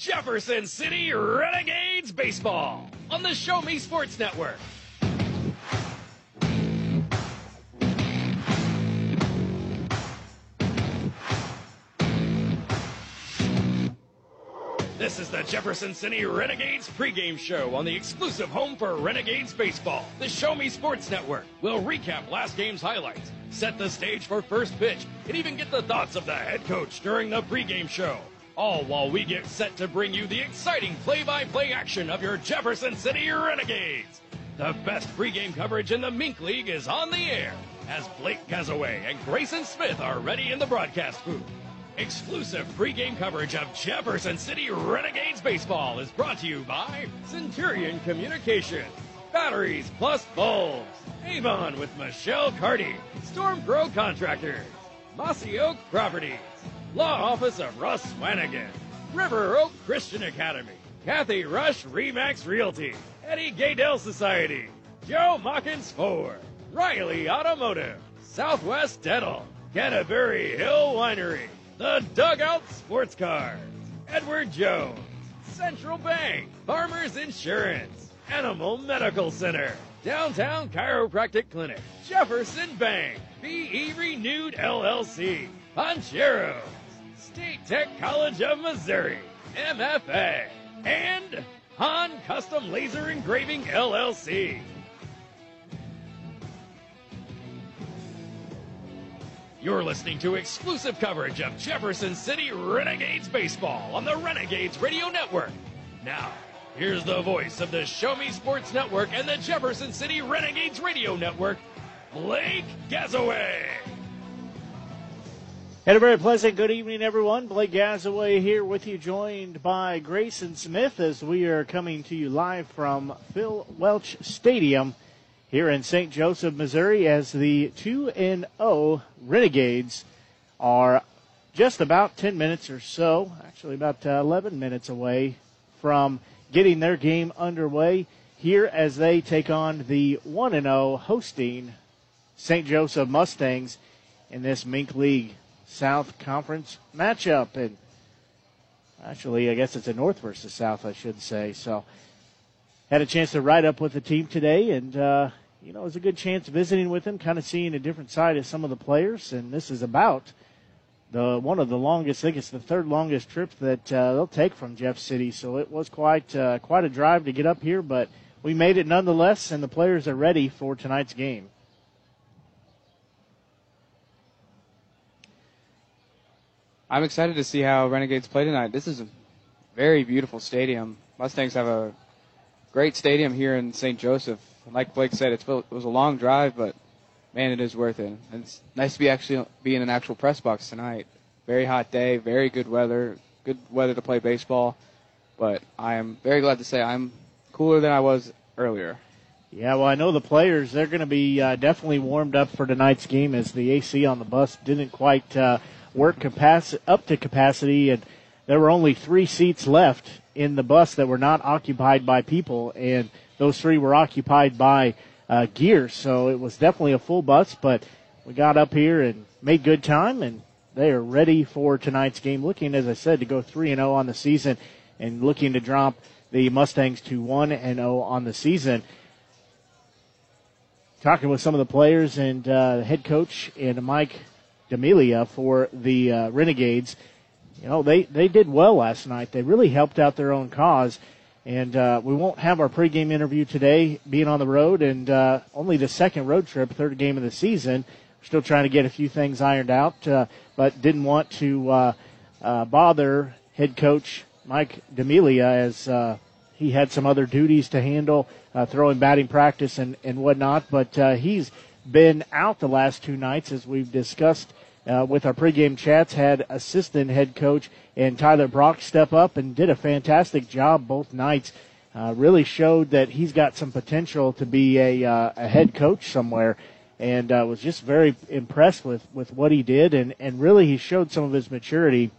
Jefferson City Renegades Baseball on the Show Me Sports Network. This is the Jefferson City Renegades pregame show on the exclusive home for Renegades Baseball, the Show Me Sports Network. We'll recap last game's highlights, set the stage for first pitch, and even get the thoughts of the head coach during the pregame show. All while we get set to bring you the exciting play by play action of your Jefferson City Renegades. The best pregame coverage in the Mink League is on the air as Blake Gazaway and Grayson Smith are ready in the broadcast booth. Exclusive pregame coverage of Jefferson City Renegades baseball is brought to you by Centurion Communications, Batteries Plus Bulbs, Avon with Michelle Carty, Storm Pro Contractors, Mossy Oak Properties, Law Office of Russ Swanigan, River Oak Christian Academy, Kathy Rush Remax Realty, Eddie Gaydell Society, Joe Machens Ford, Riley Automotive, Southwest Dental, Canterbury Hill Winery, The Dugout Sports Cars, Edward Jones, Central Bank, Farmers Insurance, Animal Medical Center, Downtown Chiropractic Clinic, Jefferson Bank, BE Renewed LLC, Poncheros, State Tech College of Missouri, MFA, and Han Custom Laser Engraving LLC. You're listening to exclusive coverage of Jefferson City Renegades baseball on the Renegades Radio Network. Now, here's the voice of the Show Me Sports Network and the Jefferson City Renegades Radio Network, Blake Gazaway. And a very pleasant good evening, everyone. Blake Gazaway here with you, joined by Grayson Smith as we are coming to you live from Phil Welch Stadium here in St. Joseph, Missouri, as the 2 and 0 Renegades are just about 10 minutes or so, actually about uh, 11 minutes away from getting their game underway here as they take on the 1 and 0 hosting St. Joseph Mustangs in this Mink League South Conference matchup. And actually, I guess it's a North versus South, I should say. So, had a chance to ride up with the team today, and uh, you know, it was a good chance visiting with them, kind of seeing a different side of some of the players. And this is about the one of the longest, I think it's the third longest trip that uh, they'll take from Jeff City. So it was quite uh, quite a drive to get up here, but we made it nonetheless, and the players are ready for tonight's game. I'm excited to see how Renegades play tonight. This is a very beautiful stadium. Mustangs have a great stadium here in St. Joseph. Like Blake said, it was a long drive, but man, it is worth it. And it's nice to be actually be in an actual press box tonight. Very hot day, very good weather, good weather to play baseball. But I am very glad to say I'm cooler than I was earlier. Yeah, well, I know the players. They're going to be uh, definitely warmed up for tonight's game as the AC on the bus didn't quite uh, work capacity up to capacity, and there were only three seats left in the bus that were not occupied by people, and those three were occupied by uh, gear. So it was definitely a full bus, but we got up here and made good time, and they are ready for tonight's game. Looking, as I said, to go three and zero on the season, and looking to drop the Mustangs to one and zero on the season talking with some of the players and uh, head coach and Mike D'Amelia for the uh, Renegades. You know, they, they did well last night. They really helped out their own cause. And uh, we won't have our pregame interview today, being on the road, and uh, only the second road trip, third game of the season. We're still trying to get a few things ironed out, uh, but didn't want to uh, uh, bother head coach Mike D'Amelia as uh, he had some other duties to handle, throwing batting practice and, and whatnot. But he's been out the last two nights, as we've discussed uh, with our pregame chats, had assistant head coach and Tyler Brock step up and did a fantastic job both nights. Uh, really showed that he's got some potential to be a, uh, a head coach somewhere, and uh, was just very impressed with, with what he did, and, and really he showed some of his maturity.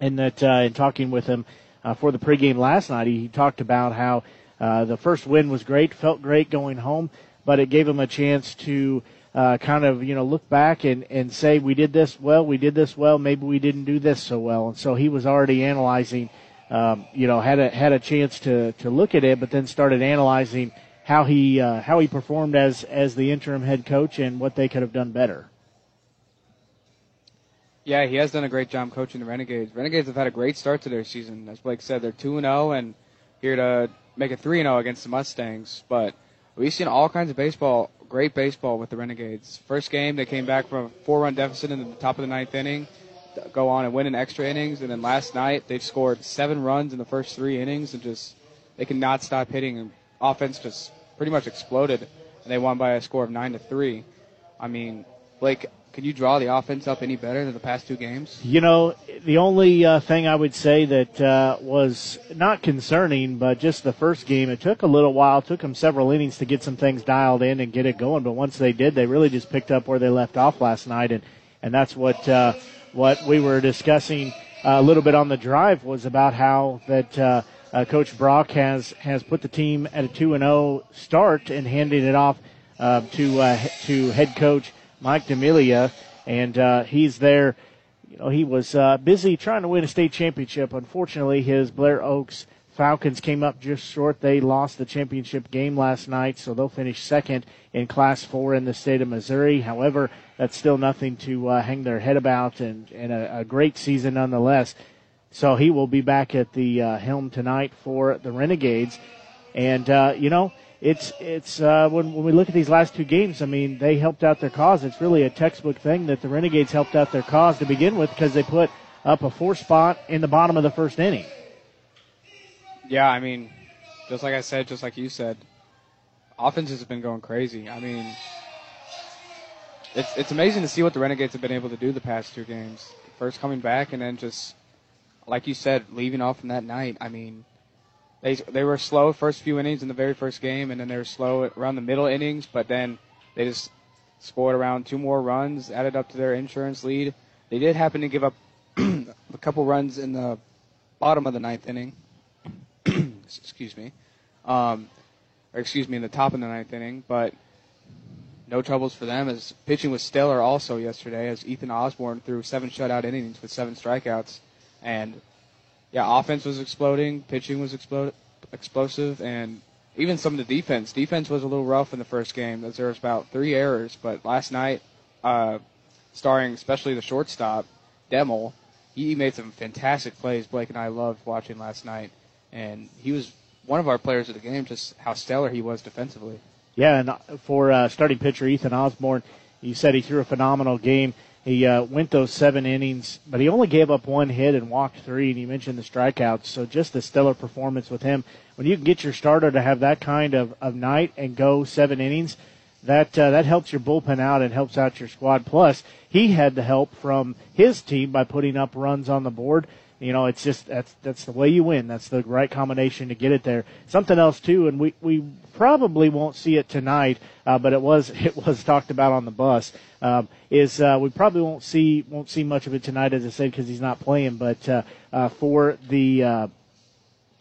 In that, uh, in talking with him uh, for the pregame last night, he, he talked about how uh, the first win was great, felt great going home, but it gave him a chance to uh, kind of you know look back and and say we did this well, we did this well, maybe we didn't do this so well, and so he was already analyzing, um, you know, had a had a chance to to look at it, but then started analyzing how he uh, how he performed as as the interim head coach and what they could have done better. Yeah, he has done a great job coaching the Renegades. Renegades have had a great start to their season. As Blake said, they're 2 and 0 and here to make it 3 and 0 against the Mustangs. But we've seen all kinds of baseball great baseball with the Renegades. First game, they came back from a four-run deficit in the top of the ninth inning, go on and win in extra innings, and then last night they've scored seven runs in the first three innings, and just they cannot stop hitting. And offense just pretty much exploded, and they won by a score of nine to three. I mean, Blake, can you draw the offense up any better than the past two games? You know, the only uh, thing I would say that uh, was not concerning, but just the first game, it took a little while, took them several innings to get some things dialed in and get it going. But once they did, they really just picked up where they left off last night, and and that's what uh, what we were discussing a little bit on the drive was about how that. Uh, uh, Coach Brock has has put the team at a two and zero oh start and handing it off uh, to uh, to head coach Mike D'Amelia, and uh, he's there. You know, he was uh, busy trying to win a state championship. Unfortunately, his Blair Oaks Falcons came up just short. They lost the championship game last night, so they'll finish second in Class 4 in the state of Missouri. However, that's still nothing to uh, hang their head about, and, and a, a, great season nonetheless. So he will be back at the uh, helm tonight for the Renegades. And, uh, you know, it's it's uh, when when we look at these last two games, I mean, they helped out their cause. It's really a textbook thing that the Renegades helped out their cause to begin with because they put up a four spot in the bottom of the first inning. Yeah, I mean, just like I said, just like you said, offense has been going crazy. I mean, it's it's amazing to see what the Renegades have been able to do the past two games. First coming back and then just like you said, leaving off from that night. I mean, they they were slow first few innings in the very first game, and then they were slow around the middle innings. But then they just scored around two more runs, added up to their insurance lead. They did happen to give up a couple runs in the bottom of the ninth inning. excuse me, um, or excuse me, in the top of the ninth inning, but no troubles for them. As pitching was stellar also yesterday, as Ethan Osborne threw seven shutout innings with seven strikeouts, and yeah, offense was exploding, pitching was explode, explosive, and even some of the defense. Defense was a little rough in the first game. There was about three errors, but last night, uh, starring especially the shortstop, Demel, he made some fantastic plays. Blake and I loved watching last night, and he was one of our players of the game. Just how stellar he was defensively. Yeah, and for uh, starting pitcher Ethan Osborne, you said he threw a phenomenal game. He uh, went those seven innings, but he only gave up one hit and walked three. And you mentioned the strikeouts, so just a stellar performance with him. When you can get your starter to have that kind of, of night and go seven innings, that uh, that helps your bullpen out and helps out your squad. Plus, he had the help from his team by putting up runs on the board. You know, it's just that's that's the way you win. That's the right combination to get it there. Something else too, and we we probably won't see it tonight, uh, but it was it was talked about on the bus. Um, is uh, we probably won't see won't see much of it tonight, as I said, because he's not playing. But uh, uh, for the uh,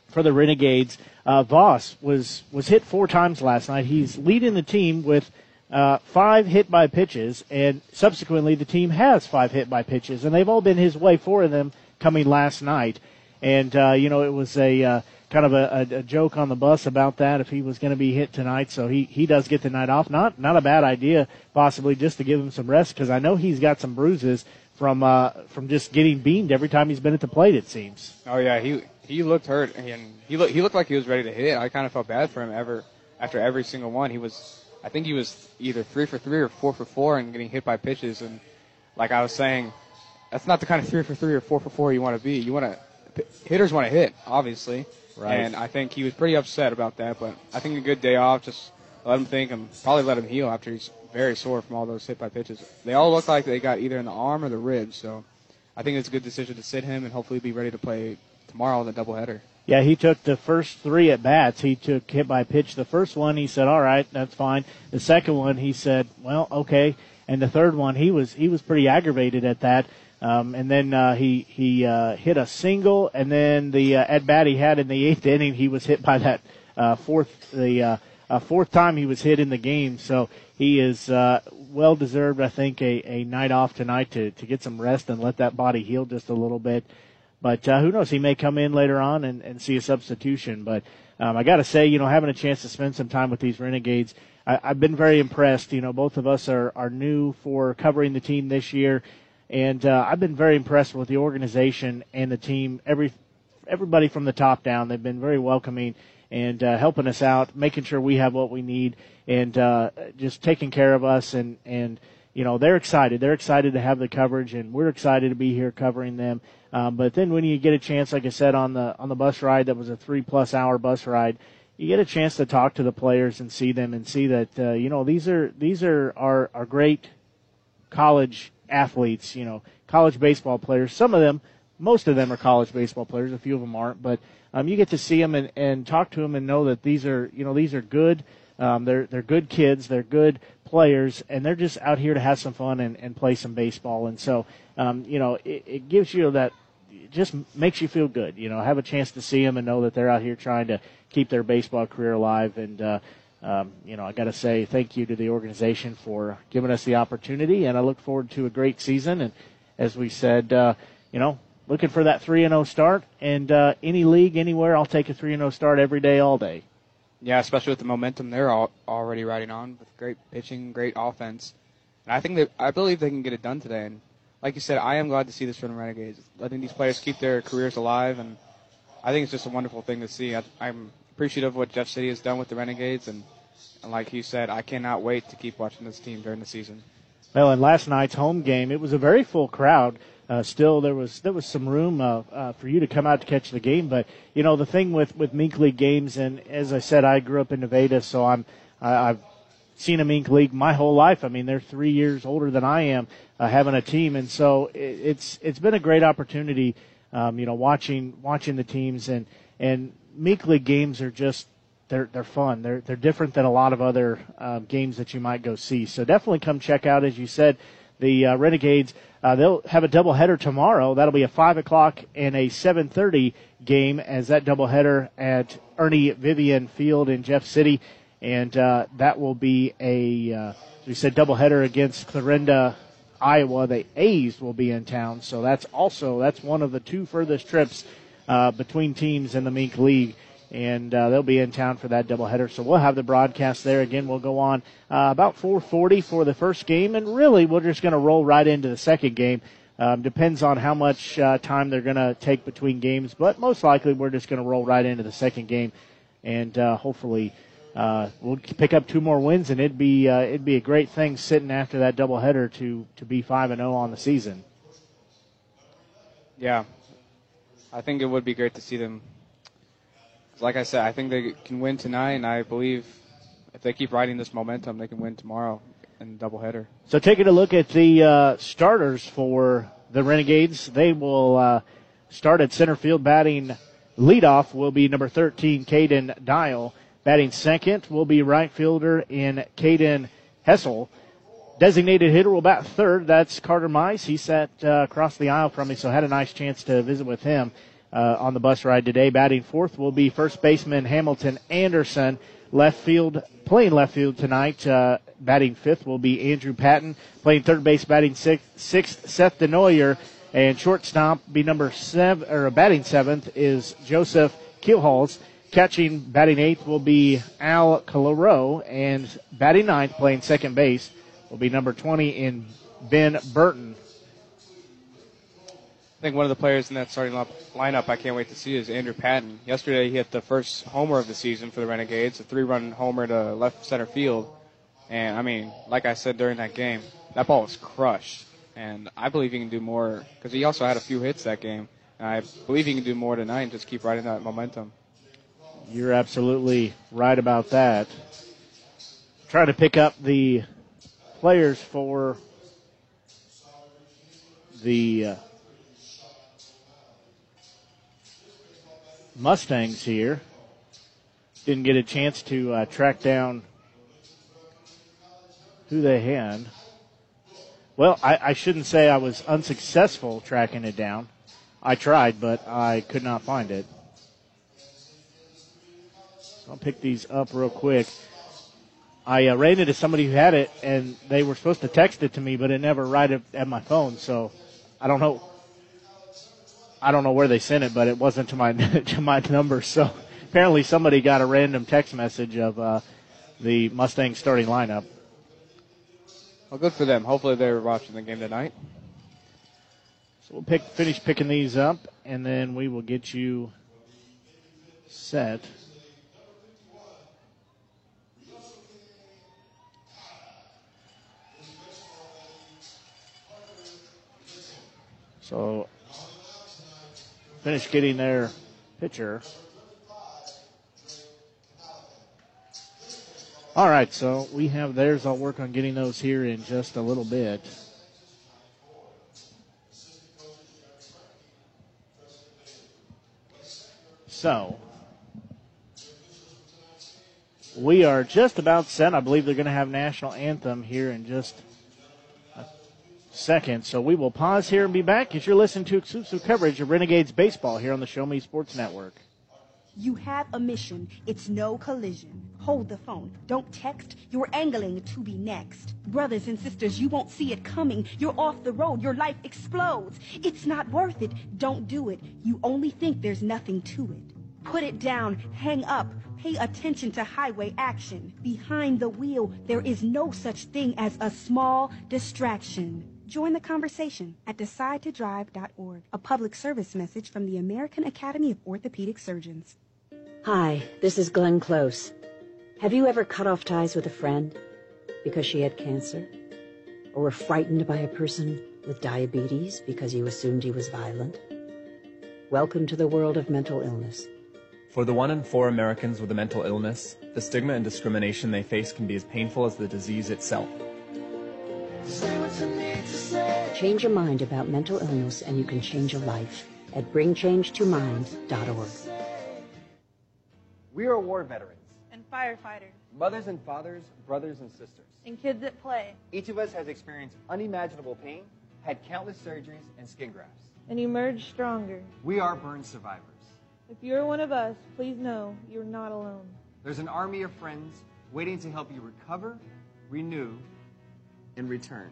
for the Renegades, uh, Voss was was hit four times last night. He's leading the team with. Uh, five hit by pitches, and subsequently the team has five hit by pitches, and they've all been his way, four of them coming last night. And, uh, you know, it was a uh, kind of a, a, joke on the bus about that if he was going to be hit tonight. So he, he does get the night off. Not, not a bad idea, possibly just to give him some rest because I know he's got some bruises from, uh, from just getting beamed every time he's been at the plate, it seems. Oh, yeah. He, he looked hurt and he looked, he looked like he was ready to hit. I kind of felt bad for him ever after every single one. He was, I think he was either three for three or four for four and getting hit by pitches. And like I was saying, that's not the kind of three for three or four for four you want to be. You want to hitters want to hit, obviously. Right. And I think he was pretty upset about that. But I think a good day off, just let him think and probably let him heal after he's very sore from all those hit by pitches. They all look like they got either in the arm or the ribs, so I think it's a good decision to sit him and hopefully be ready to play tomorrow in the doubleheader. Yeah, he took the first three at bats. He took hit by pitch. The first one, he said, "All right, that's fine." The second one, he said, "Well, okay." And the third one, he was he was pretty aggravated at that. Um, and then uh, he he uh, hit a single, and then the uh, at bat he had in the eighth inning, he was hit by that uh, fourth the uh, uh, fourth time he was hit in the game. So he is uh, well deserved, I think, a, a night off tonight to to get some rest and let that body heal just a little bit. But uh, who knows? He may come in later on and, and see a substitution. But um, I got to say, you know, having a chance to spend some time with these Renegades, I, I've been very impressed. You know, both of us are, are new for covering the team this year, and uh, I've been very impressed with the organization and the team. Every everybody from the top down, they've been very welcoming and uh, helping us out, making sure we have what we need, and uh, just taking care of us and and you know they're excited. They're excited to have the coverage, and we're excited to be here covering them. Um, but then when you get a chance, like I said on the on the bus ride, that was a three plus hour bus ride. You get a chance to talk to the players and see them and see that uh, you know these are these are are, are great college athletes. You know, college baseball players. Some of them, most of them are college baseball players. A few of them aren't, but um, you get to see them and, and talk to them and know that these are you know these are good. Um, they're they're good kids. They're good players, and they're just out here to have some fun and, and play some baseball. And so, um, you know, it, it gives you that, it just makes you feel good. You know, have a chance to see them and know that they're out here trying to keep their baseball career alive. And uh, um, you know, I got to say thank you to the organization for giving us the opportunity, and I look forward to a great season. And as we said, uh, you know, looking for that three and zero start. And uh, any league, anywhere, I'll take a three and zero start every day, all day. Yeah, especially with the momentum they're all, already riding on with great pitching, great offense. And I think that I believe they can get it done today. And like you said, I am glad to see this from the Renegades, letting these players keep their careers alive. And I think it's just a wonderful thing to see. I, I'm appreciative of what Jeff City has done with the Renegades. And, and like you said, I cannot wait to keep watching this team during the season. Well, in last night's home game, it was a very full crowd uh, still there was there was some room uh, uh, for you to come out to catch the game. But you know the thing with with Mink League games, and as I said, I grew up in Nevada, so I'm I, I've seen a Mink League my whole life. I mean, they're three years older than I am, uh, having a team, and so it, it's it's been a great opportunity. Um, you know, watching watching the teams and and Mink League games are just they're they're fun. They're they're different than a lot of other uh, games that you might go see. So definitely come check out, as you said, the uh, Renegades. Uh, they'll have a doubleheader tomorrow. That'll be a five o'clock and a seven thirty game as that doubleheader at Ernie Vivian Field in Jeff City, and uh, that will be a uh, we said doubleheader against Clarinda, Iowa. The A's will be in town, so that's also that's one of the two furthest trips uh, between teams in the Mink League and uh, they'll be in town for that doubleheader. So we'll have the broadcast there again. We'll go on uh, about 4:40 for the first game, and really we're just going to roll right into the second game. Um, depends on how much uh, time they're going to take between games, but most likely we're just going to roll right into the second game, and uh, hopefully. Uh, we'll pick up two more wins, and it'd be uh, it'd be a great thing sitting after that doubleheader to to be five and zero on the season. Yeah, I think it would be great to see them like I said, I think they can win tonight, and I believe if they keep riding this momentum, they can win tomorrow in doubleheader. So taking a look at the uh, starters for the Renegades, they will uh, start at center field batting leadoff will be number 13, Caden Dial. Batting second will be right fielder in Caden Hessel. Designated hitter will bat third. That's Carter Mize. He sat uh, across the aisle from me, so had a nice chance to visit with him uh, on the bus ride today. Batting fourth will be first baseman Hamilton Anderson. Left field, playing left field tonight. Uh, batting fifth will be Andrew Patton. Playing third base, batting sixth, sixth Seth Denoyer. And shortstop, be number seven, or batting seventh is Joseph Keelholz. Catching, batting eighth will be Al Calero. And batting ninth, playing second base, will be number 20 in Ben Burton. I think one of the players in that starting lineup I can't wait to see is Andrew Patton. Yesterday he hit the first homer of the season for the Renegades, a three-run homer to left center field. And I mean, like I said during that game, that ball was crushed. And I believe he can do more because he also had a few hits that game. And I believe he can do more tonight and just keep riding that momentum. You're absolutely right about that. try to pick up the players for the uh, Mustangs here. Didn't get a chance to uh, track down who they had. Well, I, I shouldn't say I was unsuccessful tracking it down. I tried, but I could not find it. I'll pick these up real quick. I uh, ran into somebody who had it, and they were supposed to text it to me, but it never right at, at my phone. So I don't know. I don't know where they sent it, but it wasn't to my to my number. So apparently somebody got a random text message of uh, the Mustang starting lineup. Well, good for them. Hopefully they're watching the game tonight. So we'll pick, finish picking these up, and then we will get you set. So finish getting their pitcher. All right, so we have theirs. I'll work on getting those here in just a little bit. So, we are just about set. I believe they're going to have national anthem here in just second. So we will pause here and be back as you're listening to exclusive coverage of Renegades baseball here on the Show Me Sports Network. You have a mission. It's no collision. Hold the phone. Don't text. You're angling to be next. Brothers and sisters, you won't see it coming. You're off the road. Your life explodes. It's not worth it. Don't do it. You only think there's nothing to it. Put it down. Hang up. Pay attention to highway action. Behind the wheel, there is no such thing as a small distraction. Join the conversation at decidetodrive.org, a public service message from the American Academy of Orthopedic Surgeons. Hi, this is Glenn Close. Have you ever cut off ties with a friend because she had cancer? Or were frightened by a person with diabetes because you assumed he was violent? Welcome to the world of mental illness. For the one in four Americans with a mental illness, the stigma and discrimination they face can be as painful as the disease itself. Change your mind about mental illness and you can change a life at bringchangetomind.org. We are war veterans, and firefighters, mothers and fathers, brothers and sisters. and kids at play. Each of us has experienced unimaginable pain, had countless surgeries and skin grafts. and emerged stronger. We are burn survivors. If you're one of us, please know you're not alone. There's an army of friends waiting to help you recover, renew, and return.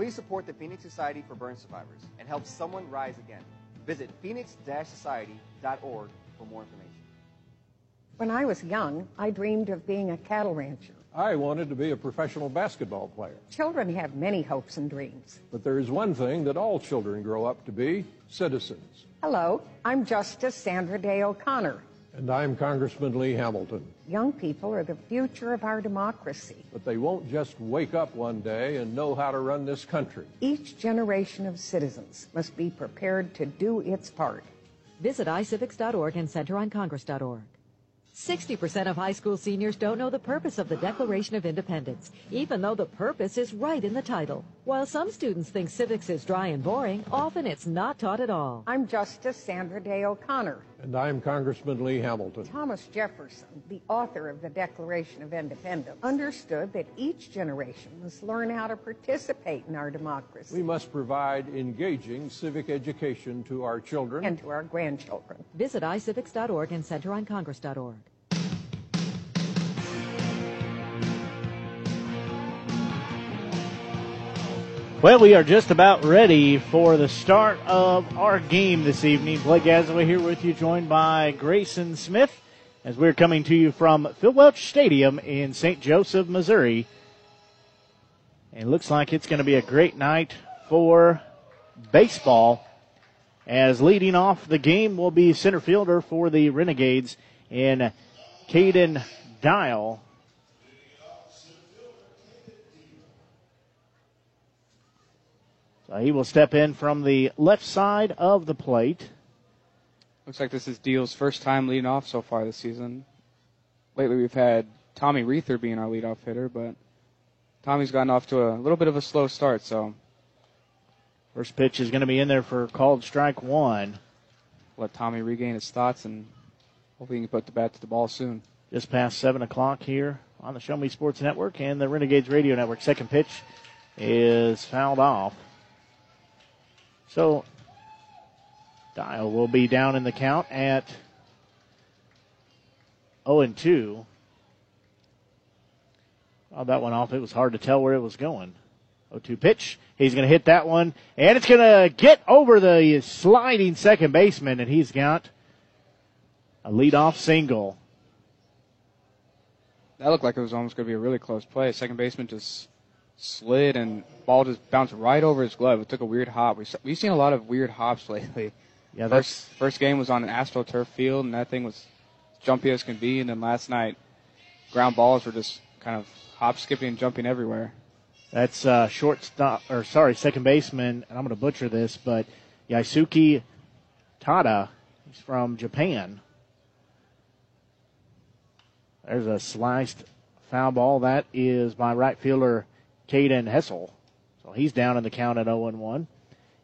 Please support the Phoenix Society for Burn Survivors and help someone rise again. Visit phoenix-society.org for more information. When I was young, I dreamed of being a cattle rancher. I wanted to be a professional basketball player. Children have many hopes and dreams. But there is one thing that all children grow up to be citizens. Hello, I'm Justice Sandra Day O'Connor. And I'm Congressman Lee Hamilton. Young people are the future of our democracy. But they won't just wake up one day and know how to run this country. Each generation of citizens must be prepared to do its part. Visit iCivics.org and CenterOnCongress.org. 60% of high school seniors don't know the purpose of the Declaration of Independence, even though the purpose is right in the title. While some students think civics is dry and boring, often it's not taught at all. I'm Justice Sandra Day O'Connor. And I'm Congressman Lee Hamilton. Thomas Jefferson, the author of the Declaration of Independence, understood that each generation must learn how to participate in our democracy. We must provide engaging civic education to our children and to our grandchildren. Visit iCivics.org and CenterOnCongress.org. Well, we are just about ready for the start of our game this evening. Blake Gazaway here with you, joined by Grayson Smith, as we're coming to you from Phil Welch Stadium in St. Joseph, Missouri. And it looks like it's going to be a great night for baseball. As leading off the game will be center fielder for the Renegades in Caden Dial. So he will step in from the left side of the plate. Looks like this is Deal's first time leading off so far this season. Lately, we've had Tommy Reether being our leadoff hitter, but Tommy's gotten off to a little bit of a slow start, so First pitch is going to be in there for called strike one. let Tommy regain his thoughts and hopefully he can put the bat to the ball soon. Just past 7 o'clock here on the Show Me Sports Network and the Renegades Radio Network. Second pitch is fouled off. So Dial will be down in the count at 0 and 2. Oh, that one off. It was hard to tell where it was going. 0-2 pitch. He's going to hit that one, and it's going to get over the sliding second baseman, and he's got a leadoff single. That looked like it was almost going to be a really close play. Second baseman just slid and ball just bounced right over his glove. It took a weird hop. We, we've seen a lot of weird hops lately. Yeah, first first game was on an AstroTurf field, and that thing was jumpy as can be. And then last night, ground balls were just kind of hop skipping and jumping everywhere. That's uh, shortstop, or sorry, second baseman, and I'm going to butcher this, but Yaisuke Tada. He's from Japan. There's a sliced foul ball. That is by right fielder Caden Hessel. So he's down in the count at 0 1.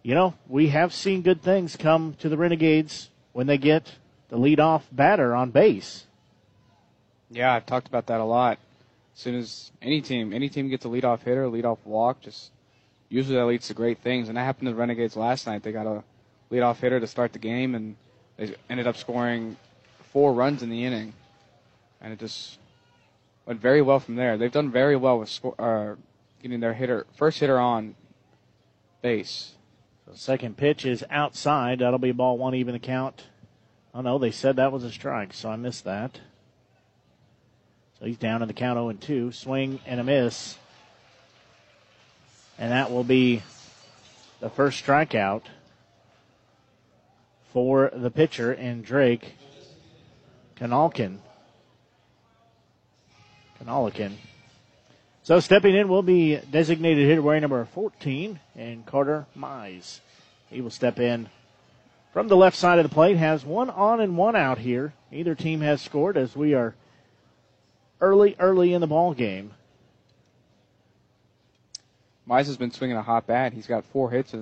You know, we have seen good things come to the Renegades when they get the leadoff batter on base. Yeah, I've talked about that a lot. As soon as any team, any team gets a leadoff hitter, a leadoff walk, just usually that leads to great things. And that happened to the Renegades last night. They got a leadoff hitter to start the game, and they ended up scoring four runs in the inning. And it just went very well from there. They've done very well with score, uh, getting their hitter, first hitter on base. So second pitch is outside. That'll be ball one, even the count. Oh no, they said that was a strike, so I missed that. So he's down in the count 0 and 2. Swing and a miss. And that will be the first strikeout for the pitcher and Drake Kanalkin. Kanalikin. So stepping in will be designated hitter wearing number 14 and Carter Mize. He will step in from the left side of the plate. Has one on and one out here. Either team has scored as we are early, early in the ball game. Mize has been swinging a hot bat. He's got four hits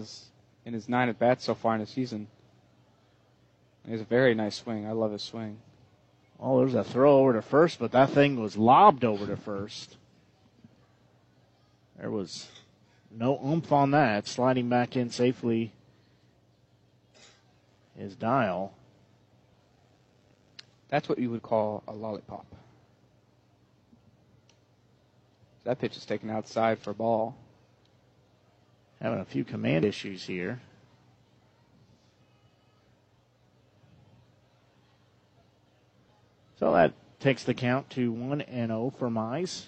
in his nine at bats so far in the season. He's a very nice swing. I love his swing. Oh, there's a throw over to first, but that thing was lobbed over to first. There was no oomph on that. Sliding back in safely is Dial. That's what you would call a lollipop. That pitch is taken outside for a ball. Having a few command issues here. So that takes the count to 1 and 0 for Mize.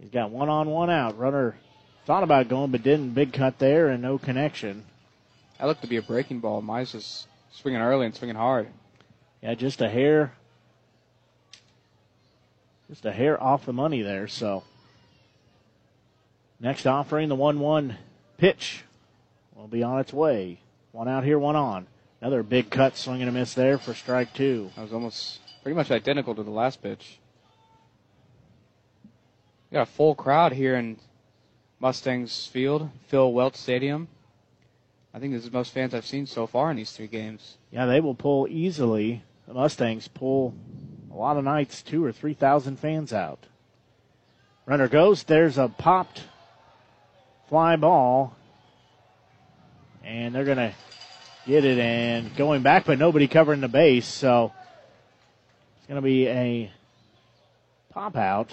He's got one on, one out. Runner thought about going, but didn't. Big cut there and no connection. That looked to be a breaking ball. Mize was swinging early and swinging hard. Yeah, just a hair, just a hair off the money there. So next offering, the one-one pitch will be on its way. One out here, one on. Another big cut, swing and a miss there for strike two. That was almost pretty much identical to the last pitch. We got a full crowd here in Mustangs Field, Phil Welch Stadium. I think this is the most fans I've seen so far in these three games. Yeah, they will pull easily. The Mustangs pull a lot of nights, two or three thousand fans out. Runner goes. There's a popped fly ball, and they're gonna get it and going back, but nobody covering the base. So it's gonna be a pop out.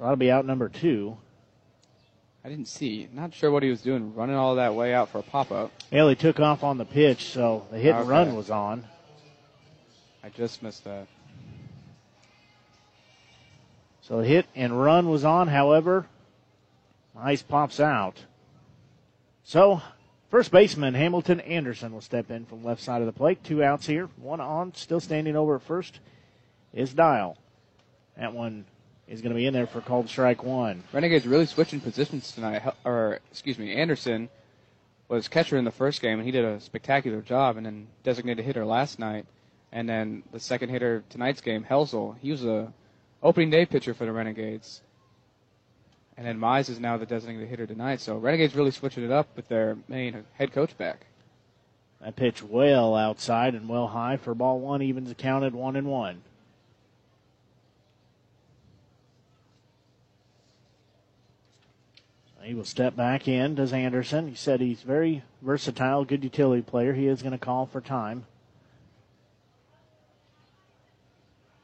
So that'll be out number two. I didn't see. Not sure what he was doing, running all that way out for a pop up. Well, he took off on the pitch, so the hit and Okay. run was on. I just missed that. So the hit and run was on. However, ice pops out. So first baseman Hamilton Anderson will step in from left side of the plate. Two outs here, one on. Still standing over at first is Dial. That one is going to be in there for called strike one. Renegades really switching positions tonight. Or excuse me, Anderson was catcher in the first game, and he did a spectacular job. And then designated hitter last night. And then the second hitter tonight's game, Helsel, he was a opening day pitcher for the Renegades. And then Mize is now the designated hitter tonight. So Renegades really switching it up with their main head coach back. That pitch well outside and well high for ball one, evens accounted one and one. He will step back in, does Anderson. He said he's very versatile, good utility player. He is going to call for time.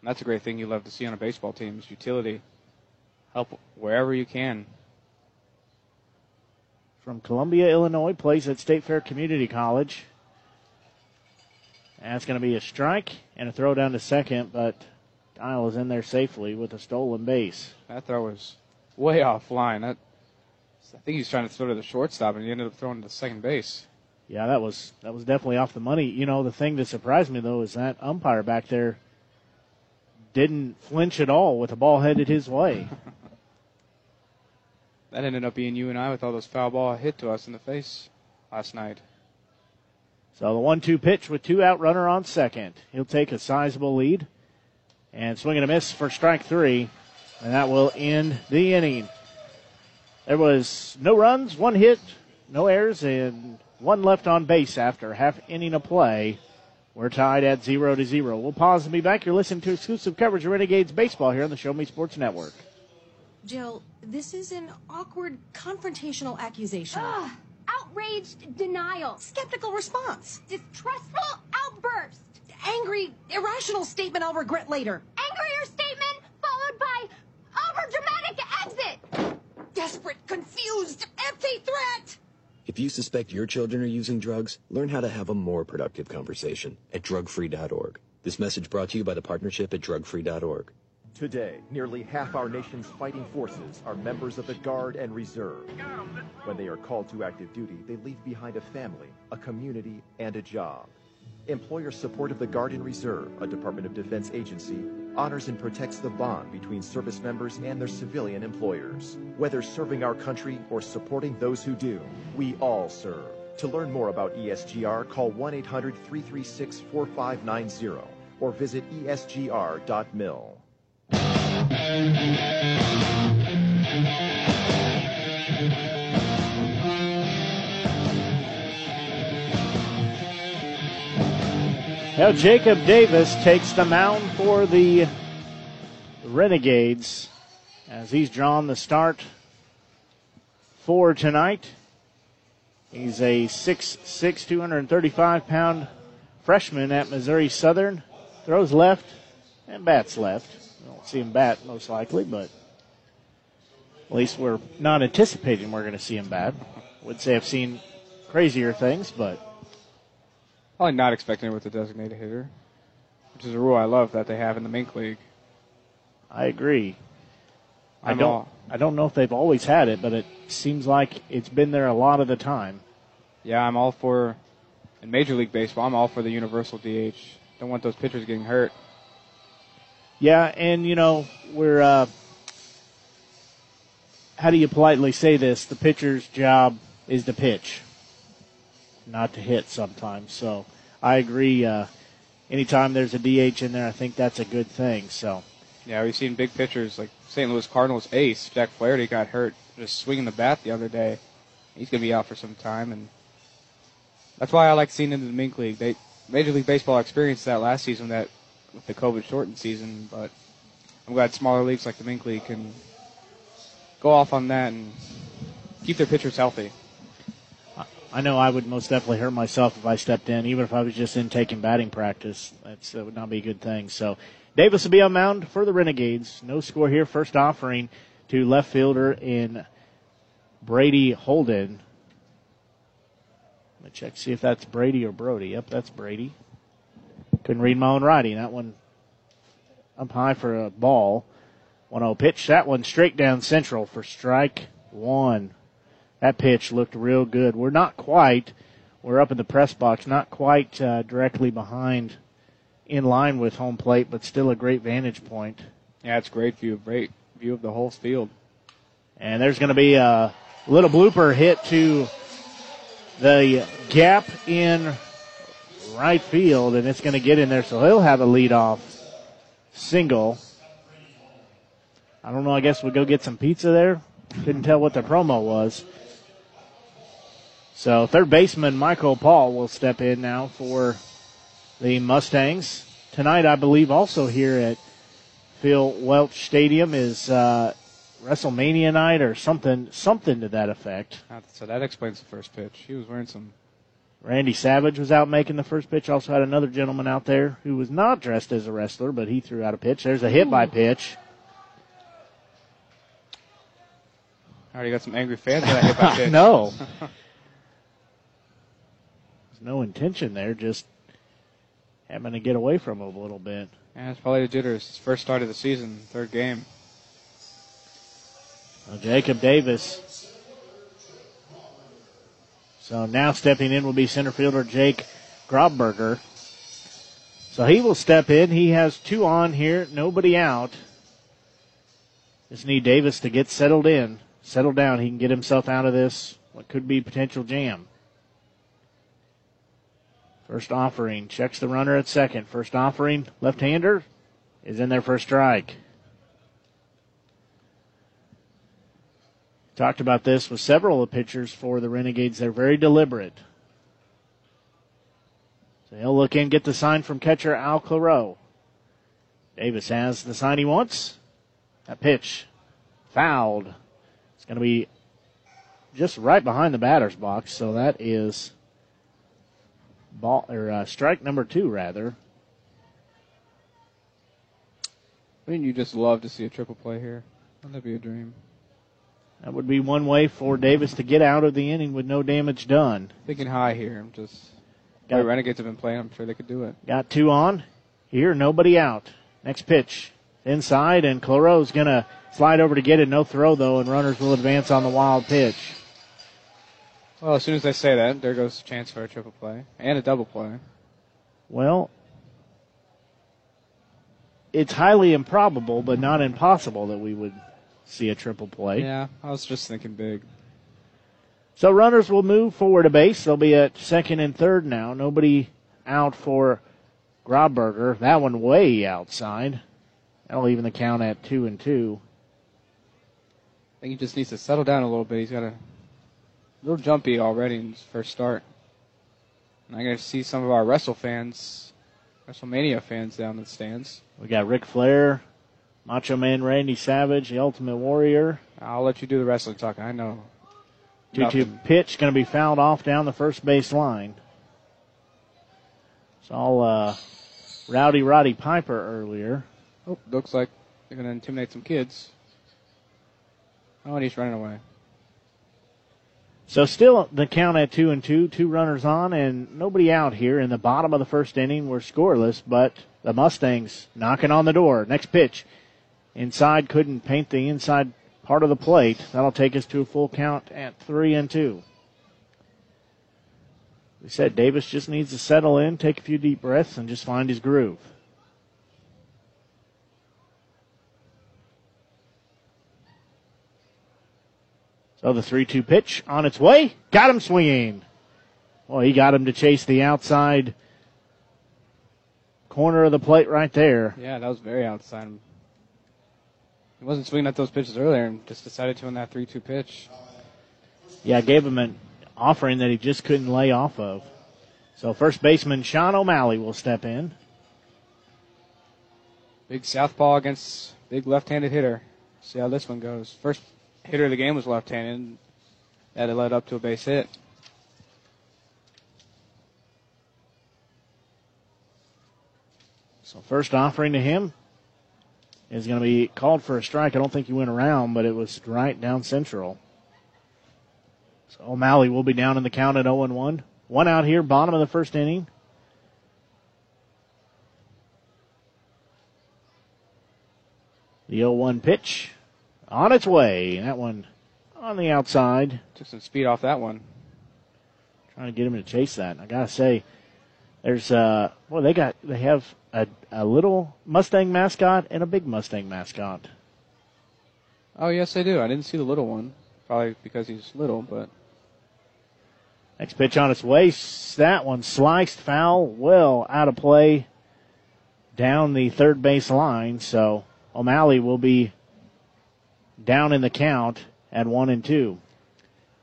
That's a great thing you love to see on a baseball team is utility. Help wherever you can. From Columbia, Illinois, plays at State Fair Community College. That's going to be a strike and a throw down to second, but Dial is in there safely with a stolen base. That throw was way offline. That I think he's trying to throw to the shortstop, and he ended up throwing to second base. Yeah, that was that was definitely off the money. You know, the thing that surprised me though is that umpire back there didn't flinch at all with the ball headed his way. that ended up being you and I with all those foul ball hit to us in the face last night. So the one-two pitch with two out, runner on second. He'll take a sizable lead, and swing and a miss for strike three, and that will end the inning. There was no runs, one hit, no errors, and one left on base after half inning of play. We're tied at zero to zero. We'll pause and be back. You're listening to exclusive coverage of Renegades baseball here on the Show Me Sports Network. Jill, this is an awkward confrontational accusation. Ugh, outraged denial. Skeptical response. Distrustful outburst. Angry, irrational statement I'll regret later. Angrier statement followed by overdramatic exit. Desperate, confused, empty threat. If you suspect your children are using drugs, learn how to have a more productive conversation at drugfree.org. This message brought to you by the partnership at drugfree.org. Today, nearly half our nation's fighting forces are members of the Guard and Reserve. When they are called to active duty, they leave behind a family, a community, and a job. Employer support of the Guard and Reserve, a Department of Defense agency, honors and protects the bond between service members and their civilian employers. Whether serving our country or supporting those who do, we all serve. To learn more about ESGR, call 1 800 336 4590 or visit esgr.mil. Now Jacob Davis takes the mound for the Renegades as he's drawn the start for tonight. He's a 6'6", 235 pound freshman at Missouri Southern. Throws left and bats left. We don't see him bat most likely, but at least we're not anticipating we're going to see him bat. Would say I've seen crazier things, but Probably not expecting it with a designated hitter, which is a rule I love that they have in the Mink League. I agree. I I'm don't. all- I don't know if they've always had it, but it seems like it's been there a lot of the time. Yeah, I'm all for in Major League Baseball. I'm all for the universal DH. Don't want those pitchers getting hurt. Yeah, and you know we're. Uh, how do you politely say this? The pitcher's job is to pitch, not to hit. Sometimes, so I agree. Uh, anytime there's a DH in there, I think that's a good thing. So. Yeah, we've seen big pitchers like St. Louis Cardinals ace Jack Flaherty got hurt just swinging the bat the other day. He's going to be out for some time, and that's why I like seeing him in the Mink League. They Major League Baseball experienced that last season, that with the COVID shortened season, but I'm glad smaller leagues like the Mink League can go off on that and keep their pitchers healthy. I know I would most definitely hurt myself if I stepped in, even if I was just in taking batting practice. That's, that would not be a good thing. So Davis will be on mound for the Renegades. No score here. First offering to left fielder in Brady Holden. Let me check, see if that's Brady or Brody. Yep, that's Brady. Couldn't read my own writing. That one up high for a ball. 1 0 pitch. That one straight down central for strike one. That pitch looked real good. We're not quite, we're up in the press box, not quite uh, directly behind, in line with home plate, but still a great vantage point. Yeah, it's a great view, great view of the whole field. And there's going to be a little blooper hit to the gap in right field, and it's going to get in there, so he'll have a leadoff single. I don't know. I guess we'll go get some pizza there. Couldn't tell what the promo was. So third baseman Michael Paul will step in now for the Mustangs tonight. I believe also here at Phil Welch Stadium is uh, WrestleMania night or something, something to that effect. So that explains the first pitch. He was wearing some. Randy Savage was out making the first pitch. Also had another gentleman out there who was not dressed as a wrestler, but he threw out a pitch. There's a hit by pitch. Already got some angry fans that hit by pitch. no. There's no intention there, just having to get away from him a little bit. Yeah, it's probably the jitters. His first start of the season, third game. Well, Jacob Davis. So now stepping in will be center fielder Jake Grobberger. So he will step in. He has two on here, nobody out. Just need Davis to get settled in, settle down. He can get himself out of this, what could be potential jam. First offering checks the runner at second. First offering, left hander, is in there for a strike. Talked about this with several of the pitchers for the Renegades. They're very deliberate. So he'll look in, get the sign from catcher Al Claro. Davis has the sign he wants. That pitch fouled. It's going to be just right behind the batter's box. So that is ball or uh, strike number two, rather. Wouldn't you just love to see a triple play here? Wouldn't that be a dream? That would be one way for Davis to get out of the inning with no damage done. Thinking high here. I'm just. Got, the Renegades have been playing. I'm sure they could do it. Got two on. Here, nobody out. Next pitch. Inside, and Claro's going to slide over to get it. No throw, though, and runners will advance on the wild pitch. Well, as soon as I say that, there goes a chance for a triple play and a double play. Well, it's highly improbable, but not impossible that we would see a triple play. Yeah, I was just thinking big. So runners will move forward a base. They'll be at second and third now. Nobody out for Grobberger. That one way outside. That'll even the count at two and two. I think he just needs to settle down a little bit. He's got a little jumpy already in his first start. And I got to see some of our Wrestle fans, WrestleMania fans down in the stands. We got Ric Flair, Macho Man Randy Savage, the Ultimate Warrior. I'll let you do the wrestling talk. I know. 2 2 pitch going to be fouled off down the first base line. It's all uh, Rowdy Roddy Piper earlier. Oh, looks like they're going to intimidate some kids. Oh, and he's running away. So still the count at two and two, two runners on, and nobody out here in the bottom of the first inning. We're scoreless, but the Mustangs knocking on the door. Next pitch, inside couldn't paint the inside part of the plate. That'll take us to a full count at three and two. We said Davis just needs to settle in, take a few deep breaths, and just find his groove. So the 3 2 pitch on its way. Got him swinging. Well, he got him to chase the outside corner of the plate right there. Yeah, that was very outside. He wasn't swinging at those pitches earlier and just decided to on that 3 2 pitch. Yeah, gave him an offering that he just couldn't lay off of. So first baseman Sean O'Malley will step in. Big southpaw against big left-handed hitter. See how this one goes. First hitter of the game was left-handed. That led up to a base hit. So first offering to him is going to be called for a strike. I don't think he went around, but it was right down central. So O'Malley will be down in the count at 0 1. One out here, bottom of the first inning. The 0 1 pitch on its way. That one on the outside. Took some speed off that one. Trying to get him to chase that. I gotta say, there's uh, well, they got they have a, a little Mustang mascot and a big Mustang mascot. Oh yes, they do. I didn't see the little one. Probably because he's little, but Next pitch on its way. That one sliced foul, well out of play down the third base line. So O'Malley will be down in the count at one and two.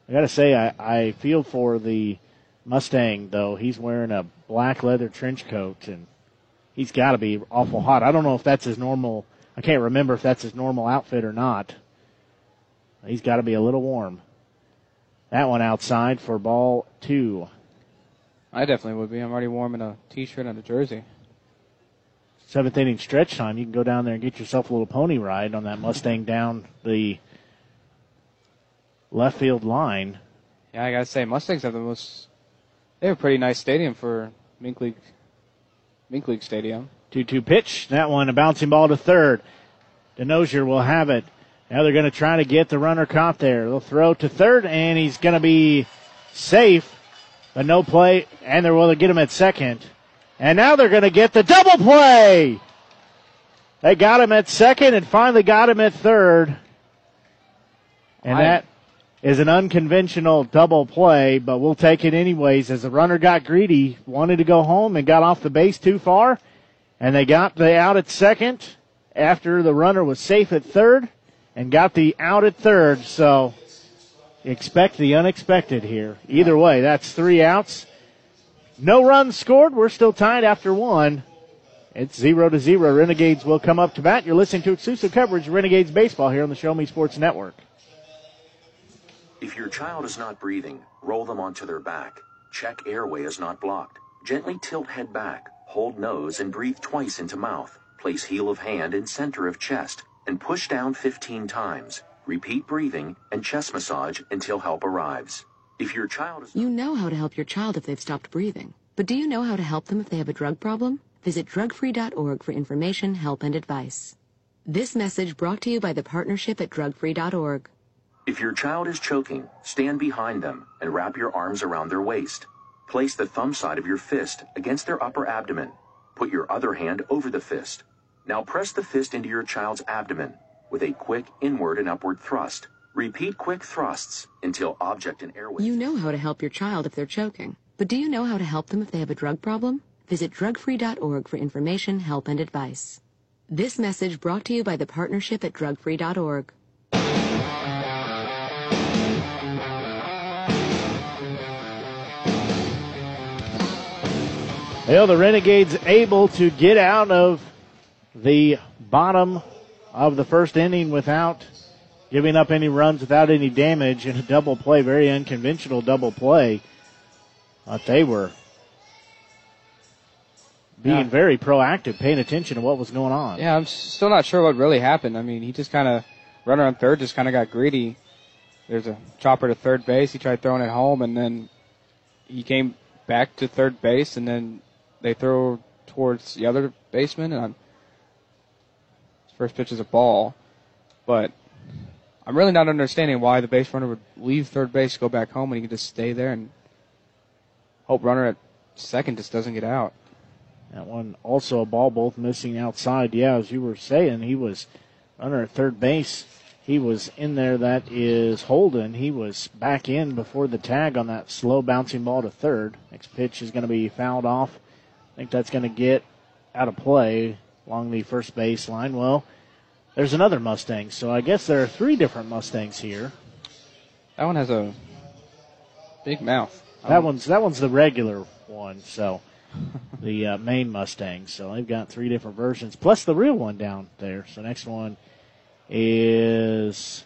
I gotta say, I, I feel for the Mustang though. He's wearing a black leather trench coat and he's gotta be awful hot. I don't know if that's his normal, I can't remember if that's his normal outfit or not. He's gotta be a little warm. That one outside for ball two. I definitely would be. I'm already warm in a t-shirt and a jersey. Seventh inning stretch time. You can go down there and get yourself a little pony ride on that Mustang down the left field line. Yeah, I gotta say, Mustangs have the most. They have a pretty nice stadium for Mink League. Mink League Stadium. Two-two pitch. That one a bouncing ball to third. Denoyer will have it. Now they're going to try to get the runner caught there. They'll throw to third, and he's going to be safe, but no play. And they're will get him at second. And now they're going to get the double play. They got him at second and finally got him at third. And I- that is an unconventional double play, but we'll take it anyways as the runner got greedy, wanted to go home and got off the base too far. And they got the out at second after the runner was safe at third and got the out at third. So expect the unexpected here. Either way, that's three outs. No runs scored. We're still tied after one. It's zero to zero. Renegades will come up to bat. You're listening to exclusive coverage of Renegades baseball here on the Show Me Sports Network. If your child is not breathing, roll them onto their back. Check airway is not blocked. Gently tilt head back, hold nose and breathe twice into mouth. Place heel of hand in center of chest and push down 15 times. Repeat breathing and chest massage until help arrives. If your child is You know how to help your child if they've stopped breathing. But do you know how to help them if they have a drug problem? Visit drugfree.org for information, help, and advice. This message brought to you by the partnership at drugfree.org. If your child is choking, stand behind them and wrap your arms around their waist. Place the thumb side of your fist against their upper abdomen. Put your other hand over the fist. Now press the fist into your child's abdomen with a quick inward and upward thrust. Repeat quick thrusts until object and airway. You know how to help your child if they're choking. But do you know how to help them if they have a drug problem? Visit drugfree.org for information, help, and advice. This message brought to you by the partnership at drugfree.org. Well, the Renegades able to get out of the bottom of the first inning without giving up any runs, without any damage, in a double play, very unconventional double play. But they were being Yeah. very proactive, paying attention to what was going on. Yeah, I'm still not sure what really happened. I mean, he just kind of runner on third just kind of got greedy. There's a chopper to third base. He tried throwing it home, and then he came back to third base, and then they throw towards the other baseman, and I'm, his first pitch is a ball, but I'm really not understanding why the base runner would leave third base, go back home, and he just stay there and hope runner at second just doesn't get out. That one also a ball, both missing outside. Yeah, as you were saying, he was under third base. He was in there. That is Holden. He was back in before the tag on that slow bouncing ball to third. Next pitch is going to be fouled off. I think that's going to get out of play along the first base line. Well, there's another Mustang, so I guess there are three different Mustangs here. That one has a big mouth. That one's that one's the regular one, so the uh, main Mustang. So they've got three different versions, plus the real one down there. So next one is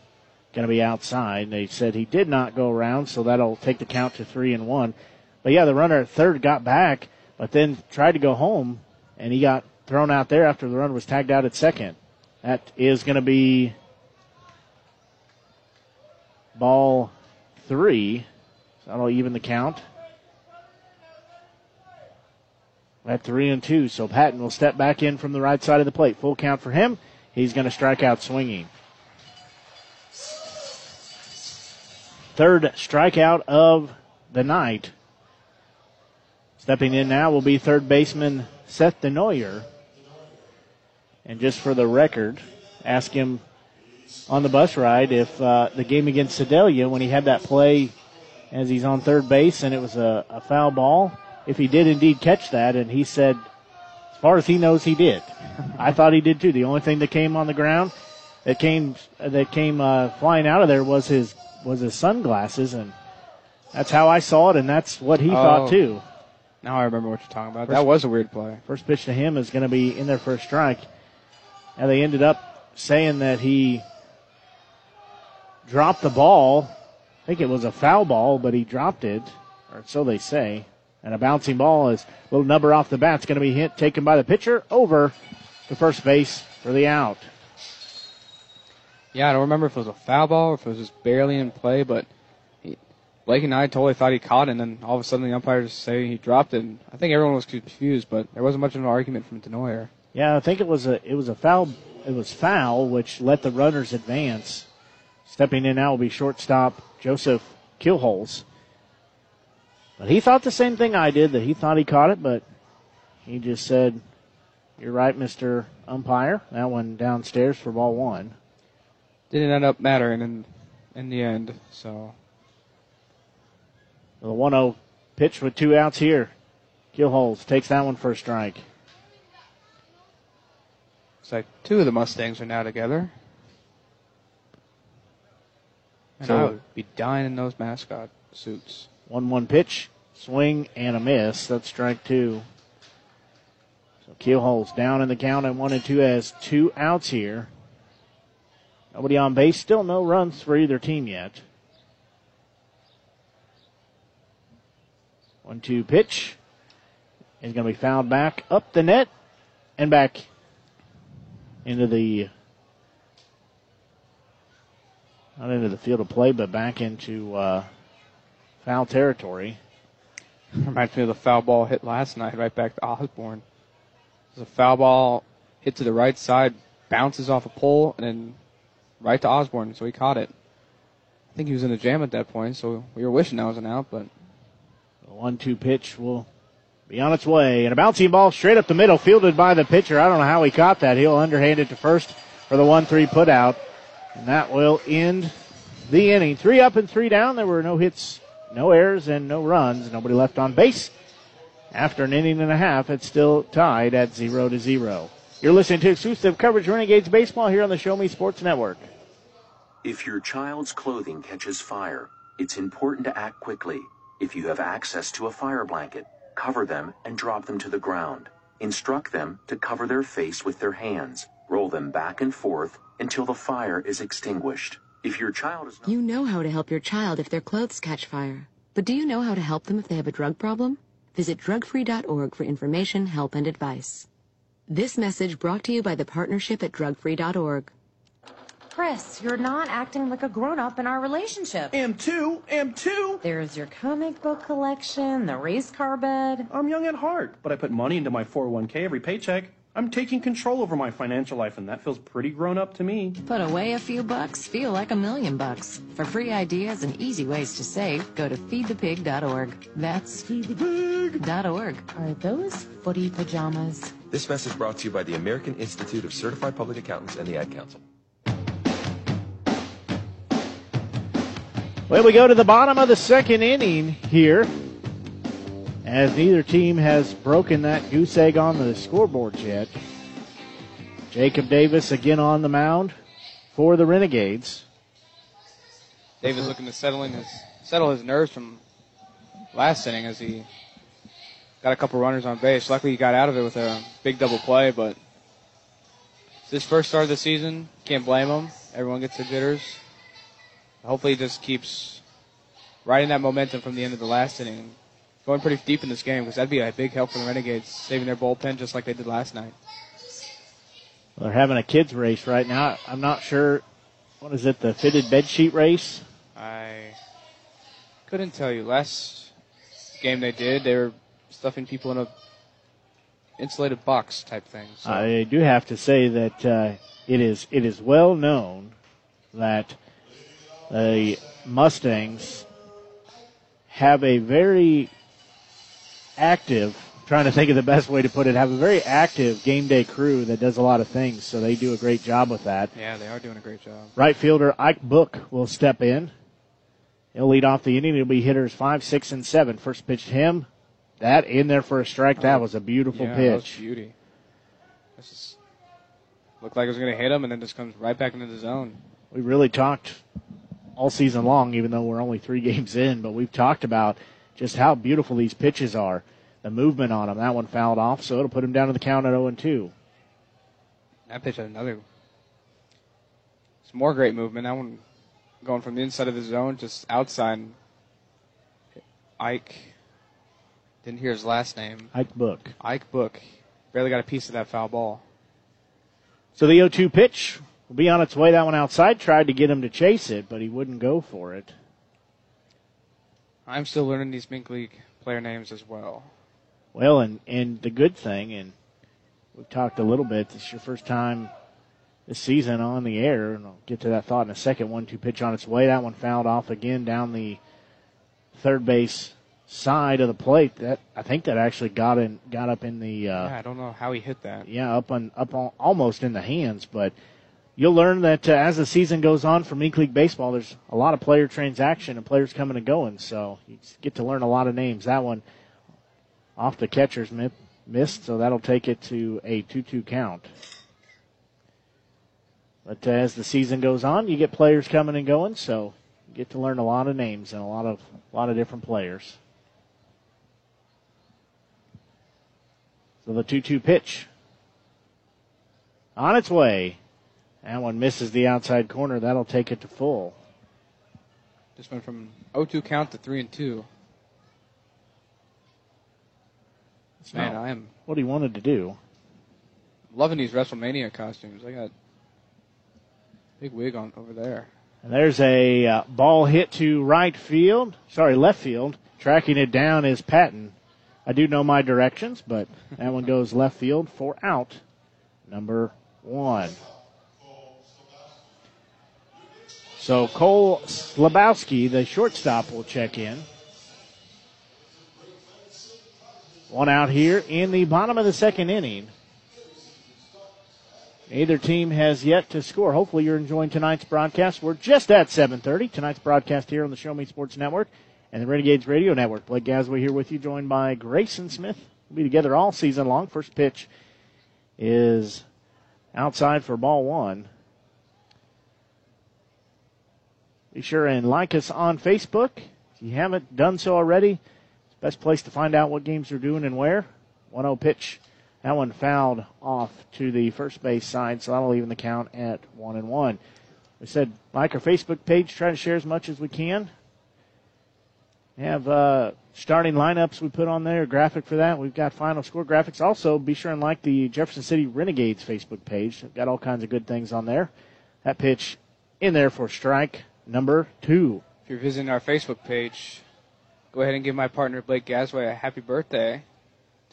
going to be outside. They said he did not go around, so that'll take the count to three and one. But yeah, the runner at third got back, but then tried to go home, and he got thrown out there after the runner was tagged out at second. That is going to be ball three. So that'll even the count. At three and two, so Patton will step back in from the right side of the plate. Full count for him. He's going to strike out swinging. Third strikeout of the night. Stepping in now will be third baseman Seth Denoyer. And just for the record, ask him on the bus ride if uh, the game against Sedalia, when he had that play as he's on third base, and it was a, a foul ball. If he did indeed catch that, and he said, as far as he knows, he did. I thought he did too. The only thing that came on the ground that came that came uh, flying out of there was his was his sunglasses, and that's how I saw it, and that's what he Oh. thought too. Now I remember what you're talking about. First- that was a weird play. First pitch to him is going to be in there for a strike. And they ended up saying that he dropped the ball. I think it was a foul ball, but he dropped it, or so they say. And a bouncing ball is a little number off the bat. It's going to be hit, taken by the pitcher over to first base for the out. Yeah, I don't remember if it was a foul ball or if it was just barely in play, but he, Blake and I totally thought he caught it, and then all of a sudden the umpires say he dropped it. And I think everyone was confused, but there wasn't much of an argument from Denoyer. Yeah, I think it was a it was a foul. It was foul, which let the runners advance. Stepping in now will be shortstop Joseph Killholes. But he thought the same thing I did. That he thought he caught it, but he just said, "You're right, Mister Umpire." That one downstairs for ball one. Didn't end up mattering in in the end. So The 1-0 pitch with two outs here. Killholes takes that one for a strike. It's like two of the Mustangs are now together. And So- I would be dying in those mascot suits. 1-1 pitch, swing and a miss. That's strike two. So Keelhole's down in the count at one and two has two outs here. Nobody on base. Still no runs for either team yet. One two pitch is going to be fouled back up the net and back into the not into the field of play, but back into uh, foul territory. Reminds me of the foul ball hit last night, right back to Osborne. Was a foul ball hit to the right side, bounces off a pole, and then right to Osborne, so he caught it. I think he was in the jam at that point, so we were wishing that was an out, but The one-two pitch will be on its way, and a bouncing ball straight up the middle, fielded by the pitcher. I don't know how he caught that. He'll underhand it to first for the one-three putout, and that will end the inning. Three up and three down. There were no hits, no errors, and no runs. Nobody left on base. After an inning and a half, it's still tied at zero to zero. You're listening to exclusive coverage Renegades baseball here on the Show Me Sports Network. If your child's clothing catches fire, it's important to act quickly. If you have access to a fire blanket, cover them and drop them to the ground. Instruct them to cover their face with their hands. Roll them back and forth until the fire is extinguished. If your child is You know how to help your child if their clothes catch fire. But do you know how to help them if they have a drug problem? Visit drugfree.org for information, help, and advice. This message brought to you by the partnership at drugfree.org. Chris, you're not acting like a grown up in our relationship. Am too, am too. There's your comic book collection, the race car bed. I'm young at heart, but I put money into my 401k every paycheck. I'm taking control over my financial life, and that feels pretty grown up to me. Put away a few bucks, feel like a million bucks. For free ideas and easy ways to save, go to feedthepig.org. That's feedthepig.org. Are those footy pajamas? This message brought to you by the American Institute of Certified Public Accountants and the Ad Council. Well, we go to the bottom of the second inning here, as neither team has broken that goose egg on the scoreboard yet. Jacob Davis again on the mound for the Renegades. Davis looking to settle his settle his nerves from last inning as he got a couple runners on base. Luckily, he got out of it with a big double play, but it's his first start of the season. Can't blame him. Everyone gets their jitters. Hopefully, he just keeps riding that momentum from the end of the last inning, going pretty deep in this game because that'd be a big help for the Renegades, saving their bullpen just like they did last night. They're having a kids race right now. I'm not sure. What is it? The fitted bed sheet race? I couldn't tell you. Last game they did, they were stuffing people in a insulated box type thing. So. I do have to say that uh, it is it is well known that the Mustangs have a very active. Trying to think of the best way to put it. Have a very active game day crew that does a lot of things, so they do a great job with that. yeah, they are doing a great job. Right fielder Ike Book will step in He'll lead off the inning. It'll be hitters five, six, and seven. First pitch to him. That in there for a strike. That oh, was a beautiful yeah, that was beauty. This is, looked like it was going to hit him, and then just comes right back into the zone. We really talked all season long, even though we're only three games in, but we've talked about just how beautiful these pitches are. The movement on them. That one fouled off, so it'll put him down to the count at 0 and 2. That pitch had another. It's more great movement. That one going from the inside of the zone, just outside. Ike. Didn't hear his last name. Ike Book. Ike Book. Barely got a piece of that foul ball. So the 0 2 pitch will be on its way. That one outside. Tried to get him to chase it, but he wouldn't go for it. I'm still learning these Mink League player names as well. Well, and, and the good thing, and we've talked a little bit, this is your first time this season on the air, and I'll get to that thought in a second. One two pitch on its way. That one fouled off again down the third base side of the plate. That I think that actually got in got up in the uh, yeah, I don't know how he hit that. yeah up on up on, almost in the hands, but you'll learn that uh, as the season goes on for Mink League baseball, there's a lot of player transaction and players coming and going, so you get to learn a lot of names. That one off the catcher's mi- missed, so that'll take it to a 2-2 count. But uh, as the season goes on, you get players coming and going, so you get to learn a lot of names and a lot of a lot of different players. So the 2-2 pitch on its way. That one misses the outside corner. That'll take it to full. Just went from 0-2 count to 3 and 2. Man, I am What he wanted to do. loving these WrestleMania costumes. I got big wig on over there. And there's a uh, ball hit to right field. Sorry, left field. Tracking it down is Patton. I do know my directions, but that one goes left field for out number one. So Cole Slabowski, the shortstop, will check in. One out here in the bottom of the second inning. Neither team has yet to score. Hopefully you're enjoying tonight's broadcast. We're just at 7:30. Tonight's broadcast here on the Show Me Sports Network and the Renegades Radio Network. Blake Gasway here with you, joined by Grayson Smith. We'll be together all season long. First pitch is outside for ball one. Be sure and like us on Facebook. If you haven't done so already, it's the best place to find out what games are doing and where. 1-0 pitch. That one fouled off to the first base side, so that'll even the count at one and one. We said like our Facebook page, try to share as much as we can. We have uh, starting lineups we put on there, graphic for that. We've got final score graphics. Also, be sure and like the Jefferson City Renegades Facebook page. We've got all kinds of good things on there. That pitch in there for strike number two. If you're visiting our Facebook page, go ahead and give my partner Blake Gasway a happy birthday.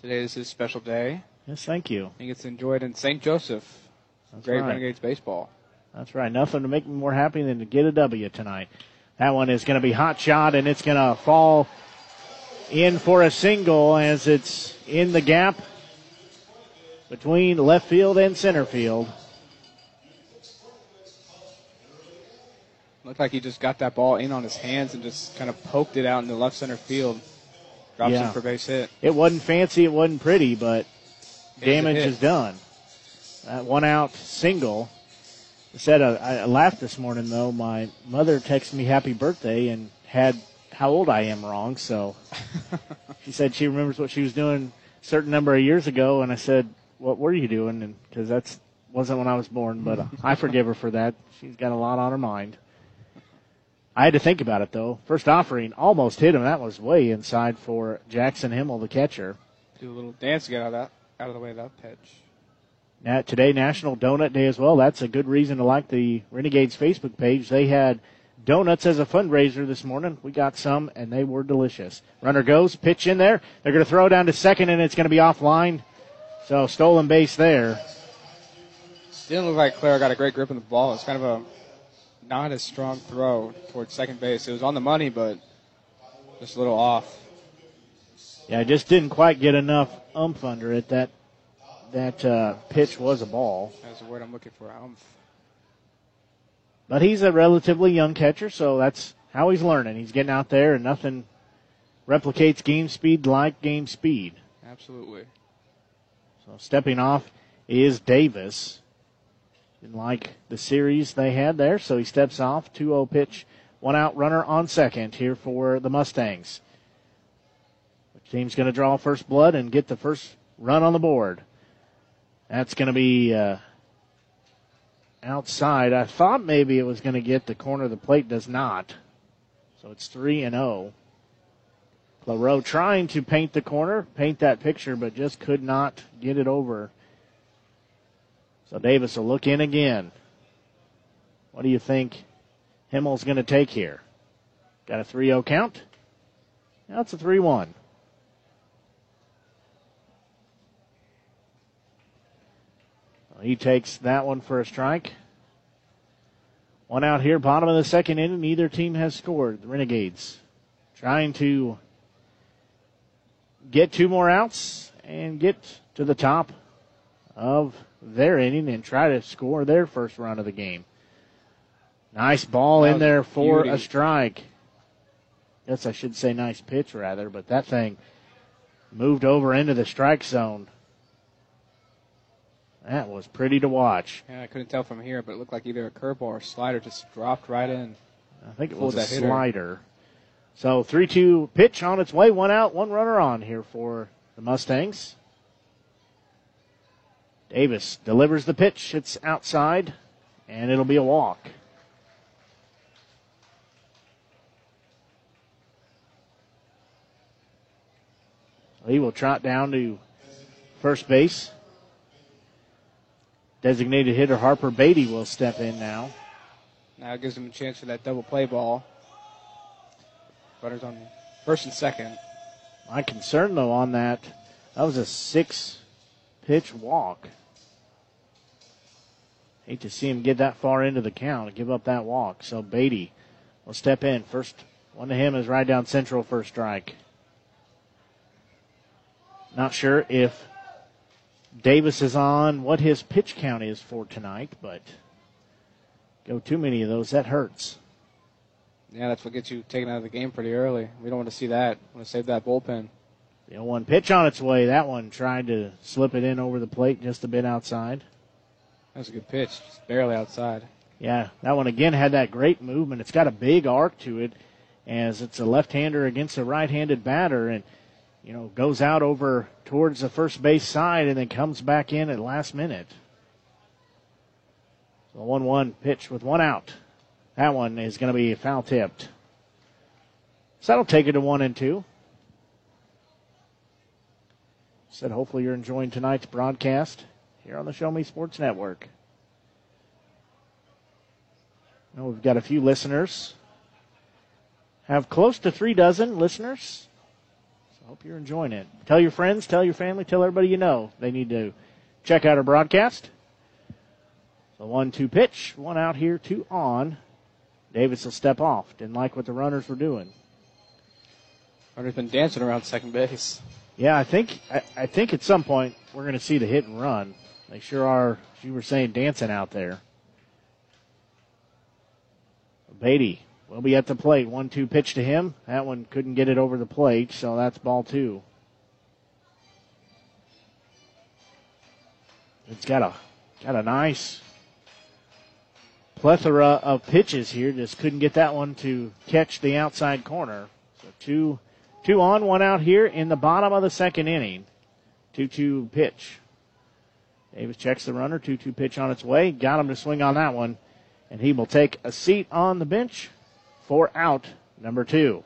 Today is his special day. Yes, thank you. He gets to enjoy it in St. Joseph. That's Great right. Renegades baseball. That's right. Nothing to make me more happy than to get a W tonight. That one is going to be hot shot and it's going to fall in for a single as it's in the gap between left field and center field. Looked like he just got that ball in on his hands and just kind of poked it out in the left center field. Drops Yeah. him for base hit. It wasn't fancy, it wasn't pretty, but It damage is done. That one out single. I said uh, I laughed this morning though. My mother texted me happy birthday and had how old I am wrong. So she said she remembers what she was doing a certain number of years ago, and I said, "What were you doing?" And because that's wasn't when I was born, but uh, I forgive her for that. She's got a lot on her mind. I had to think about it though. First offering almost hit him. That was way inside for Jackson Himmel, the catcher. Do a little dance to get out of that out of the way of that pitch. Now, today, National Donut Day as well. That's a good reason to like the Renegades Facebook page. They had donuts as a fundraiser this morning. We got some, and they were delicious. Runner goes, pitch in there. They're going to throw down to second, and it's going to be offline. So, stolen base there. Didn't look like Claire got a great grip on the ball. It's kind of a not a strong throw towards second base. It was on the money, but just a little off. Yeah, I just didn't quite get enough umph under it. That that uh, pitch was a ball. That's the word I'm looking for. Umph. But he's a relatively young catcher, so that's how he's learning. He's getting out there, and nothing replicates game speed like game speed. Absolutely. So stepping off is Davis. Didn't like the series they had there, so he steps off. 2 0 pitch, one out runner on second here for the Mustangs. Which team's going to draw first blood and get the first run on the board? That's going to be uh, outside. I thought maybe it was going to get the corner of the plate, does not. So it's 3 and 0. Claro trying to paint the corner, paint that picture, but just could not get it over. So Davis will look in again. What do you think Himmel's going to take here? Got a 3 0 count? Now it's a 3 1. He takes that one for a strike. One out here, bottom of the second inning. Neither team has scored. The Renegades trying to get two more outs and get to the top of their inning and try to score their first run of the game. Nice ball in there for beauty. a strike. Yes, I should say nice pitch rather, but that thing moved over into the strike zone. That was pretty to watch. Yeah, I couldn't tell from here, but it looked like either a curveball or a slider just dropped right in. I think it was a slider. So 3 2 pitch on its way. One out, one runner on here for the Mustangs. Davis delivers the pitch. It's outside, and it'll be a walk. He will trot down to first base. Designated hitter Harper Beatty will step in now. Now it gives him a chance for that double play ball. Runners on first and second. My concern though on that, that was a six pitch walk. Hate to see him get that far into the count and give up that walk. So Beatty will step in. First one to him is right down central first strike. Not sure if Davis is on what his pitch count is for tonight, but go too many of those, that hurts. Yeah, that's what gets you taken out of the game pretty early. We don't want to see that. We want to save that bullpen. The 0 1 pitch on its way. That one tried to slip it in over the plate just a bit outside. That was a good pitch, just barely outside. Yeah, that one again had that great movement. It's got a big arc to it as it's a left hander against a right handed batter. And you know, goes out over towards the first base side and then comes back in at last minute. So 1 1 pitch with one out. That one is going to be foul tipped. So that'll take it to 1 and 2. Said hopefully you're enjoying tonight's broadcast here on the Show Me Sports Network. Now we've got a few listeners. Have close to three dozen listeners So I hope you're enjoying it. Tell your friends, tell your family, tell everybody you know they need to check out our broadcast. So one two pitch, one out here, two on. Davis will step off. Didn't like what the runners were doing. Runner's been dancing around second base. Yeah, I think I, I think at some point we're going to see the hit and run. They sure are. You were saying dancing out there. Beatty will be at the plate. One two pitch to him. That one couldn't get it over the plate, so that's ball two. It's got a got a nice plethora of pitches here. Just couldn't get that one to catch the outside corner. So two two on, one out here in the bottom of the second inning. Two two pitch. Davis checks the runner. Two two pitch on its way. Got him to swing on that one, and he will take a seat on the bench for out number two.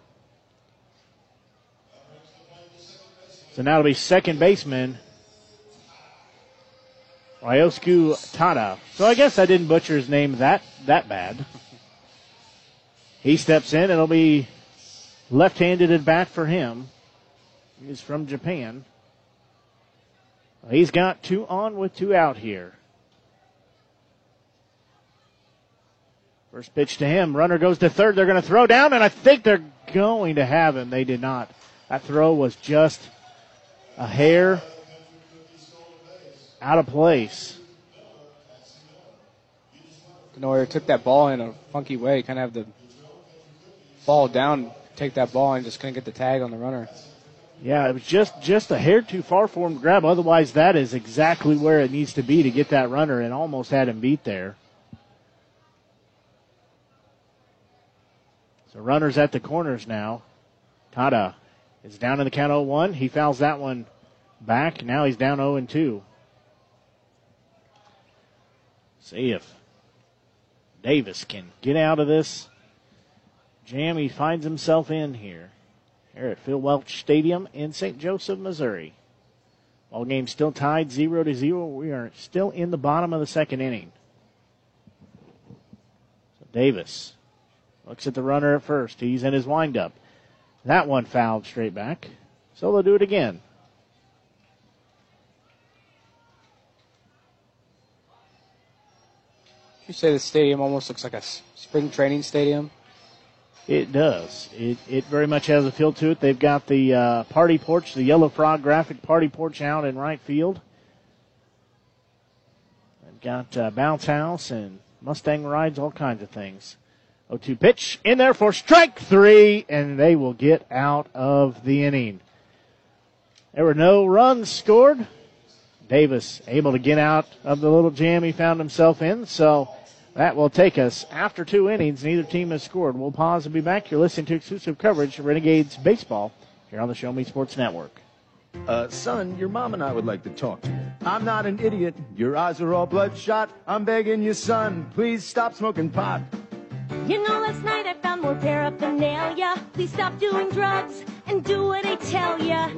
So now it'll be second baseman Ryosuke Tada. So I guess I didn't butcher his name that that bad. He steps in. It'll be left-handed at bat for him. He's from Japan. He's got two on with two out here. First pitch to him. Runner goes to third. They're going to throw down, and I think they're going to have him. They did not. That throw was just a hair out of place. Denoyer took that ball in a funky way. Kind of have the fall down, take that ball, and just couldn't get the tag on the runner. Yeah, it was just just a hair too far for him to grab. Otherwise, that is exactly where it needs to be to get that runner, and almost had him beat there. So runners at the corners now. Tada is down in the count 0-1. He fouls that one back. Now he's down 0 2. See if Davis can get out of this jam he finds himself in here. Here at Phil Welch Stadium in St. Joseph, Missouri. All game still tied 0 to 0. We are still in the bottom of the second inning. So Davis looks at the runner at first. He's in his windup. That one fouled straight back. So they'll do it again. You say the stadium almost looks like a spring training stadium. It does. It, it very much has a feel to it. They've got the uh, party porch, the Yellow Frog graphic party porch out in right field. They've got uh, bounce house and Mustang rides, all kinds of things. 0-2 pitch in there for strike three, and they will get out of the inning. There were no runs scored. Davis able to get out of the little jam he found himself in, so that will take us after two innings. Neither team has scored. We'll pause and be back. You're listening to exclusive coverage of Renegades Baseball here on the Show Me Sports Network. Uh, son, your mom and I would like to talk to you. I'm not an idiot. Your eyes are all bloodshot. I'm begging you, son, please stop smoking pot. You know, last night I found more paraphernalia. Please stop doing drugs and do what I tell ya.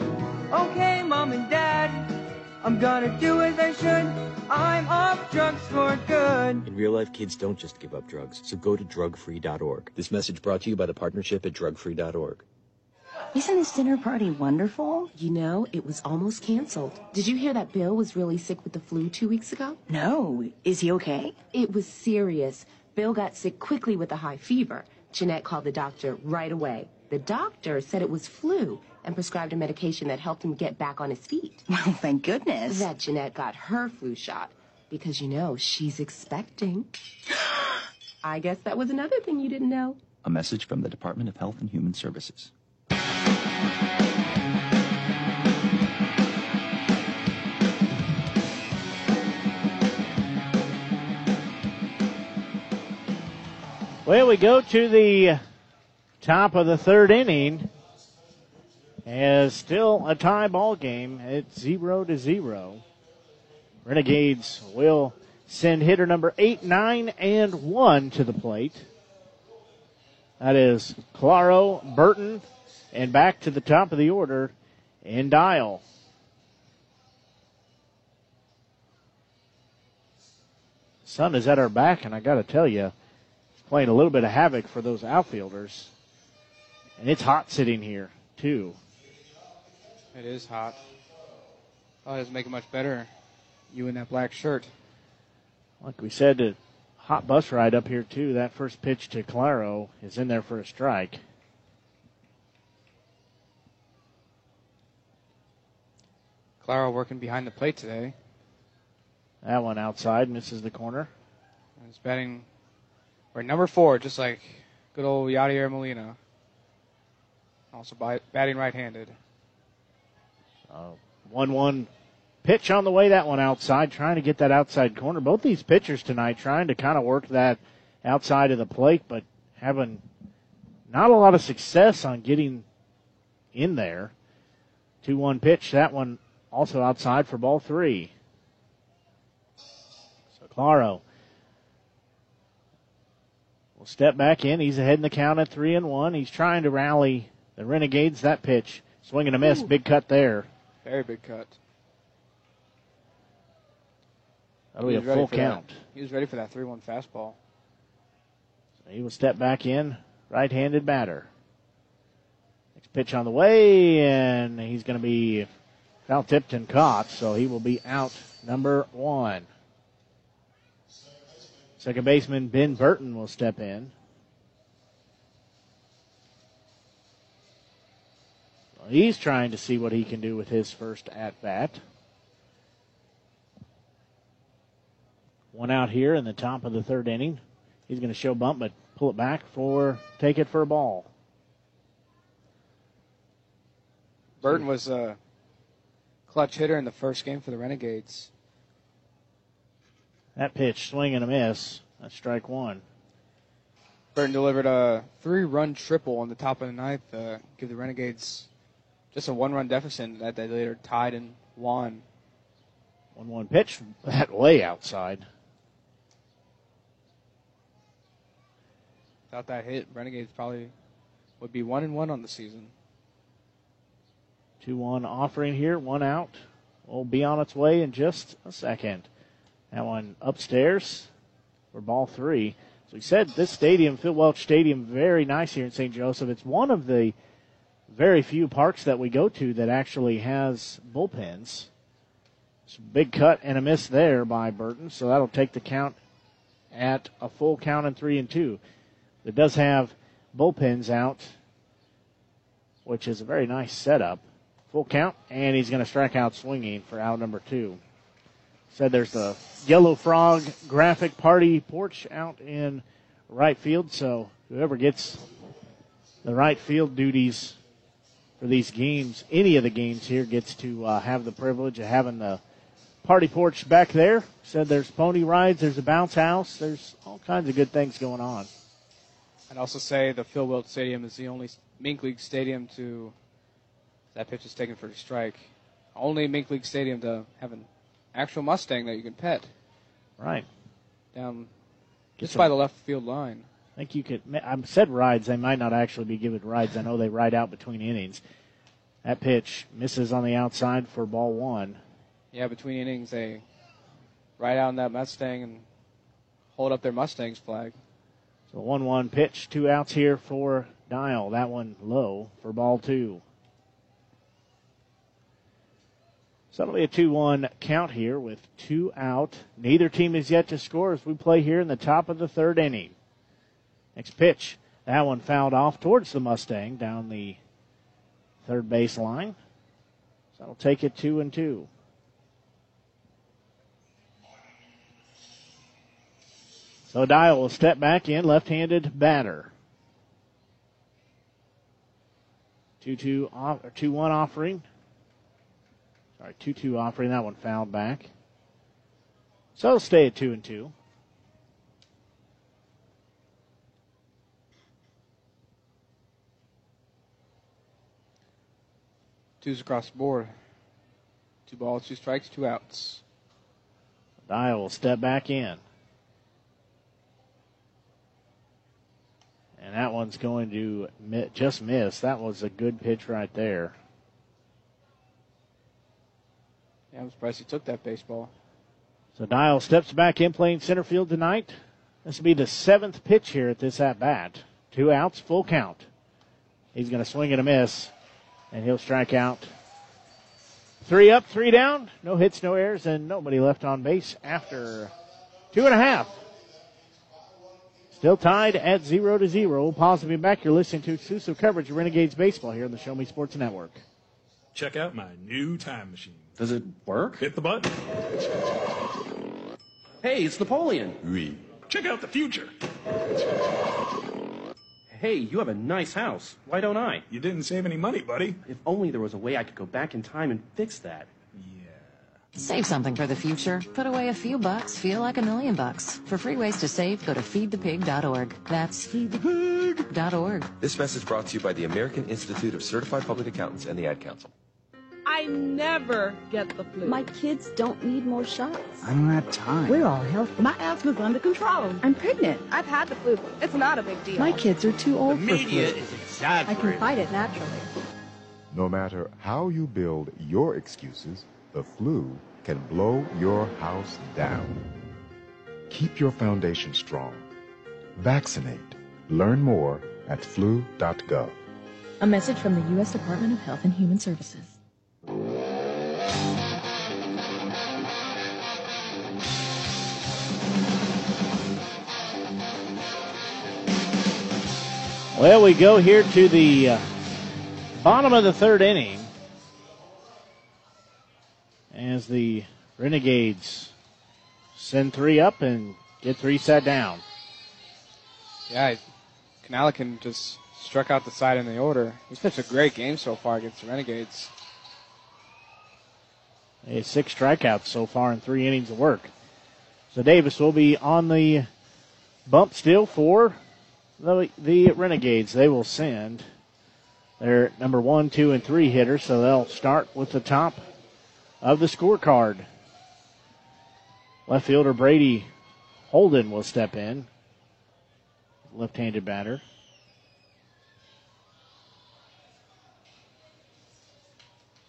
Okay, mom and dad, I'm gonna do as I should. I'm off drugs for good. In real life, kids don't just give up drugs, so go to drugfree.org. This message brought to you by the partnership at drugfree.org. Isn't this dinner party wonderful? You know, it was almost canceled. Did you hear that Bill was really sick with the flu two weeks ago? No. Is he okay? It was serious. Bill got sick quickly with a high fever. Jeanette called the doctor right away. The doctor said it was flu and prescribed a medication that helped him get back on his feet. Well, thank goodness. That Jeanette got her flu shot because you know she's expecting. I guess that was another thing you didn't know. A message from the Department of Health and Human Services. Well, we go to the top of the third inning. As still a tie ball game. at zero to zero. Renegades will send hitter number eight, nine, and one to the plate. That is Claro, Burton, and back to the top of the order in Dial. Sun is at our back, and I got to tell you, it's playing a little bit of havoc for those outfielders. And it's hot sitting here, too. It is hot. Oh, it doesn't make it much better. You in that black shirt. Like we said, a hot bus ride up here, too. That first pitch to Claro is in there for a strike. Claro working behind the plate today. That one outside misses the corner. He's batting, or number four, just like good old Yadier Molina. Also by, batting right-handed. Uh, one-one pitch on the way. That one outside, trying to get that outside corner. Both these pitchers tonight trying to kind of work that outside of the plate, but having not a lot of success on getting in there. Two-one pitch. That one also outside for ball three. So Claro will step back in. He's ahead in the count at three and one. He's trying to rally the Renegades. That pitch, swing and a miss, Ooh. big cut there. Very big cut. That'll be a full count. That. He was ready for that 3-1 fastball. He will step back in, right-handed batter. Next pitch on the way, and he's going to be foul tipped and caught, so he will be out number one. Second baseman Ben Burton will step in. He's trying to see what he can do with his first at bat. One out here in the top of the third inning. He's going to show bump, but pull it back for take it for a ball. Burton was a clutch hitter in the first game for the Renegades. That pitch, swing and a miss. That's strike one. Burton delivered a three-run triple on the top of the ninth, uh, give the Renegades just a one-run deficit that they later tied and won. One-one pitch, that way outside. Without that hit, Renegades probably would be one and one on the season. 2 1 offering here, one out. Will be on its way in just a second. That one upstairs for ball three. So we said this stadium, Phil Welch Stadium, very nice here in St. Joseph. It's one of the very few parks that we go to that actually has bullpens. So big cut and a miss there by Burton. So that'll take the count at a full count in three and two. It does have bullpens out, which is a very nice setup. Full count, and he's going to strike out swinging for out number two. Said there's the Yellow Frog graphic party porch out in right field, so whoever gets the right field duties for these games, any of the games here, gets to uh, have the privilege of having the party porch back there. Said there's pony rides, there's a bounce house, there's all kinds of good things going on. I'd also say the Phil Welch Stadium is the only Mink League stadium to that pitch is taken for a strike. Only Mink League stadium to have an actual Mustang that you can pet. Right. Down Get just some- by the left field line. I think you could. I said rides. They might not actually be given rides. I know they ride out between innings. That pitch misses on the outside for ball one. Yeah, between innings they ride out in that Mustang and hold up their Mustangs flag. So one-one pitch, two outs here for Dial. That one low for ball two. Be a 2 1 count here with two out. Neither team is yet to score as we play here in the top of the third inning. Next pitch. That one fouled off towards the Mustang down the third base line. So that'll take it 2 and 2. So Dial will step back in, left handed batter. 2 2 off, or 2 1 offering. Sorry, 2 2 offering. That one fouled back. So it'll stay at 2 and 2. Two's across the board. Two balls, two strikes, two outs. Dial will step back in. And that one's going to mi- just miss. That was a good pitch right there. Yeah, I'm surprised he took that baseball. So Dial steps back in playing center field tonight. This will be the seventh pitch here at this at bat. Two outs, full count. He's going to swing and a miss, and he'll strike out. Three up, three down. No hits, no errors, and nobody left on base after two and a half. Still tied at zero to zero. We'll pause and be back. You're listening to exclusive coverage of Renegades Baseball here on the Show Me Sports Network. Check out my new time machine. Does it work? Hit the button. Hey, it's Napoleon. Oui. Check out the future. Hey, you have a nice house. Why don't I? You didn't save any money, buddy. If only there was a way I could go back in time and fix that. Yeah. Save something for the future. Put away a few bucks, feel like a million bucks. For free ways to save, go to feedthepig.org. That's feedthepig.org. This message brought to you by the American Institute of Certified Public Accountants and the Ad Council. I never get the flu. My kids don't need more shots. I don't have time. We're all healthy. My asthma's under control. I'm pregnant. I've had the flu. It's not a big deal. My kids are too old for flu. I can fight it naturally. No matter how you build your excuses, the flu can blow your house down. Keep your foundation strong. Vaccinate. Learn more at flu.gov. A message from the U.S. Department of Health and Human Services. Well, we go here to the uh, bottom of the third inning as the Renegades send three up and get three set down. Yeah, Canala can just struck out the side in the order. He's pitched a great game so far against the Renegades. Six strikeouts so far in three innings of work. So Davis will be on the bump still for the, the Renegades. They will send their number one, two, and three hitters, so they'll start with the top of the scorecard. Left fielder Brady Holden will step in. Left handed batter.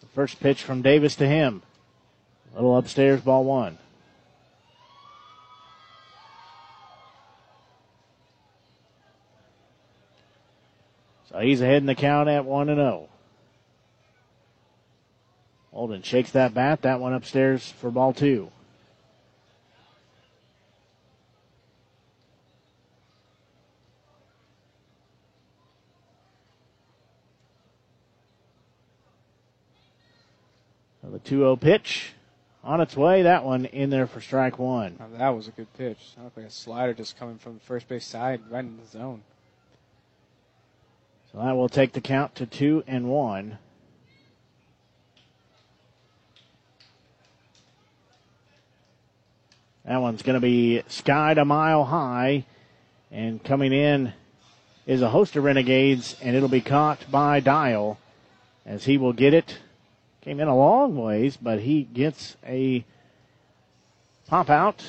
The first pitch from Davis to him. Little upstairs, ball one. So he's ahead in the count at 1 and 0. Holden shakes that bat. That one upstairs for ball two. The 2 0 pitch on its way. That one in there for strike one. Now, that was a good pitch. Looked like a slider just coming from the first base side right in the zone. So that will take the count to two and one. That one's going to be skied a mile high. And coming in is a host of Renegades, and it'll be caught by Dial as he will get it. Came in a long ways, but he gets a pop out.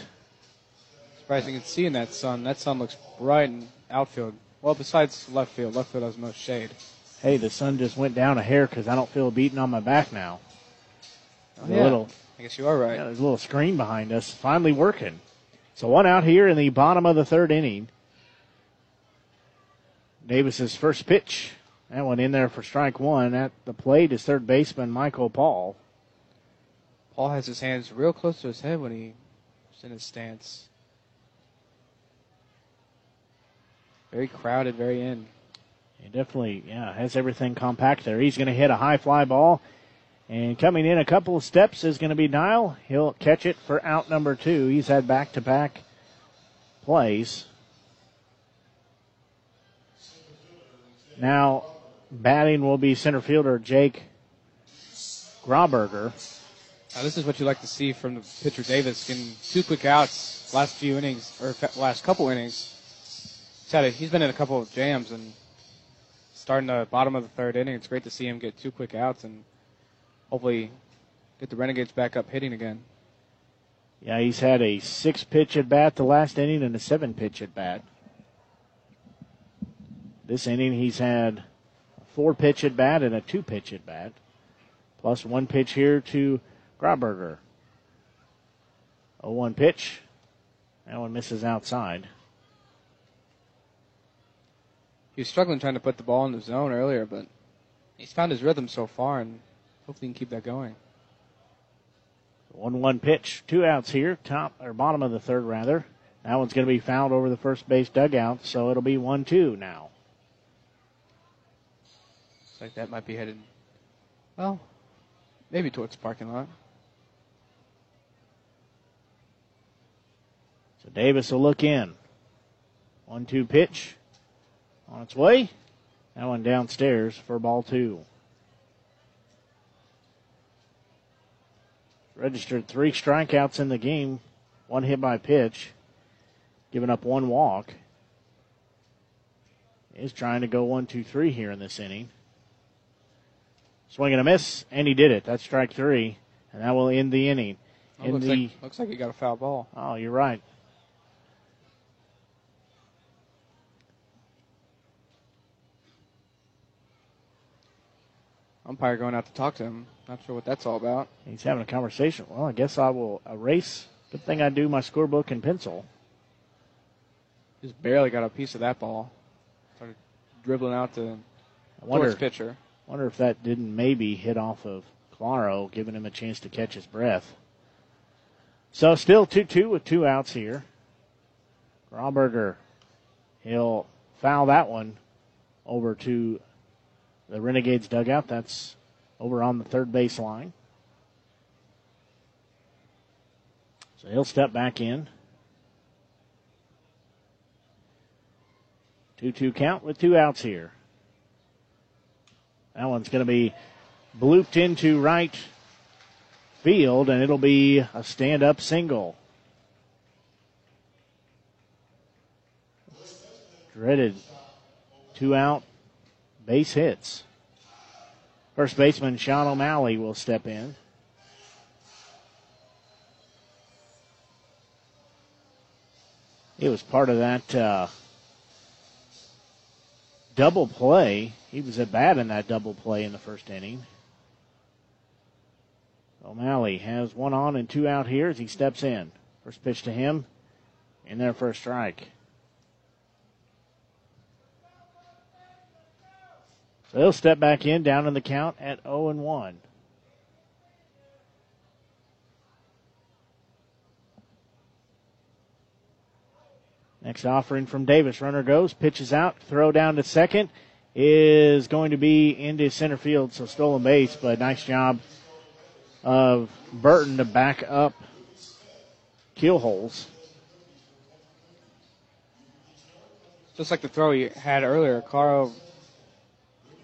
Surprising to see in that sun. That sun looks bright in outfield. Well, besides left field, left field has most shade. Hey, the sun just went down a hair because I don't feel beating on my back now. Oh, yeah. a little, I guess you are right. yeah, there's a little screen behind us, finally working. So one out here in the bottom of the third inning. Davis's first pitch. That one in there for strike one. At the plate is third baseman Michael Paul. Paul has his hands real close to his head when he's in his stance. Very crowded, very in. He definitely, yeah, has everything compact there. He's going to hit a high fly ball. And coming in a couple of steps is going to be Dial. He'll catch it for out number two. He's had back to back plays. Now, batting will be center fielder Jake Grauberger. Now, this is what you like to see from the pitcher Davis getting two quick outs last few innings, or last couple innings. He's, had a, he's been in a couple of jams and starting the bottom of the third inning. It's great to see him get two quick outs and hopefully get the Renegades back up hitting again. Yeah, he's had a six pitch at bat the last inning and a seven pitch at bat. This inning he's had four pitch at bat and a two pitch at bat, plus one pitch here to Grauberger. 0 1 pitch. That one misses outside. He was struggling trying to put the ball in the zone earlier, but he's found his rhythm so far and hopefully he can keep that going. 1 1 pitch. Two outs here, top or bottom of the third, rather. That one's going to be fouled over the first base dugout, so it'll be 1 2 now. Like that might be headed, well, maybe towards the parking lot. So Davis will look in. 1 2 pitch on its way. That one downstairs for ball two. Registered three strikeouts in the game, one hit by pitch, giving up one walk. Is trying to go one, two, three here in this inning. Swing and a miss, and he did it. That's strike three, and that will end the inning. Oh, In looks, the like, looks like he got a foul ball. oh, you're right. Umpire going out to talk to him. Not sure what that's all about. He's having a conversation. Well, I guess I will erase. Good thing I do my scorebook in pencil. Just barely got a piece of that ball. Started dribbling out to I wonder, pitcher. Wonder if that didn't maybe hit off of Claro, giving him a chance to catch his breath. So still 2-2 with two outs here. Grauberger, he'll foul that one over to the Renegades dugout. That's over on the third base line. So he'll step back in. 2 2 count with two outs here. That one's going to be blooped into right field, and it'll be a stand up single. Dreaded two out base hits. First baseman Sean O'Malley will step in. He was part of that uh, double play. He was at bat in that double play in the first inning. O'Malley has one on and two out here as he steps in. First pitch to him, in there for a strike. So he'll step back in, down in the count at 0 and 1. Next offering from Davis. Runner goes, pitches out, throw down to second is going to be into center field, so stolen base, but nice job of Burton to back up Keelholz. Just like the throw he had earlier, Caro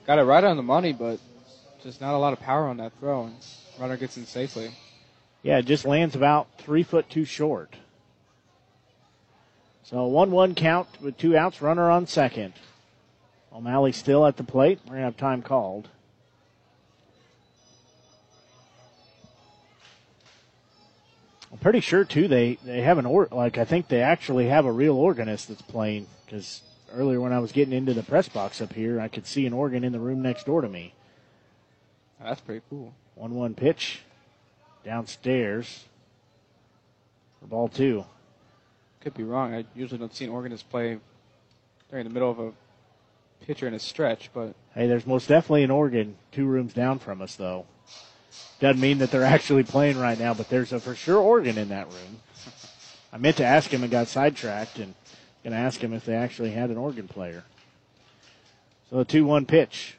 got it right on the money, but just not a lot of power on that throw, and runner gets in safely. Yeah, it just lands about three foot too short. So 1 1 count with two outs, runner on second. O'Malley still at the plate. We're going to have time called. I'm pretty sure too they they have an or like I think they actually have a real organist that's playing because earlier when I was getting into the press box up here I could see an organ in the room next door to me. That's pretty cool. One one pitch downstairs for ball two. Could be wrong. I usually don't see an organist play during the middle of a pitcher in a stretch, but Hey, there's most definitely an organ two rooms down from us, though. Doesn't mean that they're actually playing right now, but there's a for sure organ in that room. I meant to ask him and got sidetracked, and going to ask him if they actually had an organ player. So a 2 1 pitch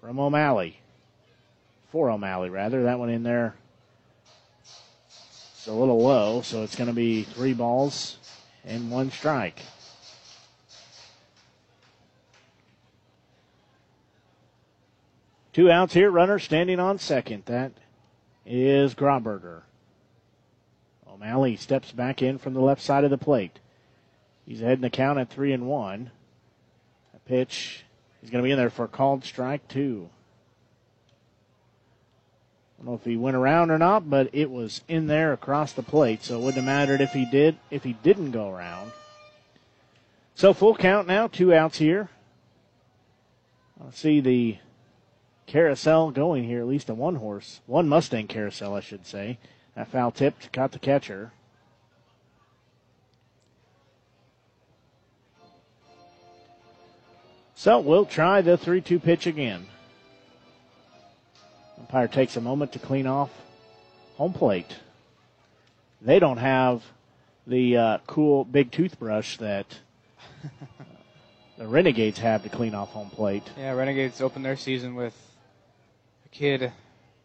from O'Malley. For O'Malley, rather. That one in there. It's a little low, so it's going to be three balls and one strike. Two outs here, runner standing on second. That is Grauberger. O'Malley steps back in from the left side of the plate. He's ahead in the count at three and one. A pitch. He's going to be in there for a called strike two. I don't know if he went around or not, but it was in there across the plate, so it wouldn't have mattered if he did, if he didn't go around. So full count now, two outs here. I see the carousel going here, at least a one horse, one Mustang carousel, I should say. That foul tipped, caught the catcher. So we'll try the 3 2 pitch again. Umpire takes a moment to clean off home plate. They don't have the uh, cool big toothbrush that the Renegades have to clean off home plate. Yeah, Renegades opened their season with kid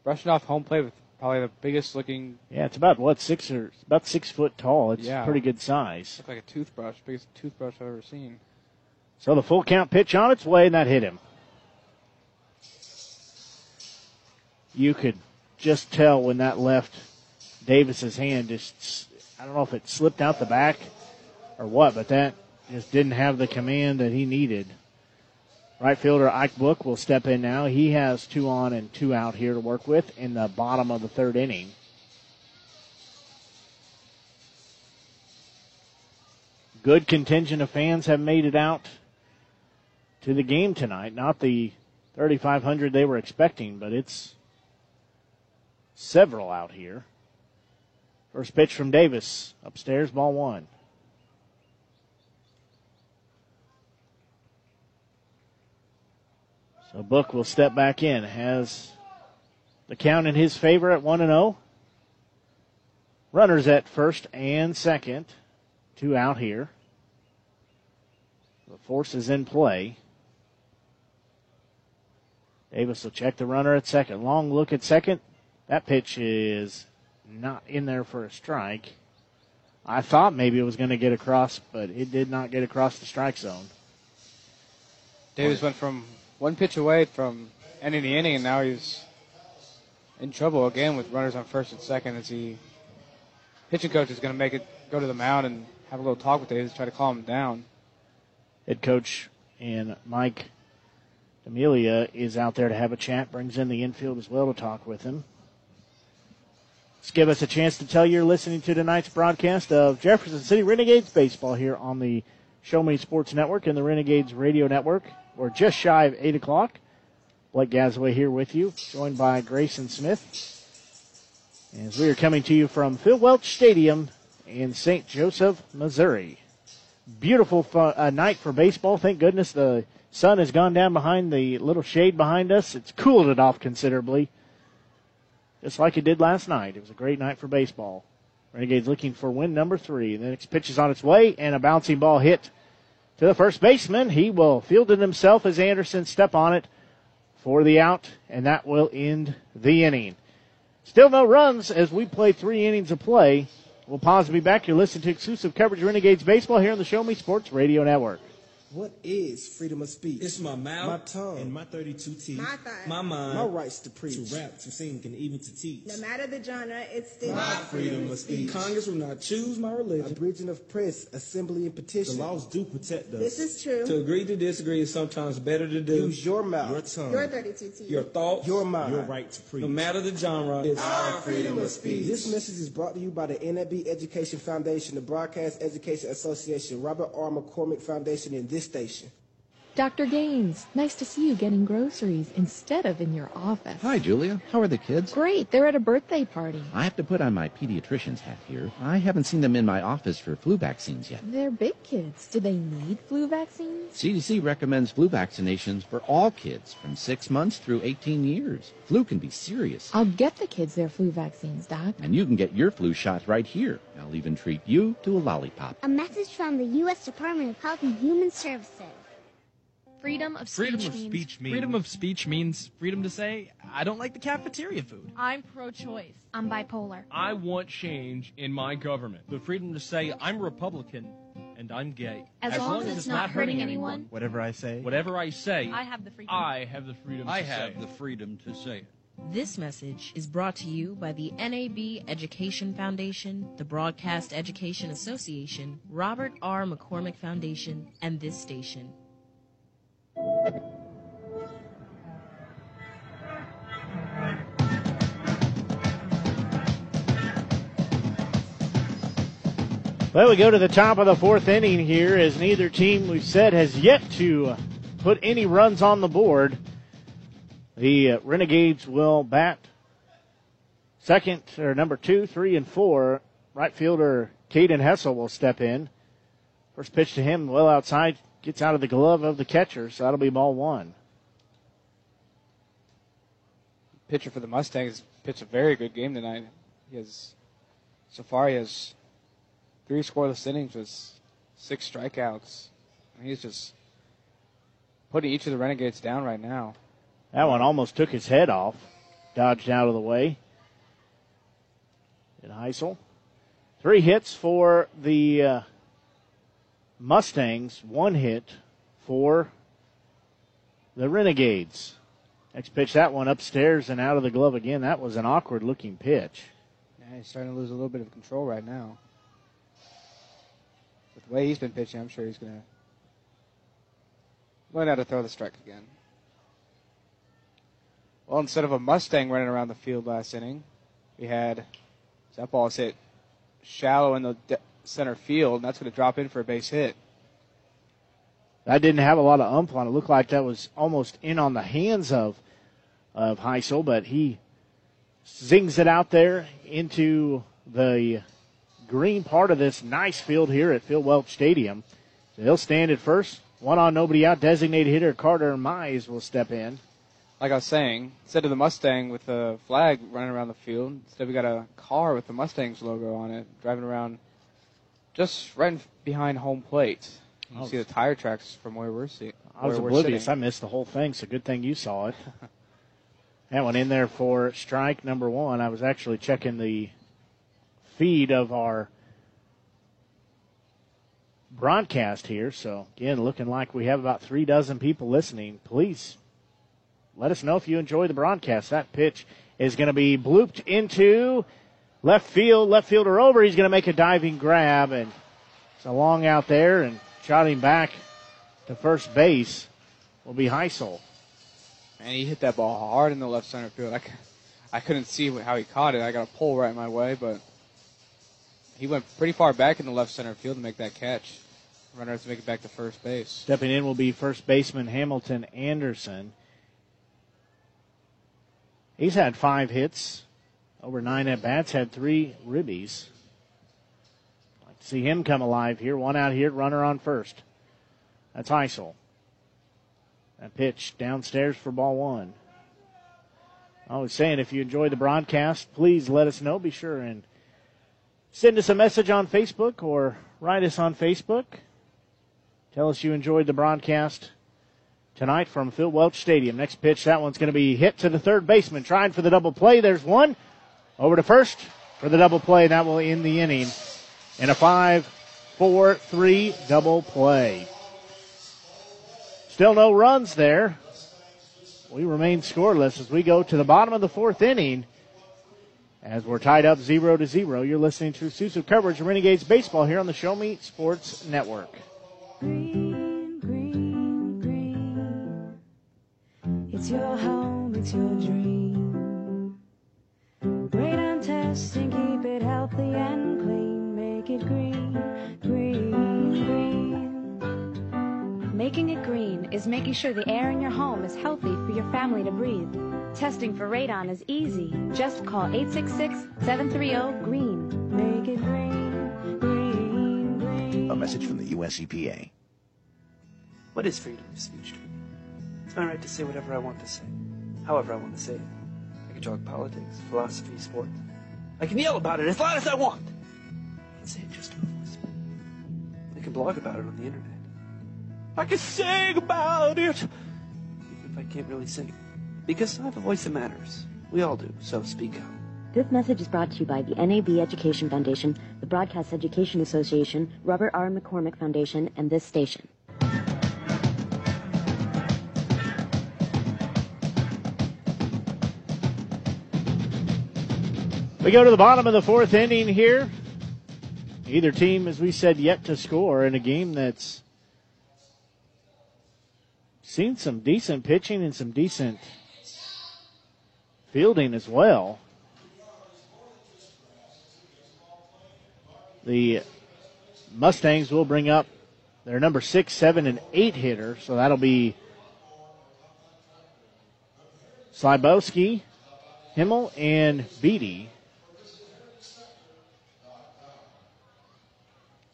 brushing off home plate with probably the biggest looking. Yeah, it's about what six or about six foot tall. It's Yeah. pretty good size. Looked like a toothbrush, biggest toothbrush I've ever seen. So the full count pitch on its way, and that hit him. You could just tell when that left Davis's hand. Just I don't know if it slipped out the back or what, but that just didn't have the command that he needed. Right fielder Ike Book will step in now. He has two on and two out here to work with in the bottom of the third inning. Good contingent of fans have made it out to the game tonight. Not the 3,500 they were expecting, but it's several out here. First pitch from Davis. Upstairs, ball one. So Book will step back in. Has the count in his favor at 1 and 0. Runners at first and second. Two out here. The force is in play. Davis will check the runner at second. Long look at second. That pitch is not in there for a strike. I thought maybe it was going to get across, but it did not get across the strike zone. Davis went from one pitch away from ending the inning, and now he's in trouble again with runners on first and second as he pitching coach is going to make it go to the mound and have a little talk with Davis, try to calm him down. Head coach and Mike Amelia is out there to have a chat, brings in the infield as well to talk with him. Let's give us a chance to tell you you're listening to tonight's broadcast of Jefferson City Renegades baseball here on the Show Me Sports Network and the Renegades Radio Network. We're just shy of 8 o'clock. Blake Gazaway here with you, joined by Grayson Smith. As we are coming to you from Phil Welch Stadium in St. Joseph, Missouri. Beautiful fu- uh, night for baseball. Thank goodness the sun has gone down behind the little shade behind us. It's cooled it off considerably, just like it did last night. It was a great night for baseball. Renegades looking for win number three. The next pitch is on its way, and a bouncing ball hit to the first baseman. He will field it himself as Anderson step on it for the out, and that will end the inning. Still no runs as we play three innings of play. We'll pause and be back. You're listening to exclusive coverage of Renegades Baseball here on the Show Me Sports Radio Network. What is freedom of speech? It's my mouth, my tongue, and my 32 teeth, my, thigh, my mind, my rights to preach, to rap, to sing, and even to teach. No matter the genre, it's still my freedom of speech. Congress will not choose my religion. Abridging of press, assembly, and petition. The laws do protect us. This is true. To agree to disagree is sometimes better to do. Use your mouth, your tongue, your 32 teeth, your thoughts, your mind, your right to preach. No matter the genre, it's our freedom of speech. This message is brought to you by the NAB Education Foundation, the Broadcast Education Association, Robert R. McCormick Foundation, and this station. Dr. Gaines, nice to see you getting groceries instead of in your office. Hi, Julia. How are the kids? Great. They're at a birthday party. I have to put on my pediatrician's hat here. I haven't seen them in my office for flu vaccines yet. They're big kids. Do they need flu vaccines? CDC recommends flu vaccinations for all kids from 6 months through 18 years. Flu can be serious. I'll get the kids their flu vaccines, Doc. And you can get your flu shot right here. I'll even treat you to a lollipop. A message from the U.S. Department of Health and Human Services. Freedom of speech freedom of means speech means freedom of speech means freedom to say I don't like the cafeteria food. I'm pro-choice. I'm bipolar. I want change in my government. The freedom to say I'm Republican and I'm gay. As, as long, long, as it's, not hurting anyone. anyone. Whatever I say. Whatever I say. I have the freedom. I have the freedom. I to have say. the freedom to say it. This message is brought to you by the NAB Education Foundation, the Broadcast Education Association, Robert R. McCormick Foundation, and this station. Well, we go to the top of the fourth inning here as neither team, we've said, has yet to put any runs on the board. The uh, Renegades will bat second, or number two, three, and four. Right fielder Caden Hessel will step in. First pitch to him, well outside, gets out of the glove of the catcher, so that'll be ball one. Pitcher for the Mustangs pitched a very good game tonight. He has, so far, he has three scoreless innings with six strikeouts. He's just putting each of the Renegades down right now. That one almost took his head off, dodged out of the way. And Heisel. Three hits for the uh, Mustangs, one hit for the Renegades. Next pitch, that one upstairs and out of the glove again. That was an awkward looking pitch. Yeah, he's starting to lose a little bit of control right now. With the way he's been pitching, I'm sure he's going to learn how to throw the strike again. Well, instead of a Mustang running around the field last inning, we had that ball hit shallow in the de- center field, and that's going to drop in for a base hit. That didn't have a lot of ump on it. Looked like that was almost in on the hands of of Heisel, but he zings it out there into the green part of this nice field here at Phil Welch Stadium. So he'll stand at first. One on, nobody out. Designated hitter Carter Mize will step in. Like I was saying, instead of the Mustang with the flag running around the field, instead we got a car with the Mustangs logo on it driving around just right behind home plate. You Oh. see the tire tracks from where we're seeing. I was oblivious. I missed the whole thing, so good thing you saw it. that one in there for strike number one. I was actually checking the feed of our broadcast here. So again, looking like we have about three dozen people listening. Please let us know if you enjoy the broadcast. That pitch is going to be blooped into left field. Left fielder over. He's going to make a diving grab, and it's a long out there, and shot him back to first base will be Heisel. And he hit that ball hard in the left center field. I, I couldn't see how he caught it. I got a pole right my way, but he went pretty far back in the left center field to make that catch. Runner has to make it back to first base. Stepping in will be first baseman Hamilton Anderson. He's had five hits, over nine at bats, had three ribbies. Like to see him come alive here. One out here, runner on first. That's Heisel. That pitch downstairs for ball one. I was saying, if you enjoy the broadcast, please let us know. Be sure and send us a message on Facebook or write us on Facebook. Tell us you enjoyed the broadcast tonight from Phil Welch Stadium. Next pitch, that one's going to be hit to the third baseman, trying for the double play. There's one. Over to first for the double play. That will end the inning in a 5 4 3 double play. Still no runs there. We remain scoreless as we go to the bottom of the fourth inning. As we're tied up zero to zero, you're listening to exclusive coverage of Renegades baseball here on the Show Me Sports Network. Green, green, green. It's your home, it's your dream. Great on testing, keep it healthy and clean. Make it green, green, green. Making it green is making sure the air in your home is healthy for your family to breathe. Testing for radon is easy. Just call 866-730-GREEN. Make it green, green, green. A message from the U.S. EPA. What is freedom of speech to me? It's my right to say whatever I want to say, however I want to say it. I can talk politics, philosophy, sports. I can yell about it as loud as I want. I can say it just to a voice. I can blog about it on the internet. I can sing about it, even if I can't really sing. Because I have a voice that matters. We all do, so speak up. This message is brought to you by the NAB Education Foundation, the Broadcast Education Association, Robert R. McCormick Foundation, and this station. We go to the bottom of the fourth inning here. Either team, as we said, yet to score in a game that's seen some decent pitching and some decent fielding as well. The Mustangs will bring up their number six, seven, and eight hitter, so that'll be Slybowski, Himmel, and Beatty.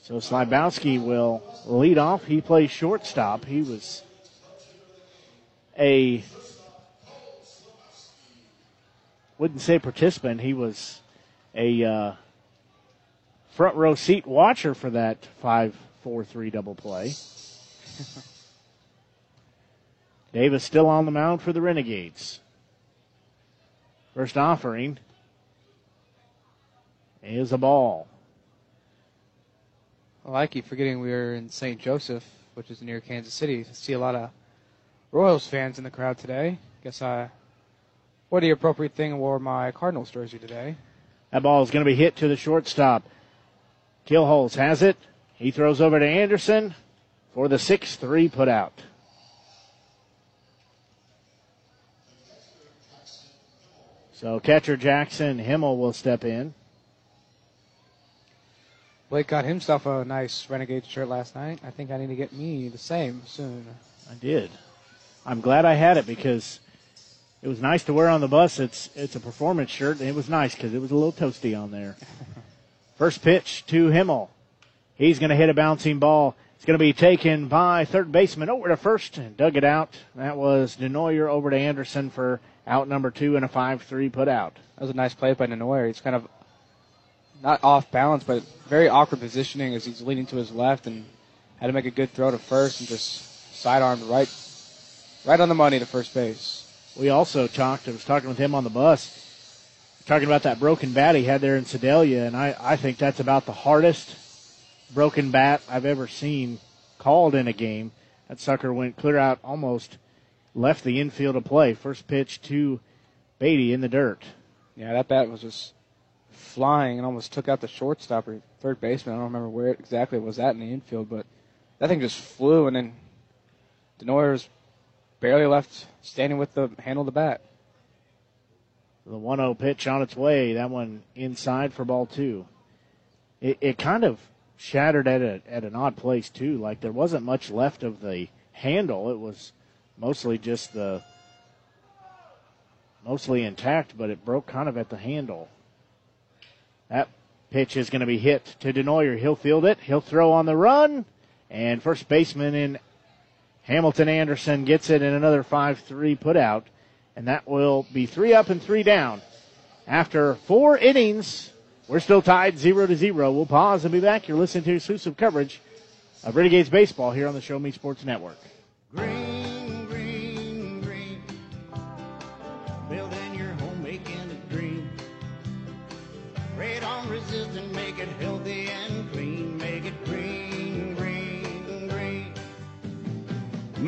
So Slybowski will lead off. He plays shortstop. He was a wouldn't say participant. He was a uh, front row seat watcher for that five four three double play. Davis still on the mound for the Renegades. First offering is a ball. Well, I keep forgetting we are in St. Joseph, which is near Kansas City. I see a lot of Royals fans in the crowd today. Guess I wore the appropriate thing wore my Cardinals jersey today. That ball is going to be hit to the shortstop. Killholz has it. He throws over to Anderson for the 6 3 put out. So catcher Jackson Himmel will step in. Blake got himself a nice Renegade shirt last night. I think I need to get me the same soon. I did. I'm glad I had it because it was nice to wear on the bus. It's it's a performance shirt, and it was nice because it was a little toasty on there. First pitch to Himmel. He's going to hit a bouncing ball. It's going to be taken by third baseman over to first and dug it out. That was Denoyer over to Anderson for out number two and a 5-3 put out. That was a nice play by Denoyer. He's kind of not off balance, but very awkward positioning as he's leaning to his left and had to make a good throw to first and just sidearmed right, right on the money to first base. We also talked. I was talking with him on the bus, talking about that broken bat he had there in Sedalia, and I, I think that's about the hardest broken bat I've ever seen called in a game. That sucker went clear out almost left the infield to play. First pitch to Beatty in the dirt. Yeah, that bat was just flying and almost took out the shortstop or third baseman. I don't remember where exactly it was at in the infield, but that thing just flew, and then Denoyer was barely left standing with the handle of the bat. The 1 0 pitch on its way. That one inside for ball two. It, it kind of shattered at, a, at an odd place, too. Like there wasn't much left of the handle. It was mostly just the. mostly intact, but it broke kind of at the handle. That pitch is going to be hit to Denoyer. He'll field it. He'll throw on the run. And first baseman in Hamilton Anderson gets it in another 5 3 put out. And that will be three up and three down. After four innings, we're still tied 0 to 0. We'll pause and be back. You're listening to exclusive coverage of Renegades Baseball here on the Show Me Sports Network. Green,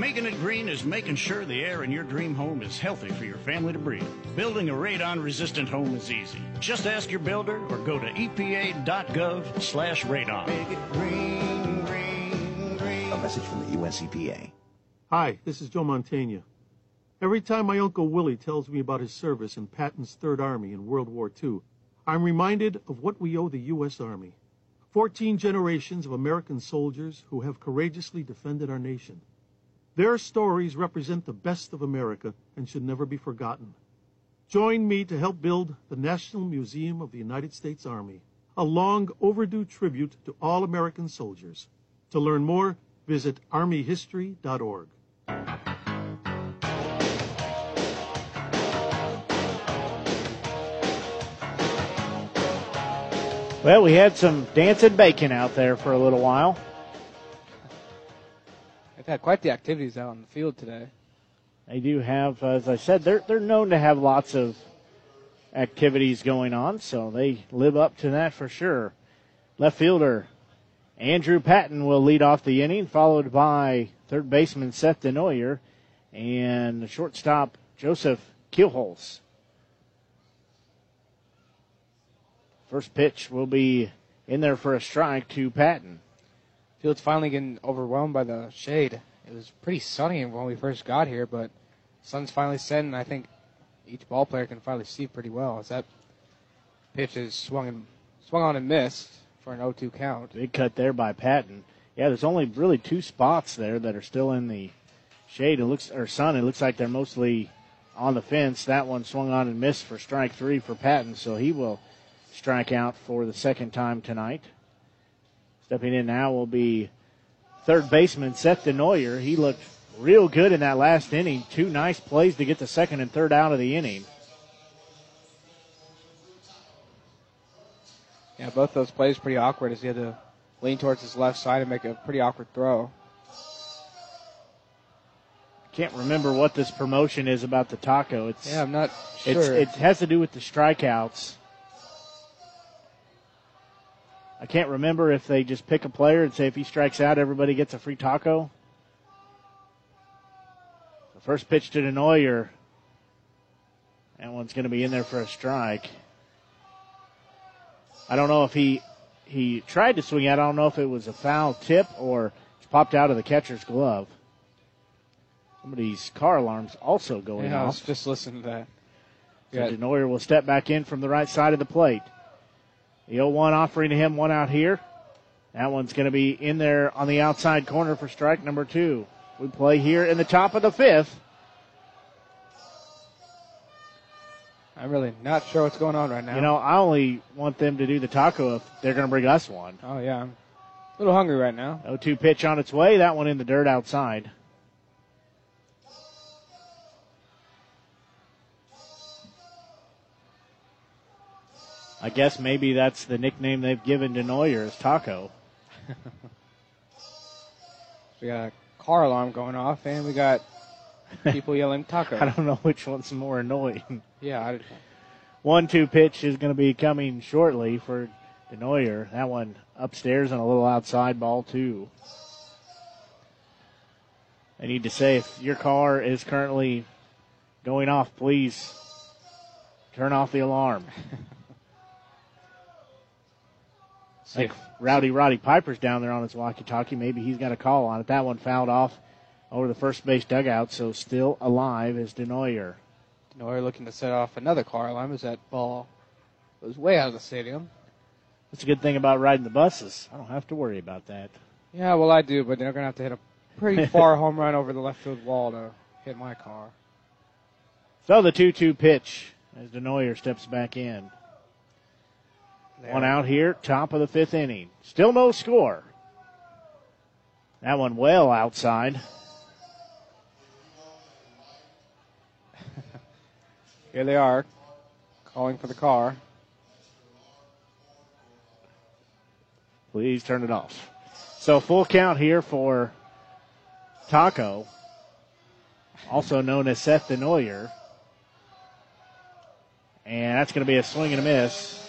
Making it green is making sure the air in your dream home is healthy for your family to breathe. Building a radon resistant home is easy. Just ask your builder or go to epa.gov slash radon. Make it green, green, green. A message from the U.S. EPA. Hi, this is Joe Mantegna. Every time my Uncle Willie tells me about his service in Patton's Third Army in World War II, I'm reminded of what we owe the U.S. Army. Fourteen generations of American soldiers who have courageously defended our nation. Their stories represent the best of America and should never be forgotten. Join me to help build the National Museum of the United States Army, a long overdue tribute to all American soldiers. To learn more, visit armyhistory.org. Well, we had some dancing bacon out there for a little while. They've had quite the activities out on the field today. They do have, as I said, they're they're known to have lots of activities going on, so they live up to that for sure. Left fielder Andrew Patton will lead off the inning, followed by third baseman Seth Denoyer and shortstop Joseph Keelholz. First pitch will be in there for a strike to Patton. Field's finally getting overwhelmed by the shade. It was pretty sunny when we first got here, but sun's finally setting. and I think each ball player can finally see pretty well as that pitch is swung and swung on and missed for an 0-2 count. Big cut there by Patton. Yeah, there's only really two spots there that are still in the shade. It looks or sun. It looks like they're mostly on the fence. That one swung on and missed for strike three for Patton, so he will strike out for the second time tonight. Stepping in now will be third baseman Seth Denoyer. He looked real good in that last inning. Two nice plays to get the second and third out of the inning. Yeah, both those plays pretty awkward as he had to lean towards his left side and make a pretty awkward throw. Can't remember what this promotion is about the taco. It's Yeah, I'm not it's, sure. it has to do with the strikeouts. I can't remember if they just pick a player and say if he strikes out, everybody gets a free taco. The first pitch to Denoyer. That one's going to be in there for a strike. I don't know if he he tried to swing out. I don't know if it was a foul tip or it's popped out of the catcher's glove. Somebody's car alarm's also going yeah, off. just listen to that. So Yeah. Denoyer will step back in from the right side of the plate. The 0 1 offering to him one out here. That one's going to be in there on the outside corner for strike number two. We play here in the top of the fifth. I'm really not sure what's going on right now. You know, I only want them to do the taco if they're going to bring us one. Oh yeah, I'm a little hungry right now. 0 2 pitch on its way. That one in the dirt outside. I guess maybe that's the nickname they've given Denoyer is Taco. We got a car alarm going off, and we got people yelling taco. I don't know which one's more annoying. Yeah, I, One two pitch is going to be coming shortly for Denoyer. That one upstairs and a little outside ball, too. I need to say if your car is currently going off, please turn off the alarm. like Rowdy Roddy Piper's down there on his walkie-talkie. Maybe he's got a call on it. That one fouled off over the first base dugout, so still alive is Denoyer. Denoyer looking to set off another car alarm as that ball was way out of the stadium. That's a good thing about riding the buses. I don't have to worry about that. Yeah, well, I do, but they're going to have to hit a pretty far home run over the left field wall to hit my car. So the 2 2 pitch as Denoyer steps back in. One out here, top of the fifth inning. Still no score. That one well outside. Here they are, calling for the car. Please turn it off. So full count here for Taco, also known as Seth Denoyer. And that's going to be a swing and a miss.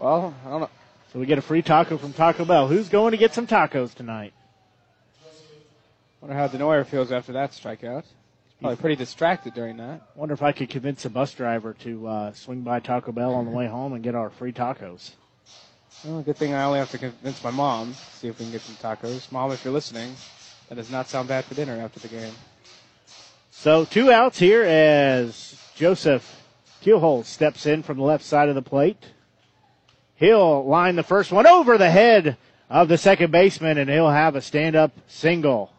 Well, I don't know. So we get a free taco from Taco Bell. Who's going to get some tacos tonight? Wonder how Denoyer feels after that strikeout. He's probably pretty distracted during that. Wonder if I could convince a bus driver to uh, swing by Taco Bell on the way home and get our free tacos. Well, good thing I only have to convince my mom. See if we can get some tacos. Mom, if you're listening, that does not sound bad for dinner after the game. So two outs here as Joseph Keelholz steps in from the left side of the plate. He'll line the first one over the head of the second baseman, and he'll have a stand-up single.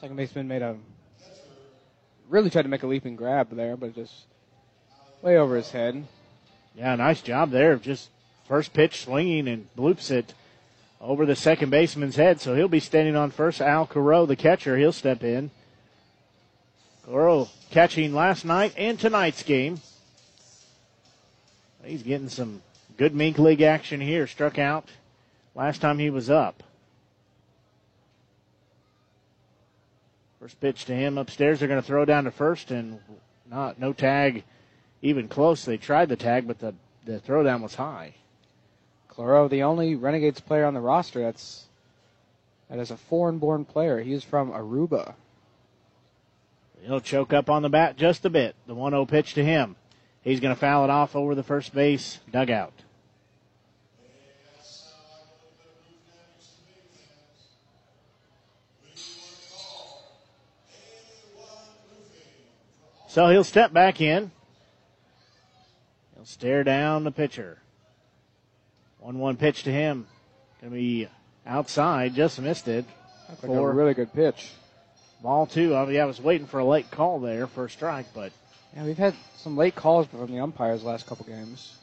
Second baseman made a really tried to make a leaping grab there, but just way over his head. Yeah, nice job there of just first pitch swinging and bloops it over the second baseman's head. So he'll be standing on first. Al Caro, the catcher, he'll step in. Caro catching last night and tonight's game. He's getting some good MINK League action here. Struck out last time he was up. First pitch to him upstairs. They're going to throw down to first and not no tag even close. They tried the tag, but the, the throwdown was high. Claro, the only Renegades player on the roster that's that is a foreign-born player. He's from Aruba. He'll choke up on the bat just a bit. The 1-0 pitch to him. He's going to foul it off over the first base dugout. So he'll step back in. He'll stare down the pitcher. 1 1 pitch to him. Going to be outside, just missed it. That's like a really good pitch. Ball two. Oh, I, mean, I was waiting for a late call there for a strike, but Yeah, we've had some late calls from the umpires the last couple games.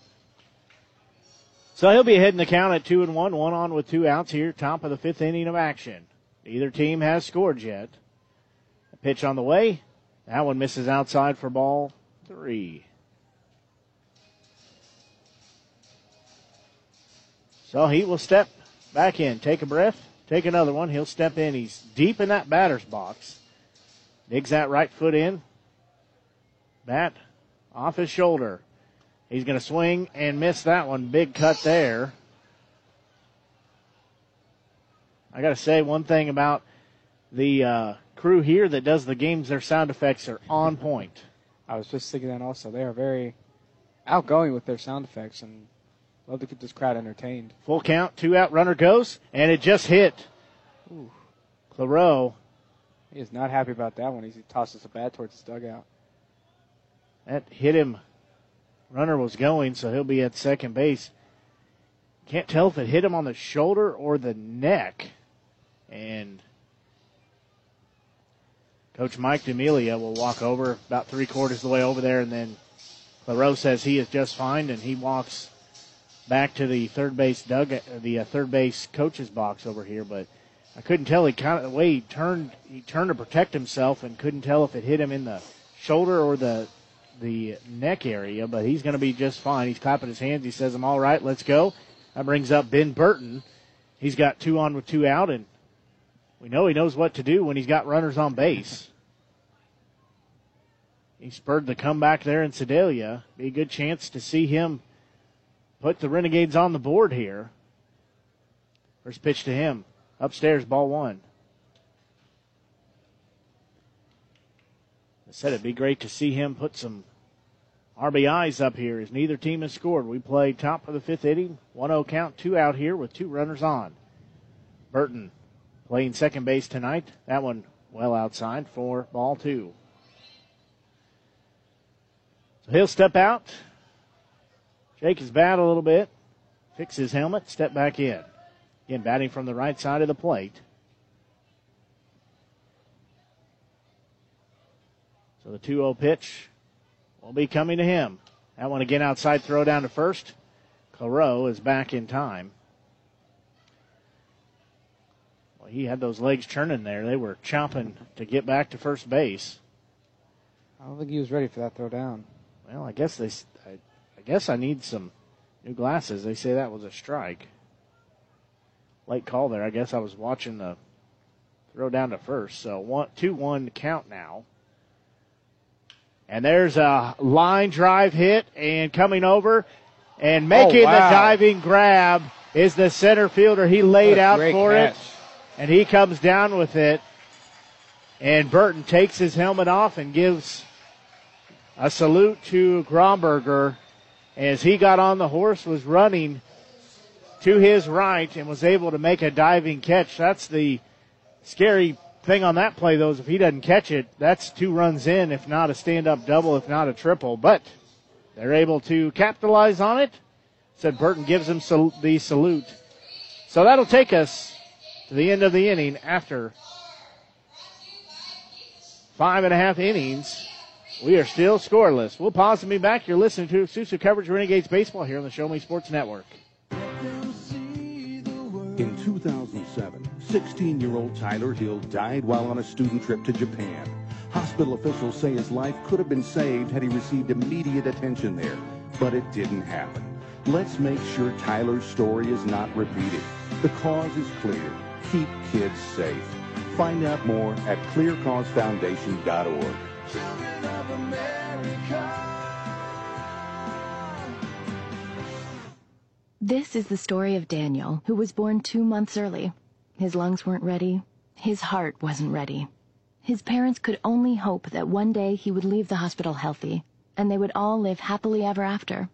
So he'll be hitting the count at two and one, one on with two outs here, top of the fifth inning of action. Neither team has scored yet. A pitch on the way. That one misses outside for ball three. So he will step back in, take a breath, take another one. He'll step in. He's deep in that batter's box. Digs that right foot in. Bat off his shoulder. He's going to swing and miss that one. Big cut there. I got to say one thing about the uh, crew here that does the games. Their sound effects are on point. I was just thinking that also. They are very outgoing with their sound effects and love to keep this crowd entertained. Full count, two out, runner goes, and it just hit. Ooh. Claro. He is not happy about that one. He tosses a bat towards his dugout. That hit him. Runner was going, so he'll be at second base. Can't tell if it hit him on the shoulder or the neck. And Coach Mike D'Amelia will walk over about three quarters of the way over there, and then Claro says he is just fine, and he walks back to the third base dug the uh, third base coach's box over here. But I couldn't tell. He kind of the way he turned he turned to protect himself, and couldn't tell if it hit him in the shoulder or the the neck area. But he's going to be just fine. He's clapping his hands. He says, "I'm all right. Let's go." That brings up Ben Burton. He's got two on with two out, and we know he knows what to do when he's got runners on base. He spurred the comeback there in Sedalia. Be a good chance to see him put the Renegades on the board here. First pitch to him. Upstairs, ball one. Said it'd be great to see him put some RBIs up here as neither team has scored. We play top of the fifth inning, 1 0 count, two out here with two runners on. Burton playing second base tonight. That one well outside for ball two. So he'll step out, shake his bat a little bit, fix his helmet, step back in. Again, batting from the right side of the plate. So the 2 0 pitch will be coming to him. That one again outside, throw down to first. Claro is back in time. Well, he had those legs churning there. They were chomping to get back to first base. I don't think he was ready for that throw down. Well, I guess they. I, I guess I need some new glasses. They say that was a strike. Late call there. I guess I was watching the throw down to first. So one, two, one count now. And there's a line drive hit and coming over and making Oh, wow. the diving grab is the center fielder. He laid out for catch. it and he comes down with it. And Burton takes his helmet off and gives a salute to Grauberger as he got on the horse, was running to his right and was able to make a diving catch. That's the scary thing on that play, though, is if he doesn't catch it, that's two runs in, if not a stand up double, if not a triple. But they're able to capitalize on it. Said Burton gives him sal- the salute. So that'll take us to the end of the inning after five and a half innings. We are still scoreless. We'll pause and be back. You're listening to Susu Coverage Renegades Baseball here on the Show Me Sports Network. In 2007, 16 year old Tyler Hill died while on a student trip to Japan. Hospital officials say his life could have been saved had he received immediate attention there, but it didn't happen. Let's make sure Tyler's story is not repeated. The cause is clear. Keep kids safe. Find out more at clearcausefoundation.org. This is the story of Daniel, who was born two months early. His lungs weren't ready. His heart wasn't ready. His parents could only hope that one day he would leave the hospital healthy, and they would all live happily ever after.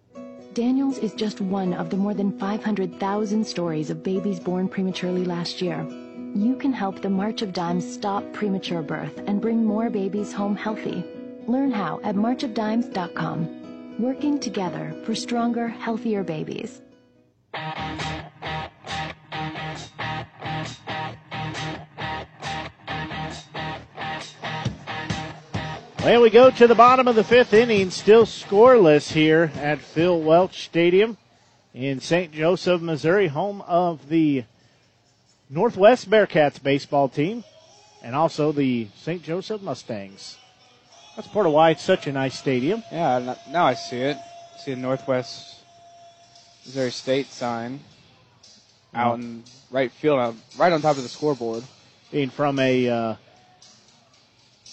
Daniel's is just one of the more than 500,000 stories of babies born prematurely last year. You can help the March of Dimes stop premature birth and bring more babies home healthy. Learn how at marchofdimes.com. Working together for stronger, healthier babies. Well, we go to the bottom of the fifth inning, still scoreless here at Phil Welch Stadium in St. Joseph, Missouri, home of the Northwest Bearcats baseball team and also the St. Joseph Mustangs. That's part of why it's such a nice stadium. Yeah, now I see it. See the Northwest Missouri State sign out in right field, right on top of the scoreboard. Being from a uh,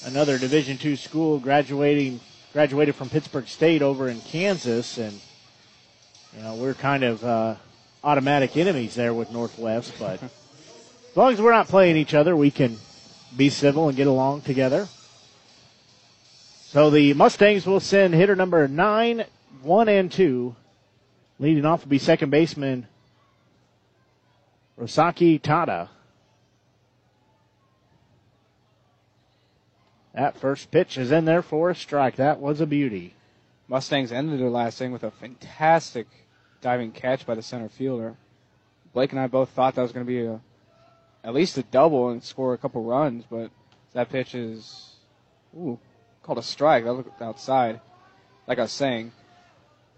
another Division two school, graduating graduated from Pittsburg State over in Kansas, and you know we're kind of uh, automatic enemies there with Northwest. But as long as we're not playing each other, we can be civil and get along together. So the Mustangs will send hitter number nine, one and two. Leading off will be second baseman Ryosuke Tada. That first pitch is in there for a strike. That was a beauty. Mustangs ended their last inning with a fantastic diving catch by the center fielder. Blake and I both thought that was going to be a at least a double and score a couple runs, but that pitch is ooh called a strike. That looked outside. Like I was saying,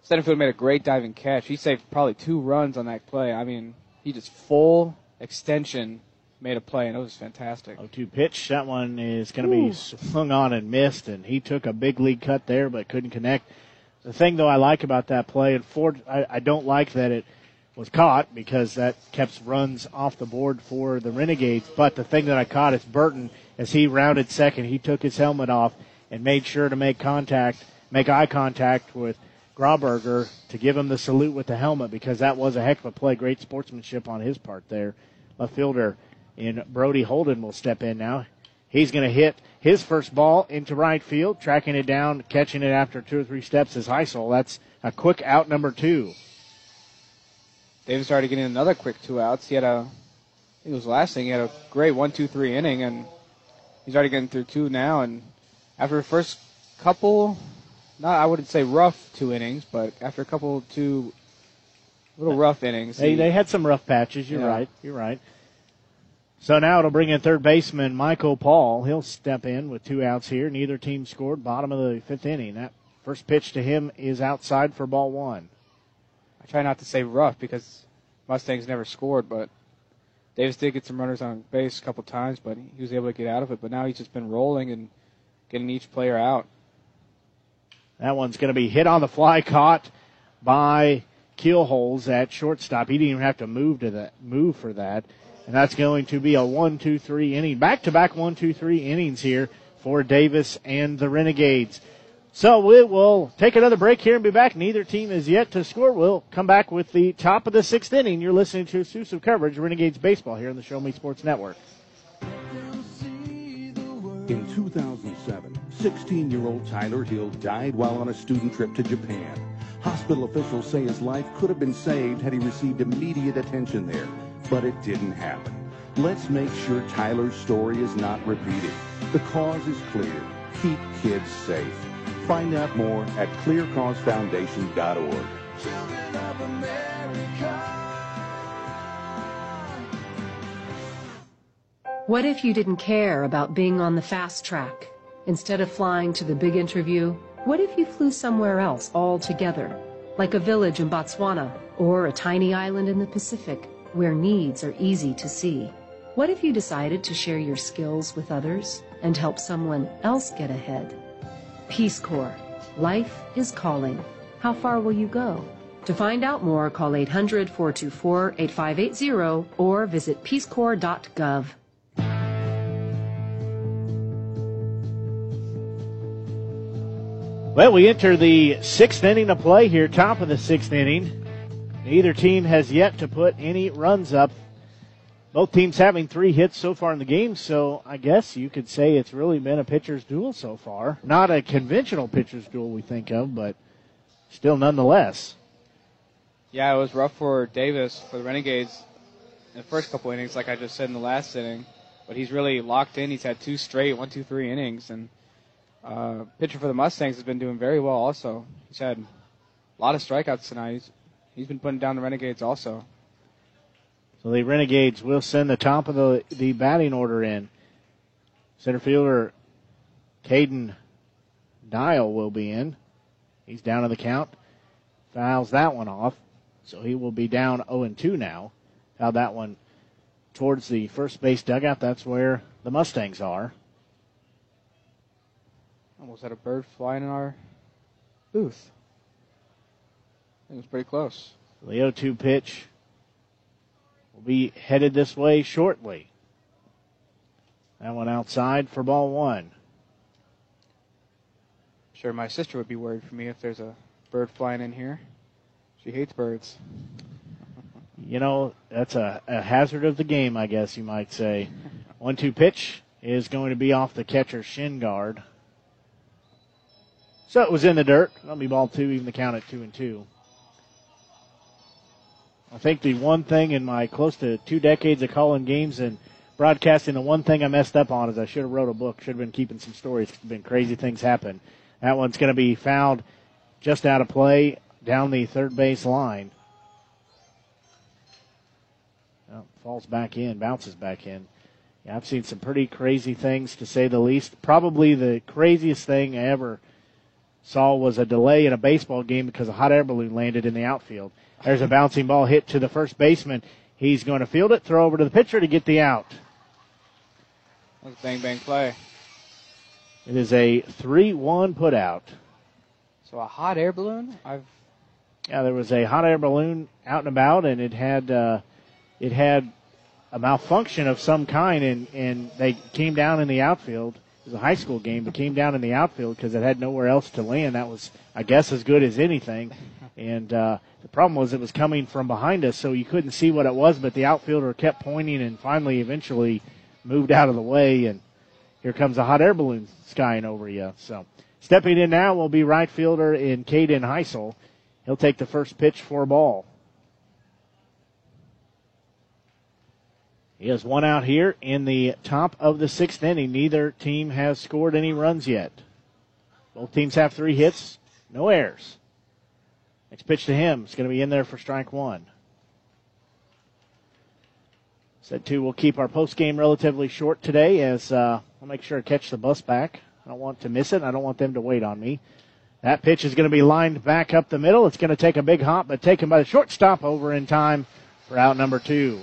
center fielder made a great diving catch. He saved probably two runs on that play. I mean, he just full extension made a play, and it was fantastic. 0-2 pitch. That one is going to be swung on and missed, and he took a big league cut there, but couldn't connect. The thing, though, I like about that play, and Ford, I, I don't like that it was caught because that kept runs off the board for the Renegades. But the thing that I caught is Burton, as he rounded second, he took his helmet off and made sure to make contact, make eye contact with Grauberger to give him the salute with the helmet because that was a heck of a play. Great sportsmanship on his part there. Left fielder in Brody Holden will step in now. He's going to hit his first ball into right field, tracking it down, catching it after two or three steps is Heisel. That's a quick out number two. Davis started getting another quick two outs. He had a, I think it was last thing, he had a great one, two, three inning, and he's already getting through two now. And after the first couple, not I wouldn't say rough two innings, but after a couple two little uh, rough innings, They, he- they had some rough patches. You're Yeah. right. You're right. So now it'll bring in third baseman Michael Paul. He'll step in with two outs here. Neither team scored. Bottom of the fifth inning. That first pitch to him is outside for ball one. I try not to say rough because Mustangs never scored, but Davis did get some runners on base a couple times, but he was able to get out of it. But now he's just been rolling and getting each player out. That one's going to be hit on the fly, caught by Keelholz at shortstop. He didn't even have to move to that move for that, and that's going to be a one, two, three inning, back to back one, two, three innings here for Davis and the Renegades. So we will take another break here and be back. Neither team is yet to score. We'll come back with the top of the sixth inning. You're listening to exclusive coverage Renegades baseball here on the Show Me Sports Network. In 2007, 16 year old Tyler Hill died while on a student trip to Japan. Hospital officials say his life could have been saved had he received immediate attention there, but it didn't happen. Let's make sure Tyler's story is not repeated. The cause is clear. Keep kids safe. Find out more at clearcausefoundation.org. What if you didn't care about being on the fast track? Instead of flying to the big interview, what if you flew somewhere else altogether? Like a village in Botswana or a tiny island in the Pacific where needs are easy to see? What if you decided to share your skills with others and help someone else get ahead? Peace Corps. Life is calling. How far will you go? To find out more, call 800 424 8580 or visit peacecorps.gov. Well, we enter the sixth inning of play here, top of the sixth inning. Neither team has yet to put any runs up. Both teams having three hits so far in the game, so I guess you could say it's really been a pitcher's duel so far. Not a conventional pitcher's duel we think of, but still nonetheless. Yeah, it was rough for Davis for the Renegades in the first couple innings, like I just said in the last inning. But he's really locked in. He's had two straight, one, two, three innings, and uh, pitcher for the Mustangs has been doing very well. Also, he's had a lot of strikeouts tonight. He's, he's been putting down the Renegades also. So the Renegades will send the top of the, the batting order in. Center fielder Caden Dial will be in. He's down in the count. Fouls that one off. So he will be down 0 2 now. Fouled that one towards the first base dugout. That's where the Mustangs are. Almost had a bird flying in our booth. It was pretty close. The 0 2 pitch will be headed this way shortly. That one outside for ball one. Sure, my sister would be worried for me if there's a bird flying in here. She hates birds. You know, that's a, a hazard of the game, I guess you might say. One two pitch is going to be off the catcher's shin guard. So it was in the dirt. That'll be ball two, even the count at two and two. I think the one thing in my close to two decades of calling games and broadcasting, the one thing I messed up on is I should have wrote a book. Should have been keeping some stories. Been crazy things happen. That one's going to be fouled just out of play down the third base line. Well, falls back in, bounces back in. Yeah, I've seen some pretty crazy things to say the least. Probably the craziest thing I ever saw was a delay in a baseball game because a hot air balloon landed in the outfield. There's a bouncing ball hit to the first baseman. He's going to field it, throw over to the pitcher to get the out. That was a bang bang play. It is a 3 1 put out. So a hot air balloon? I've Yeah, there was a hot air balloon out and about, and it had uh, it had a malfunction of some kind, and, and they came down in the outfield. Was a high school game, but came down in the outfield because it had nowhere else to land. That was, I guess, as good as anything. And uh, the problem was it was coming from behind us, so you couldn't see what it was. But the outfielder kept pointing, and finally, eventually, moved out of the way. And here comes a hot air balloon skying over you. So stepping in now will be right fielder in Caden Heisel. He'll take the first pitch for ball. He has one out here in the top of the sixth inning. Neither team has scored any runs yet. Both teams have three hits, no errors. Next pitch to him is going to be in there for strike one. Set two, we'll keep our post game relatively short today as uh, I'll make sure to catch the bus back. I don't want to miss it. I don't want them to wait on me. That pitch is going to be lined back up the middle. It's going to take a big hop, but taken by the shortstop over in time for out number two.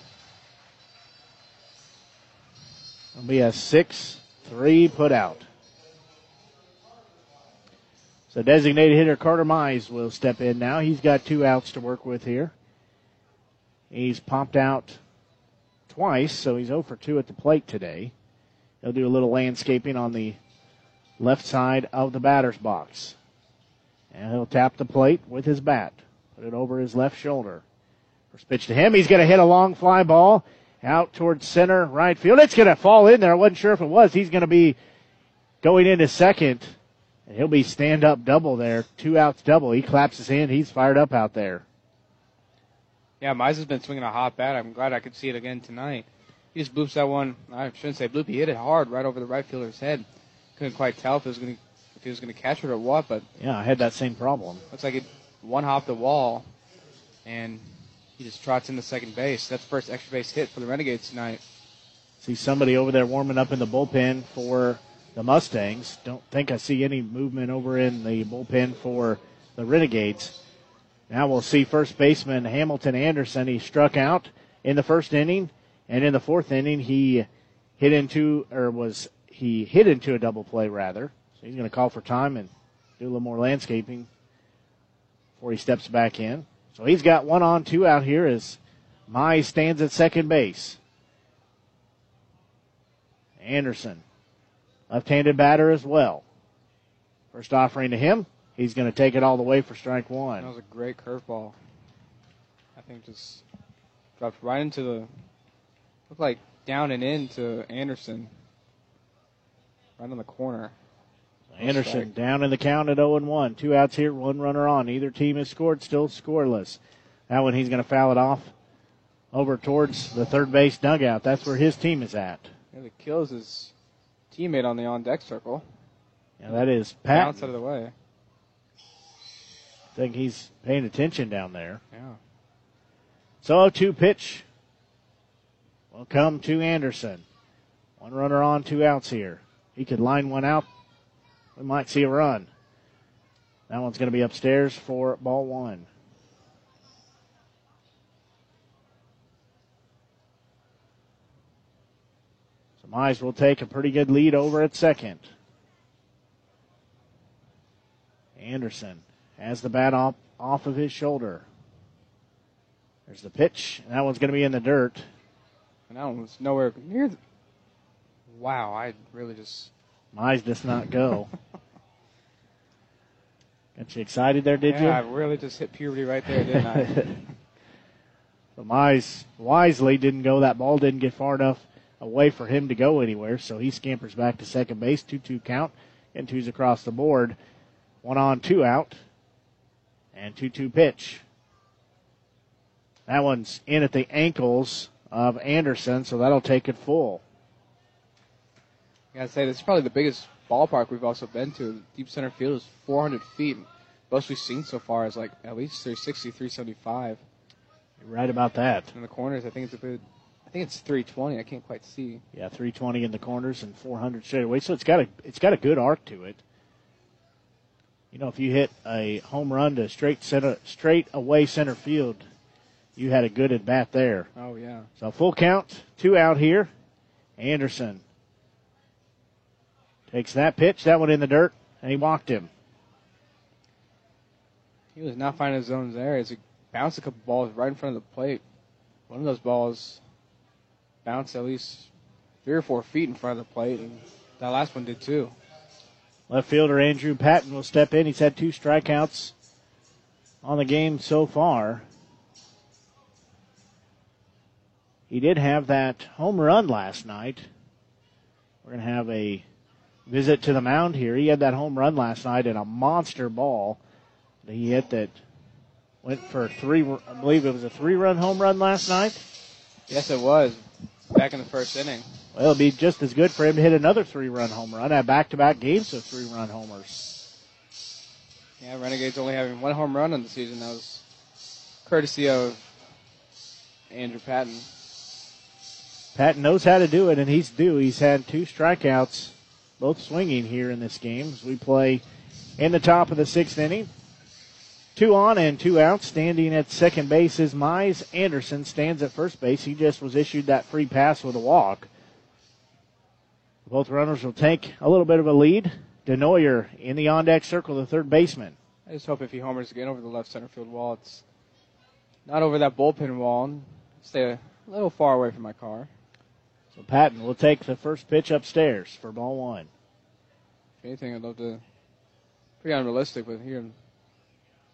It'll be a 6 3 put out. So designated hitter Carter Mize will step in now. He's got two outs to work with here. He's popped out twice, so he's 0 for 2 at the plate today. He'll do a little landscaping on the left side of the batter's box. And he'll tap the plate with his bat. Put it over his left shoulder. First pitch to him. He's going to hit a long fly ball out towards center right field. It's going to fall in there. I wasn't sure if it was. He's going to be going into second, and he'll be stand up double there. Two outs double. He claps his hand. He's fired up out there. Yeah, Mize has been swinging a hot bat. I'm glad I could see it again tonight. He just bloops that one. I shouldn't say bloop. He hit it hard right over the right fielder's head. Couldn't quite tell if it was going to if he was going to catch it or what, but yeah, I had that same problem. Looks like it one hop the wall, and he just trots into second base. That's the first extra base hit for the Renegades tonight. See somebody over there warming up in the bullpen for the Mustangs. Don't think I see any movement over in the bullpen for the Renegades. Now we'll see first baseman Hamilton Anderson. He struck out in the first inning, and in the fourth inning he hit into or was he hit into a double play rather. So he's going to call for time and do a little more landscaping before he steps back in. So he's got one on, two out here as Mize stands at second base. Anderson, left-handed batter as well. First offering to him, he's going to take it all the way for strike one. That was a great curveball. I think just dropped right into the looked like down and in to Anderson, right on the corner. Anderson down in the count at 0 and 1. Two outs here, one runner on. Either team has scored, still scoreless. That one he's going to foul it off over towards the third base dugout. That's where his team is at. Yeah, it kills his teammate on the on deck circle. Yeah, that is Pat. Bounce out of the way. I think he's paying attention down there. Yeah. So 2 pitch will come to Anderson. One runner on, two outs here. He could line one out we might see a run. That one's going to be upstairs for ball one. So Mize will take a pretty good lead over at second. Anderson has the bat off, off of his shoulder. There's the pitch. That one's going to be in the dirt. And that one was nowhere near. The, wow, I really just Mize does not go. Got you excited there, did yeah, you? I really just hit puberty right there, didn't I? but Mize wisely didn't go. That ball didn't get far enough away for him to go anywhere, so he scampers back to second base. 2 2 count, and two's across the board. One on, two out, and 2 2 pitch. That one's in at the ankles of Anderson, so that'll take it full. I gotta say, this is probably the biggest ballpark we've also been to. Deep center field is 400 feet. Most we've seen so far is like at least 360, 375. You're right about that. In the corners, I think it's a bit. I think it's 320. I can't quite see. Yeah, 320 in the corners and 400 straight away. So it's got a it's got a good arc to it. You know, if you hit a home run to straight center, straight away center field, you had a good at bat there. Oh yeah. So full count, two out here. Anderson Takes that pitch, that one in the dirt, and he walked him. He was not finding his zones there. As he bounced a couple balls right in front of the plate. One of those balls bounced at least three or four feet in front of the plate, and That last one did too. Left fielder Andrew Patton will step in. He's had two strikeouts on the game so far. He did have that home run last night. We're going to have a visit to the mound here. He had that home run last night and a monster ball that he hit that went for three. I believe it was a three-run home run last night. Yes, it was. Back in the first inning. Well, it'll be just as good for him to hit another three-run home run. Have back-to-back games of three-run homers. Yeah, Renegades only having one home run in the season. That was courtesy of Andrew Patton. Patton knows how to do it, and he's due. He's had two strikeouts, both swinging here in this game as we play in the top of the sixth inning. Two on and two out. Standing at second base is Mize Anderson. Stands at first base. He just was issued that free pass with a walk. Both runners will take a little bit of a lead. Denoyer in the on deck circle, the third baseman. I just hope if he homers again over the left center field wall, it's not over that bullpen wall. Stay a little far away from my car. So Patton will take the first pitch upstairs for ball one. If anything, I'd love to. Pretty unrealistic, but here,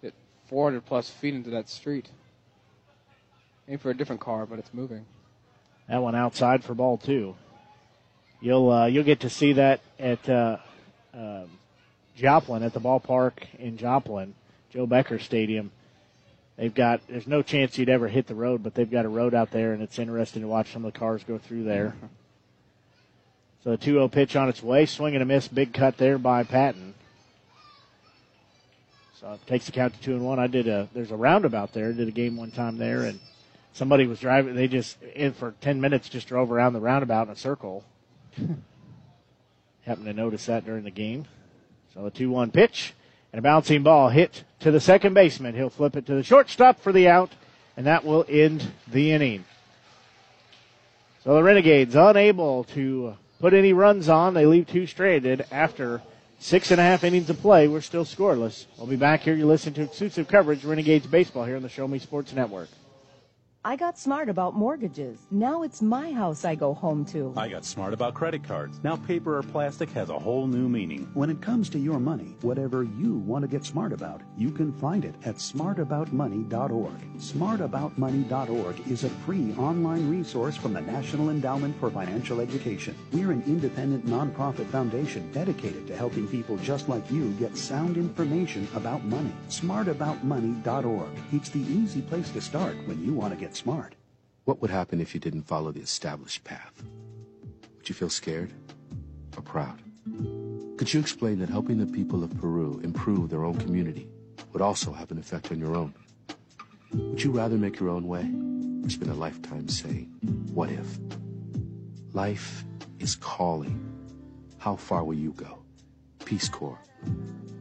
get 400 plus feet into that street. Aim for a different car, but it's moving. That one outside for ball two. You'll uh, you'll get to see that at uh, um, Joplin at the ballpark in Joplin, Joe Becker Stadium. They've got there's no chance you'd ever hit the road, but they've got a road out there, and it's interesting to watch some of the cars go through there. So a 2-0 pitch on its way, swing and a miss, big cut there by Patton. So it takes the count to two and one. I did a there's a roundabout there. Did a game one time there, and somebody was driving. They just in for ten minutes just drove around the roundabout in a circle. Happened to notice that during the game. So a 2 1 pitch and a bouncing ball hit to the second baseman. He'll flip it to the shortstop for the out, and that will end the inning. So the Renegades unable to put any runs on. They leave two stranded after six and a half innings of play. We're still scoreless. We'll be back here. You listen to exclusive coverage Renegades baseball here on the Show Me Sports Network. I got smart about mortgages. Now it's my house I go home to. I got smart about credit cards. Now paper or plastic has a whole new meaning. When it comes to your money, whatever you want to get smart about, you can find it at smartaboutmoney.org. Smartaboutmoney.org is a free online resource from the National Endowment for Financial Education. We're an independent nonprofit foundation dedicated to helping people just like you get sound information about money. Smartaboutmoney.org. It's the easy place to start when you want to get smart. What would happen if you didn't follow the established path? Would you feel scared or proud? Could you explain that helping the people of Peru improve their own community would also have an effect on your own? Would you rather make your own way or spend a lifetime saying, what if? Life is calling. How far will you go? Peace Corps.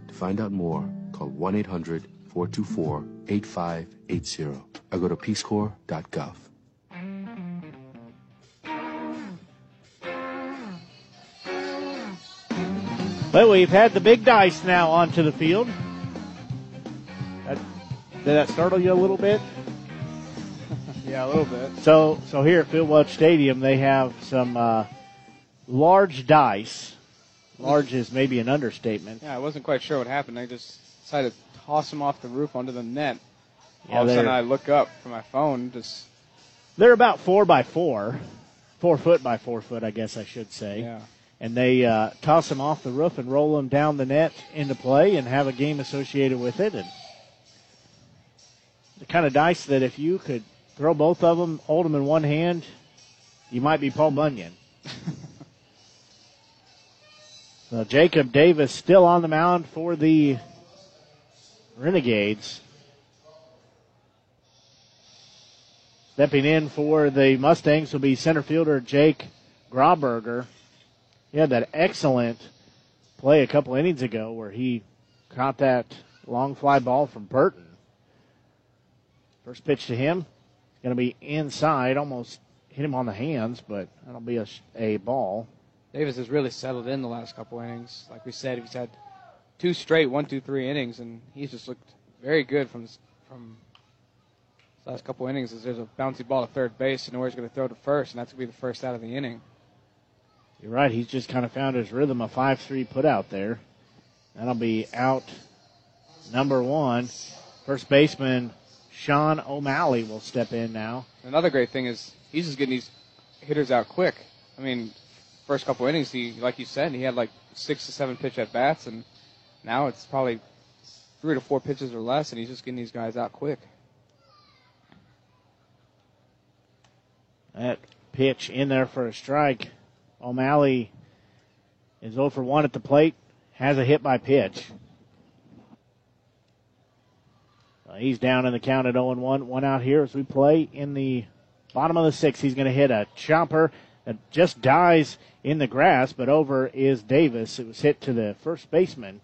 To find out more, call 1 800 424 8580 or go to peacecorps.gov. Well, we've had the big dice now onto the field. That, did that startle you a little bit? yeah, a little bit. So, so here at Phil Welch Stadium, they have some uh, large dice. Large is maybe an understatement. Yeah, I wasn't quite sure what happened. I just decided to toss them off the roof onto the net. Yeah, All of a sudden, I look up from my phone. Just They're about four by four, four foot by four foot, I guess I should say. Yeah. And they uh, toss them off the roof and roll them down the net into play and have a game associated with it. And the kind of dice that if you could throw both of them, hold them in one hand, you might be Paul Bunyan. so Jacob Davis still on the mound for the Renegades. Stepping in for the Mustangs will be center fielder Jake Grauberger. He had that excellent play a couple innings ago where he caught that long fly ball from Burton. First pitch to him, going to be inside, almost hit him on the hands, but that'll be a, a ball. Davis has really settled in the last couple innings. Like we said, he's had two straight one, two, three innings, and he's just looked very good from from his last couple innings. As there's a bouncy ball to third base, and where he's going to throw to first, and that's going to be the first out of the inning. You're right. He's just kind of found his rhythm. A 5-3 put out there. That'll be out number one. First baseman Sean O'Malley will step in now. Another great thing is he's just getting these hitters out quick. I mean, first couple innings, he like you said, he had like six to seven pitch at bats, and now it's probably three to four pitches or less, and he's just getting these guys out quick. That pitch in there for a strike. O'Malley is 0 for 1 at the plate, has a hit by pitch. Uh, he's down in the count at 0 1. One out here as we play in the bottom of the sixth. He's going to hit a chopper that just dies in the grass, but over is Davis. It was hit to the first baseman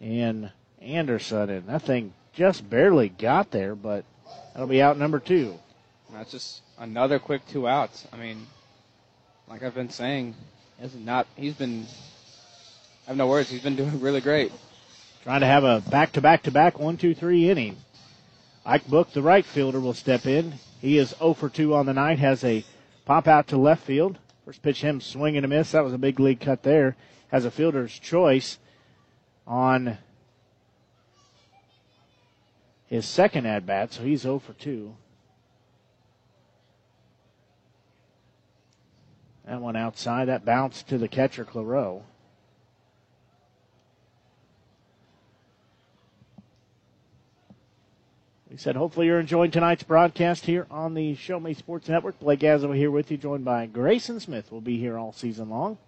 and Anderson, and that thing just barely got there, but that'll be out number two. That's just another quick two outs. I mean, like I've been saying, he's not. He's been. I have no words. He's been doing really great. Trying to have a back to back to back one two three inning. Ike Book, the right fielder, will step in. He is 0 for 2 on the night. Has a pop out to left field. First pitch, him swinging a miss. That was a big league cut there. Has a fielder's choice on his second at bat, so he's 0 for 2. That one outside. That bounced to the catcher, Claro. We said hopefully you're enjoying tonight's broadcast here on the Show Me Sports Network. Blake Gazzo here with you, joined by Grayson Smith. We'll be here all season long.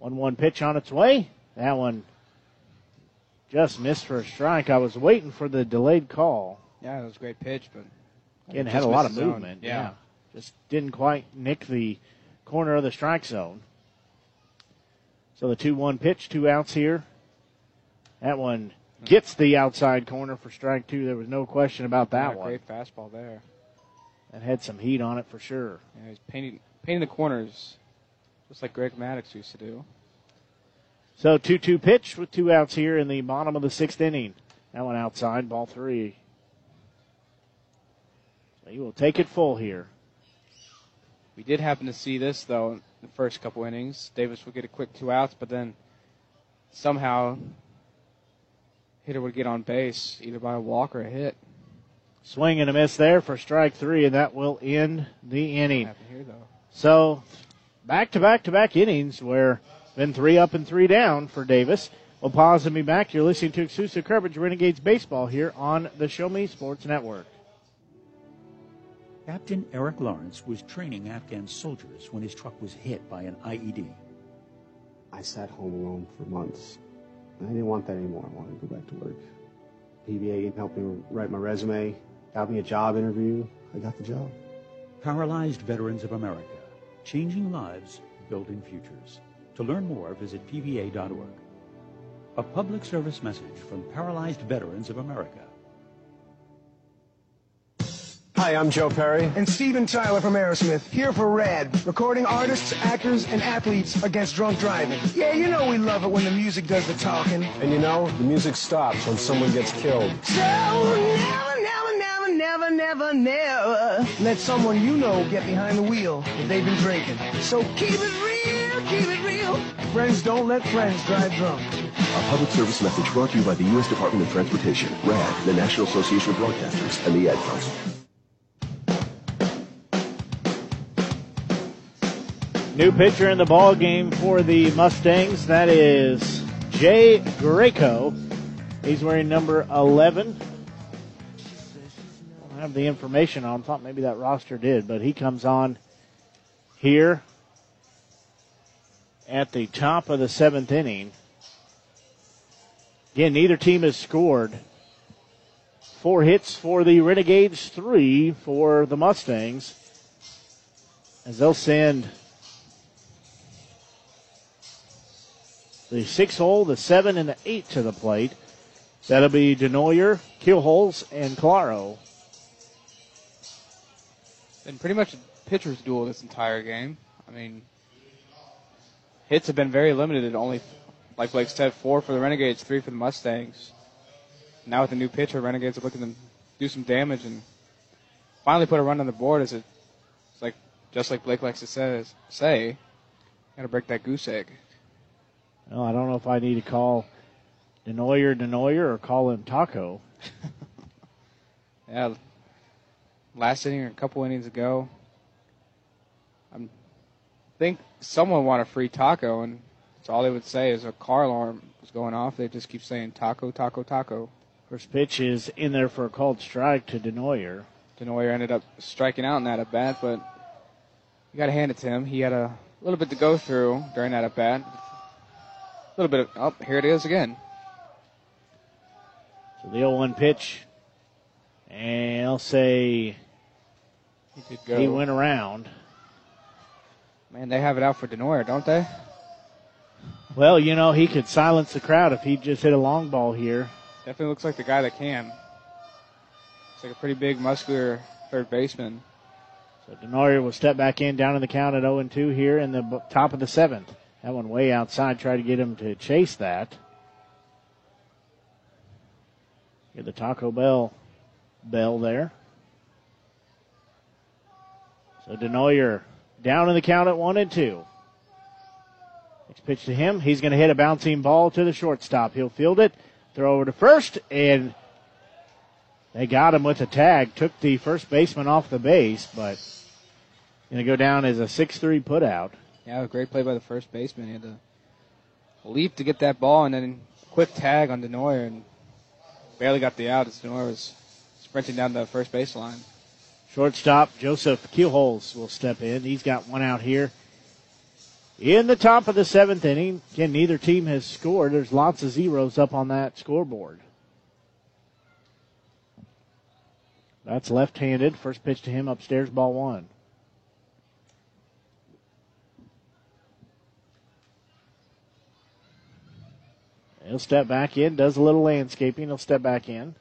1 1 pitch on its way. That one just missed for a strike. I was waiting for the delayed call. Yeah, it was a great pitch, but again had a lot of movement. Yeah. yeah, just didn't quite nick the corner of the strike zone. So the 2 1 pitch, two outs here. That one gets the outside corner for strike two. There was no question about that Yeah, one. Great fastball there. That had some heat on it for sure. Yeah, he's painting painting the corners, just like Greg Maddux used to do. So 2 2 pitch with two outs here in the bottom of the sixth inning. That one outside, ball three. He will take it full here. We did happen to see this though in the first couple innings. Davis would get a quick two outs, but then somehow hitter would get on base either by a walk or a hit. Swing and a miss there for strike three, and that will end the inning. Here though. So back to back to back innings where been three up and three down for Davis. We'll pause and be back. You're listening to exclusive coverage of Renegades baseball here on the Show Me Sports Network. Captain Eric Lawrence was training Afghan soldiers when his truck was hit by an IED. I sat home alone for months. I didn't want that anymore. I wanted to go back to work. PVA helped me write my resume, got me a job interview. I got the job. Paralyzed Veterans of America, changing lives, building futures. To learn more, visit pva.org. A public service message from Paralyzed Veterans of America. Hi, I'm Joe Perry. And Steven Tyler from Aerosmith, here for RAD, recording artists, actors, and athletes against drunk driving. Yeah, you know we love it when the music does the talking. And you know, the music stops when someone gets killed. So never, never, never, never, never, never let someone you know get behind the wheel if they've been drinking. So keep it real, keep it real. Friends don't let friends drive drunk. A public service message brought to you by the U.S. Department of Transportation, RAD, the National Association of Broadcasters, and the Ad Council. New pitcher in the ball game for the Mustangs. That is Jay Greco. He's wearing number 11. I don't have the information on. Thought maybe that roster did, but he comes on here at the top of the seventh inning. Again, neither team has scored. Four hits for the Renegades, three for the Mustangs. As they'll send the six hole, the seven, and the eight to the plate. That'll be Denoyer, Keelholz, and Claro. Been pretty much a pitcher's duel this entire game. I mean, hits have been very limited. Only, like Blake said, four for the Renegades, three for the Mustangs. Now with the new pitcher, Renegades are looking to do some damage and finally put a run on the board. As it, it's like just like Blake likes to say, say Got to break that goose egg. Well, I don't know if I need to call Denoyer Denoyer or call him Taco. Yeah. Last inning or a couple innings ago, think someone want a free taco, and that's all they would say is a car alarm was going off. They just keep saying taco, taco, taco. First pitch is in there for a called strike to Denoyer. Denoyer ended up striking out in that at bat, but you got to hand it to him. He had a little bit to go through during that at bat. A little bit of, oh, here it is again. So the 0 1 pitch. And I'll say He he went around. Man, they have it out for Denoyer, don't they? Well, you know, he could silence the crowd if he just hit a long ball here. Definitely looks like the guy that can. Looks like a pretty big, muscular third baseman. So Denoyer will step back in, down in the count at 0 and 2 here in the top of the seventh. That one way outside, try to get him to chase that. Get the Taco Bell bell there. So Denoyer down in the count at 1 and 2. Next pitch to him. He's going to hit a bouncing ball to the shortstop. He'll field it, throw over to first, and they got him with a tag. Took the first baseman off the base, but going to go down as a 6-3 putout. Yeah, a great play by the first baseman. He had to leap to get that ball and then quick tag on Denoyer and barely got the out as Denoyer was sprinting down the first baseline. Shortstop Joseph Keelholz will step in. He's got one out here in the top of the seventh inning. Again, neither team has scored. There's lots of zeros up on that scoreboard. That's left-handed. First pitch to him upstairs, ball one. He'll step back in, does a little landscaping. He'll step back in.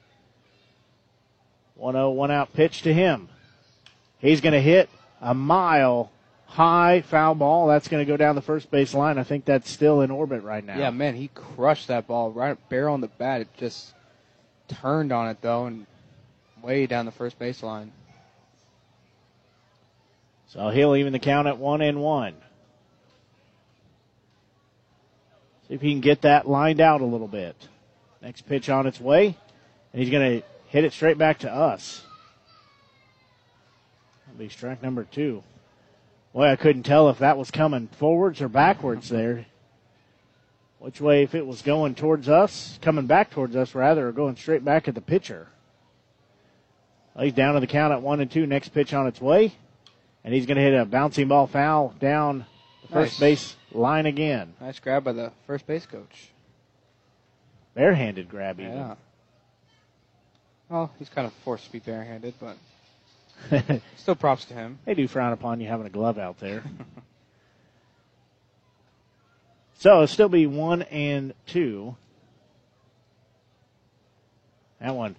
1 0, 1 out pitch to him. He's going to hit a mile high foul ball. That's going to go down the first base line. I think that's still in orbit right now. Yeah, man, he crushed that ball right barrel on the bat. It just turned on it though and way down the first baseline. So he'll even the count at 1 and 1. See if he can get that lined out a little bit. Next pitch on its way, and he's going to hit it straight back to us. That'll be strike number two. Boy, I couldn't tell if that was coming forwards or backwards there. Which way, if it was going towards us, coming back towards us rather, or going straight back at the pitcher. Well, he's down to the count at one and two. Next pitch on its way, and he's going to hit a bouncing ball foul down the first Nice. base line again. Nice grab by the first base coach. Barehanded grab even. Yeah. Well, he's kind of forced to be barehanded, but still props to him. They do frown upon you having a glove out there. so it'll still be one and two. That one,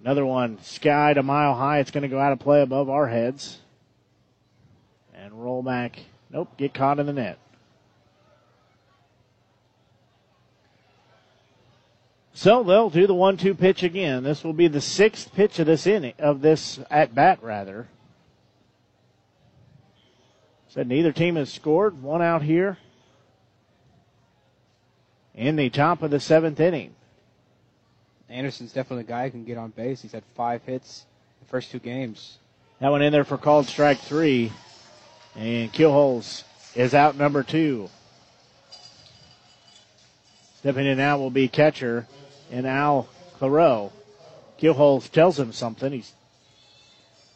another one, skied a mile high. It's going to go out of play above our heads. And roll back. Nope, get caught in the net. So they'll do the one-two pitch again. This will be the sixth pitch of this inning of this at bat rather. Said neither team has scored. One out here in the top of the seventh inning. Anderson's definitely a guy who can get on base. He's had five hits the first two games. That one in there for called strike three. And Keelholz is out number two. Stepping in now will be catcher and Al Claro. Keelholz tells him something. He's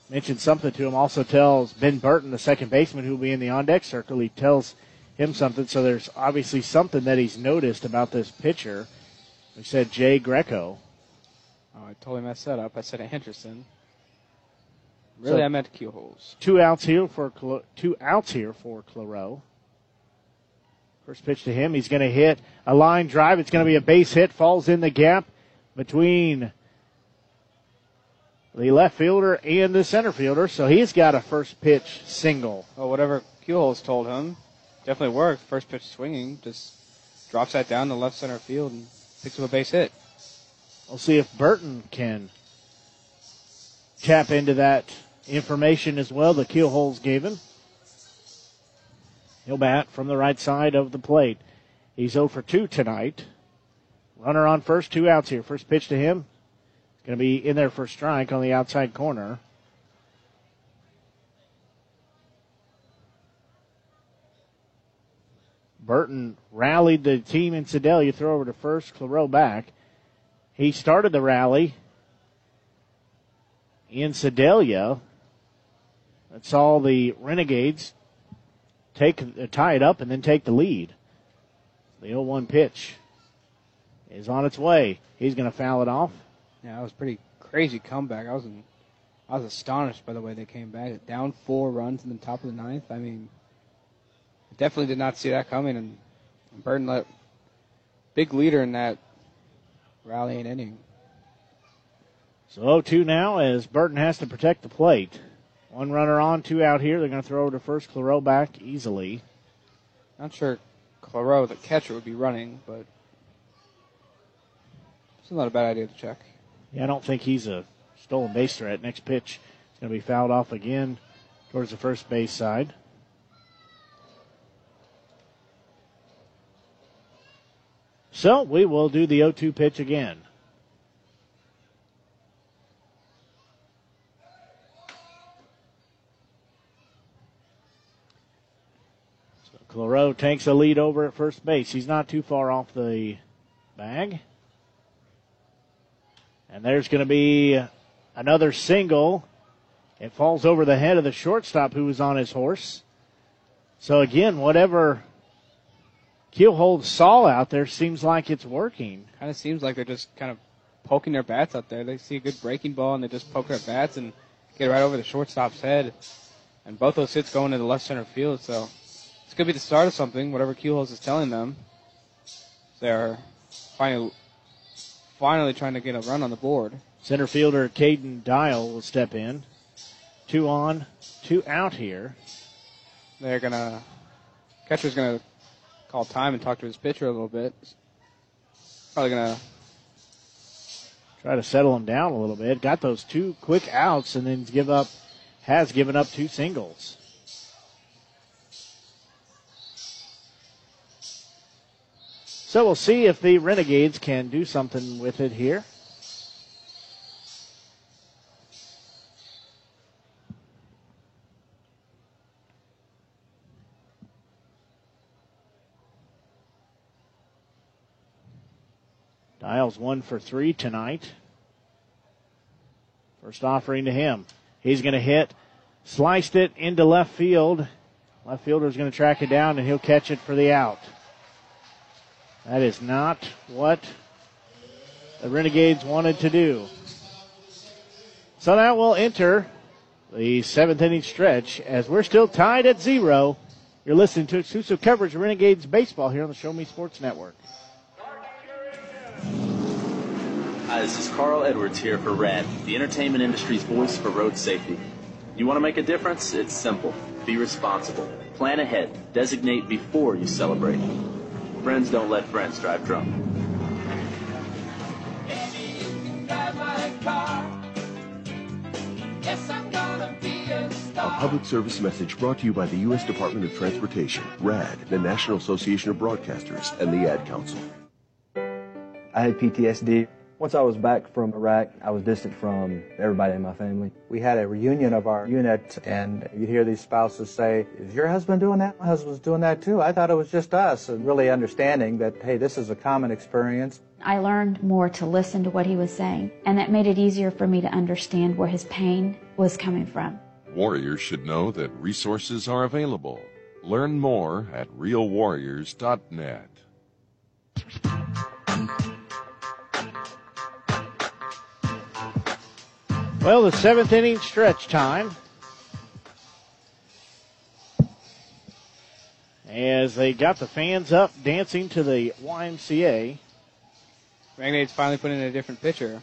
mentioned something to him. Also tells Ben Burton, the second baseman who will be in the on deck circle, he tells him something. So there's obviously something that he's noticed about this pitcher. We said Jay Greco. Oh, I totally messed that up. I said Anderson. Really, So- I meant Keelholz. Two outs here for two outs here for Claro. First pitch to him, he's going to hit a line drive. It's going to be a base hit. Falls in the gap between the left fielder and the center fielder. So he's got a first pitch single. Well, whatever Keelholz told him definitely worked. First pitch swinging, just drops that down to left center field and picks up a base hit. We'll see if Burton can tap into that information as well. The Keelholz gave him. He'll bat from the right side of the plate. He's 0 for 2 tonight. Runner on first, two outs here. First pitch to him. Going to be in there for strike on the outside corner. Burton rallied the team in Sedalia. Throw over to first. Claro back. He started the rally in Sedalia. That's all the Renegades take uh, tie it up and then take the lead. The 0-1 pitch is on its way. He's going to foul it off. Yeah, that was a pretty crazy comeback. I was in, I was astonished by the way they came back. Down four runs in the top of the ninth. I mean, definitely did not see that coming. And Burton let big leader in that rallying inning. So 0-2 now as Burton has to protect the plate. One runner on, two out here. They're going to throw over to first. Claro back easily. Not sure Claro, the catcher, would be running, but it's not a bad idea to check. Yeah, I don't think he's a stolen base threat. Next pitch is going to be fouled off again towards the first base side. So we will do the 0 2 pitch again. Claro takes a lead over at first base. He's not too far off the bag. And there's going to be another single. It falls over the head of the shortstop who was on his horse. So again, whatever Keelholz saw out there seems like it's working. Kind of seems like they're just kind of poking their bats out there. They see a good breaking ball and they just poke their bats and get right over the shortstop's head. And both those hits going into the left center field. So it's going to be the start of something, whatever Keelholz is telling them. They're finally, finally trying to get a run on the board. Center fielder Caden Dial will step in. Two on, two out here. They're going to, catcher's going to call time and talk to his pitcher a little bit. Probably going to try to settle him down a little bit. Got those two quick outs and then give up, has given up two singles. So we'll see if the Renegades can do something with it here. Dials one for three tonight. First offering to him. He's going to hit, sliced it into left field. Left fielder's going to track it down and he'll catch it for the out. That is not what the Renegades wanted to do. So that will enter the seventh inning stretch as we're still tied at zero. You're listening to exclusive coverage of Renegades baseball here on the Show Me Sports Network. Hi, this is Carl Edwards here for RAD, the entertainment industry's voice for road safety. You want to make a difference? It's simple. Be responsible. Plan ahead. Designate before you celebrate. Friends don't let friends drive drunk. A public service message brought to you by the U.S. Department of Transportation, RAD, the National Association of Broadcasters, and the Ad Council. I had PTSD. Once I was back from Iraq, I was distant from everybody in my family. We had a reunion of our unit, and you'd hear these spouses say, Is your husband doing that? My husband's doing that too. I thought it was just us. And really understanding that, hey, this is a common experience. I learned more to listen to what he was saying, and that made it easier for me to understand where his pain was coming from. Warriors should know that resources are available. Learn more at realwarriors.net. Well, the seventh inning stretch time. As they got the fans up dancing to the YMCA. Renegades finally put in a different pitcher.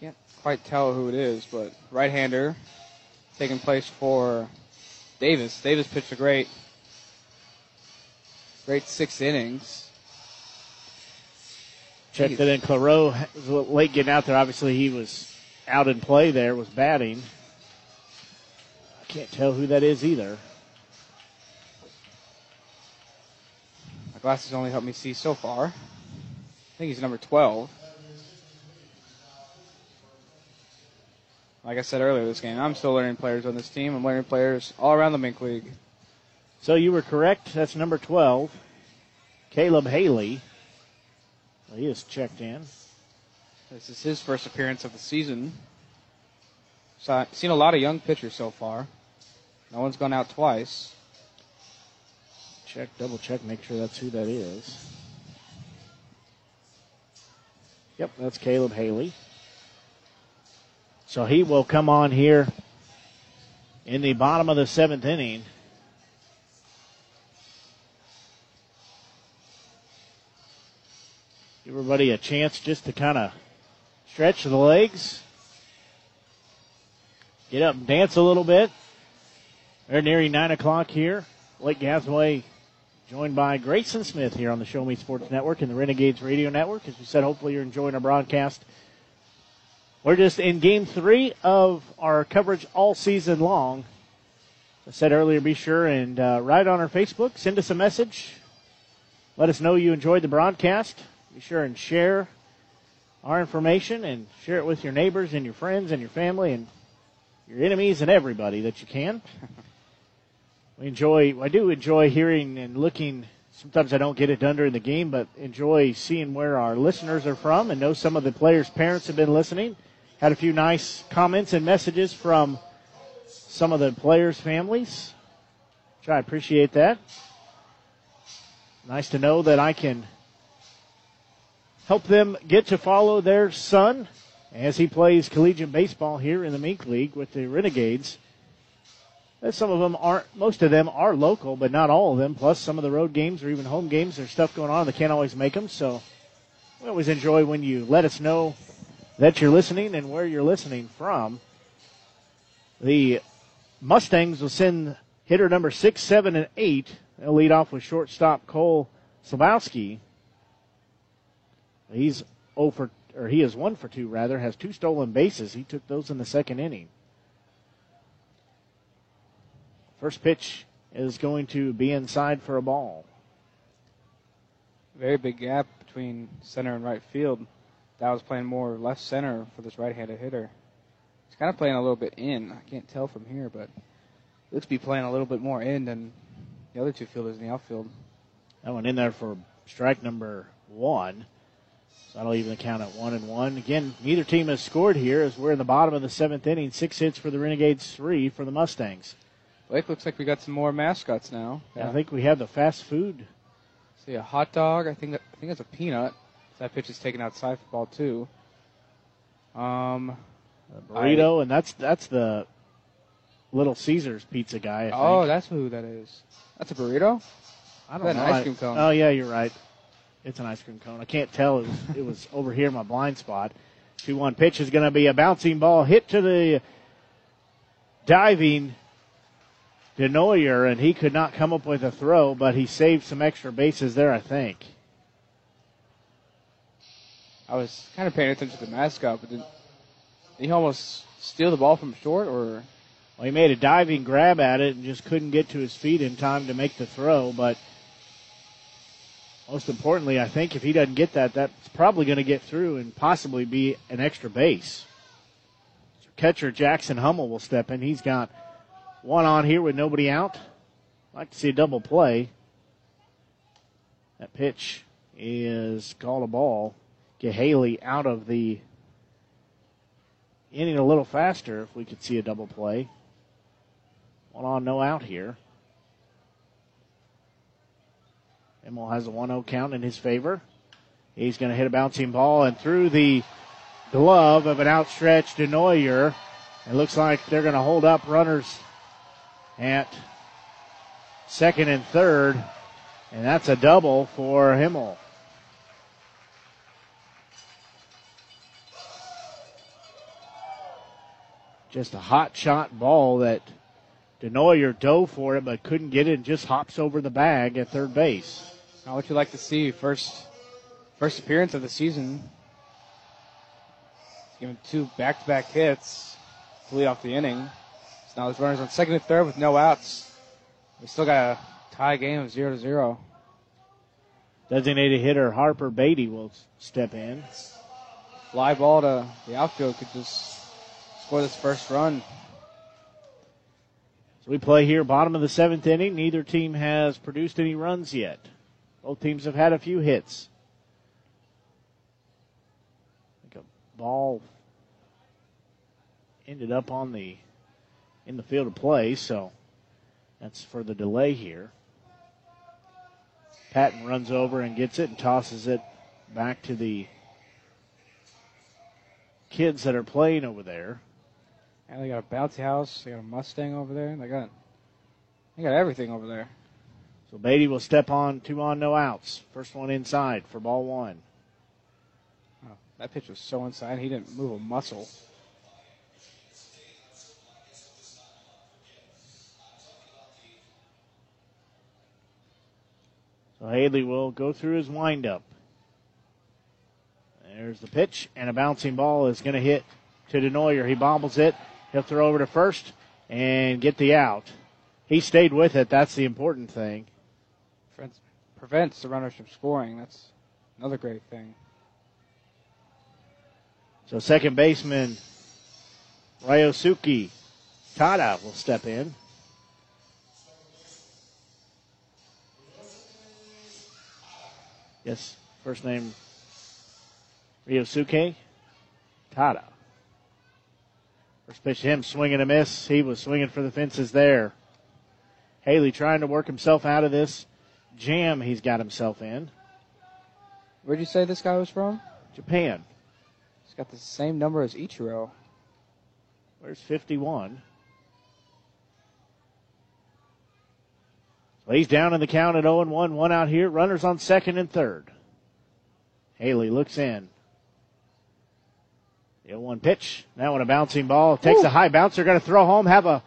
Can't quite tell who it is, but right-hander taking place for Davis. Davis pitched a great, great six innings. Checked it in. Claro was late getting out there. Obviously, he was out in play there, was batting. I can't tell who that is either. My glasses only help me see so far. I think he's number 12. Like I said earlier this game, I'm still learning players on this team. I'm learning players all around the MINK League. So you were correct. That's number 12, Caleb Haley. Well, he is checked in. This is his first appearance of the season. So I've seen a lot of young pitchers so far. No one's gone out twice. Check, double check, make sure that's who that is. Yep, that's Caleb Haley. So he will come on here in the bottom of the seventh inning. Give everybody a chance just to kind of stretch the legs, get up and dance a little bit. They're nearing 9 o'clock here. Blake Gasaway joined by Grayson Smith here on the Show Me Sports Network and the Renegades Radio Network. As we said, hopefully you're enjoying our broadcast. We're just in game three of our coverage all season long. I said earlier, be sure and uh, write on our Facebook, send us a message. Let us know you enjoyed the broadcast. Be sure and share our information and share it with your neighbors and your friends and your family and your enemies and everybody that you can. we enjoy, I do enjoy hearing and looking. Sometimes I don't get it done during the game, but enjoy seeing where our listeners are from and know some of the players' parents have been listening. Had a few nice comments and messages from some of the players' families, which I appreciate that. Nice to know that I can help them get to follow their son as he plays collegiate baseball here in the MINK League with the Renegades. Uh, some of them aren't, most of them are local, but not all of them. Plus, some of the road games or even home games, there's stuff going on. They can't always make them. So we always enjoy when you let us know that you're listening and where you're listening from. The Mustangs will send hitter number six, seven, and eight. They'll lead off with shortstop Cole Slabowski. He's 0 for, or he is 1 for 2 rather, has two stolen bases. He took those in the second inning. First pitch is going to be inside for a ball. Very big gap between center and right field. That was playing more left center for this right-handed hitter. He's kind of playing a little bit in. I can't tell from here, but looks to be playing a little bit more in than the other two fielders in the outfield. That one in there for strike number one. That'll even count at one and one. Again, neither team has scored here as we're in the bottom of the seventh inning. Six hits for the Renegades, three for the Mustangs. Blake, looks like we got some more mascots now. Yeah. I think we have the fast food. See a hot dog. I think that, I think it's a peanut. That pitch is taken outside for ball two. Um, a burrito, I, and that's that's the Little Caesars pizza guy. oh, that's who that is. That's a burrito. I don't know. An ice cream cone. Oh yeah, you're right. It's an ice cream cone. I can't tell. It was, it was over here in my blind spot. 2 1 pitch is going to be a bouncing ball hit to the diving Denoyer, and he could not come up with a throw, but he saved some extra bases there, I think. I was kind of paying attention to the mascot, but did, did he almost steal the ball from short, or? Well, he made a diving grab at it and just couldn't get to his feet in time to make the throw, but most importantly, I think if he doesn't get that, that's probably going to get through and possibly be an extra base. So catcher Jackson Hummel will step in. He's got one on here with nobody out. Like to see a double play. That pitch is called a ball. Get Haley out of the inning a little faster if we could see a double play. One on, no out here. Immel has a 1 0 count in his favor. He's going to hit a bouncing ball and through the glove of an outstretched Denoyer. It looks like they're going to hold up runners at second and third, and that's a double for Himmel. Just a hot shot ball that Denoyer dove for it but couldn't get it and just hops over the bag at third base. How would you like to see first first appearance of the season? Given two back to back hits to lead off the inning. So now there's runners on second and third with no outs. We still got a tie game of zero to zero. Designated hitter Harper Beatty will step in. Fly ball to the outfield could just score this first run. We play here, bottom of the seventh inning. Neither team has produced any runs yet. Both teams have had a few hits. Think a ball ended up on the in the field of play, so that's for the delay here. Patton runs over and gets it and tosses it back to the kids that are playing over there. And they got a bouncy house. They got a Mustang over there. They got they got everything over there. So Beatty will step on two on, no outs. First one inside for ball one. Oh, that pitch was so inside. He didn't move a muscle. So Haley will go through his windup. There's the pitch, and a bouncing ball is going to hit to Denoyer. He bobbles it. He'll throw over to first and get the out. He stayed with it. That's the important thing. Prevents the runners from scoring. That's another great thing. So second baseman Ryosuke Tada will step in. Yes, first name Ryosuke Tada. First pitch to him, swinging a miss. He was swinging for the fences there. Haley trying to work himself out of this jam he's got himself in. Where'd you say this guy was from? Japan. He's got the same number as Ichiro. Where's 51? So he's down in the count at 0 1. One out here. Runners on second and third. Haley looks in. The 0 1 pitch. That one a bouncing ball. Takes Ooh. a high bouncer. Going to throw home. Have a,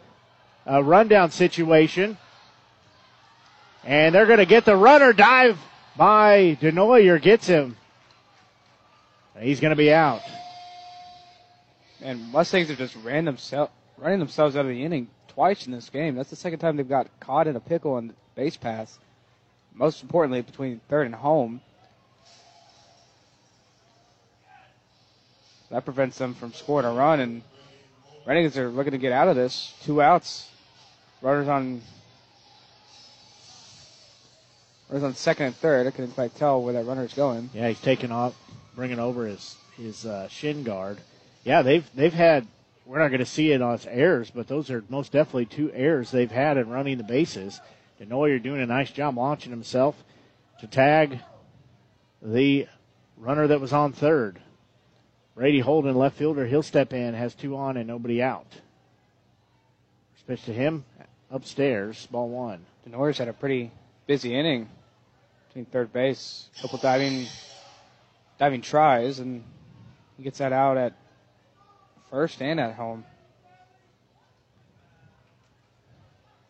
a rundown situation. And they're going to get the runner dive by Denoyer. Gets him. He's going to be out. And Mustangs have just ran themselves running themselves out of the inning twice in this game. That's the second time they've got caught in a pickle on base pass. Most importantly, between third and home. That prevents them from scoring a run, and Renegades are looking to get out of this. Two outs. Runners on runners on second and third. I couldn't quite tell where that runner is going. Yeah, he's taking off, bringing over his his uh, shin guard. Yeah, they've they've had. We're not going to see it on its errors, but those are most definitely two errors they've had in running the bases. Denoyer doing a nice job launching himself to tag the runner that was on third. Brady Holden, left fielder, he'll step in, has two on and nobody out. First pitch to him, upstairs, ball one. Denoyer's had a pretty busy inning between third base, a couple diving diving tries, and he gets that out at first and at home.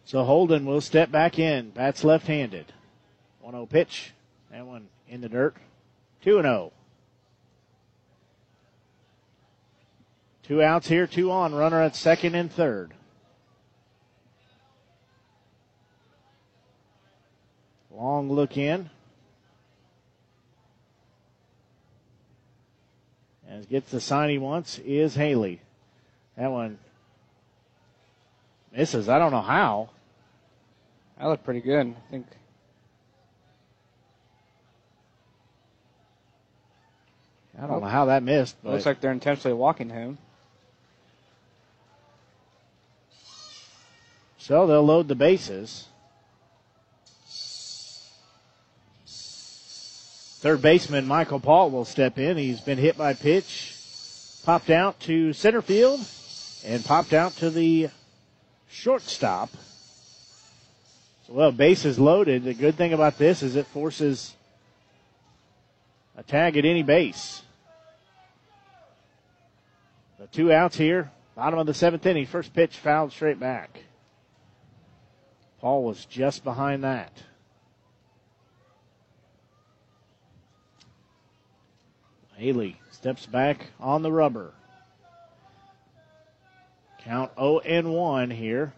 So Holden will step back in. Bats left handed. 1 0 pitch. That one in the dirt. 2 0. Two outs here, two on. Runner at second and third. Long look in. As gets the sign he wants is Haley. That one misses. I don't know how. That looked pretty good. I think. I don't know how that missed. But Looks like they're intentionally walking him. So they'll load the bases. Third baseman Michael Paul will step in. He's been hit by pitch, popped out to center field, and popped out to the shortstop. So, well, bases loaded. The good thing about this is it forces a tag at any base. The two outs here, bottom of the seventh inning. First pitch fouled straight back. Paul was just behind that. Haley steps back on the rubber. Count 0 and 1 here.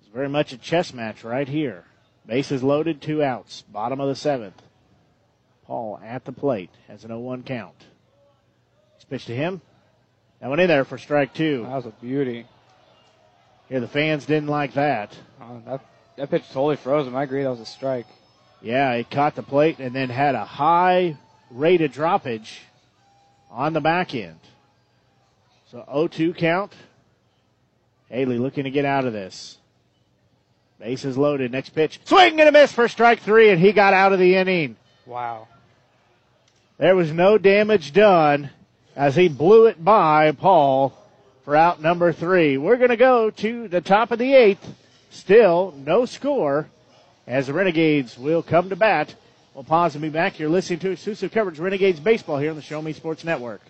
It's very much a chess match right here. Bases loaded, two outs. Bottom of the seventh. Paul at the plate has an 0-1 count. He's pitched to him. That went in there for strike two. That was a beauty. Here, the fans didn't like that. Uh, that that pitch totally froze him. I agree that was a strike. Yeah, he caught the plate and then had a high rate of droppage on the back end. So 0-2 count. Haley looking to get out of this. Bases loaded. Next pitch. Swing and a miss for strike three, and he got out of the inning. Wow. There was no damage done as he blew it by Paul for out number three. We're going to go to the top of the eighth. Still no score as the Renegades will come to bat. We'll pause and be back. You're listening to exclusive coverage Renegades baseball here on the Show Me Sports Network.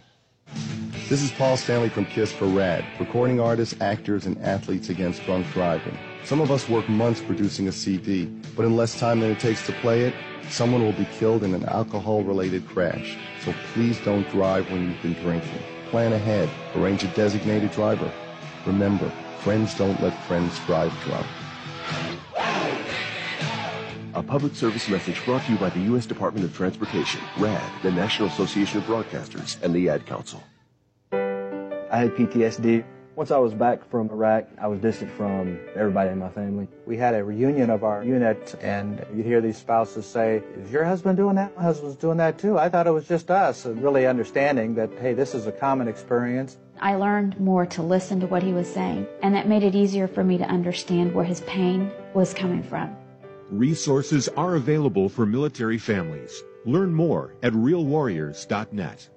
This is Paul Stanley from KISS for RAD, recording artists, actors, and athletes against drunk driving. Some of us work months producing a CD, but in less time than it takes to play it, someone will be killed in an alcohol-related crash. So please don't drive when you've been drinking. Plan ahead. Arrange a designated driver. Remember, friends don't let friends drive drunk. A public service message brought to you by the U.S. Department of Transportation, RAD, the National Association of Broadcasters, and the Ad Council. I had PTSD. Once I was back from Iraq, I was distant from everybody in my family. We had a reunion of our unit, and you'd hear these spouses say, Is your husband doing that? My husband's doing that too. I thought it was just us. And really understanding that, hey, this is a common experience. I learned more to listen to what he was saying, and that made it easier for me to understand where his pain was coming from. Resources are available for military families. Learn more at realwarriors.net.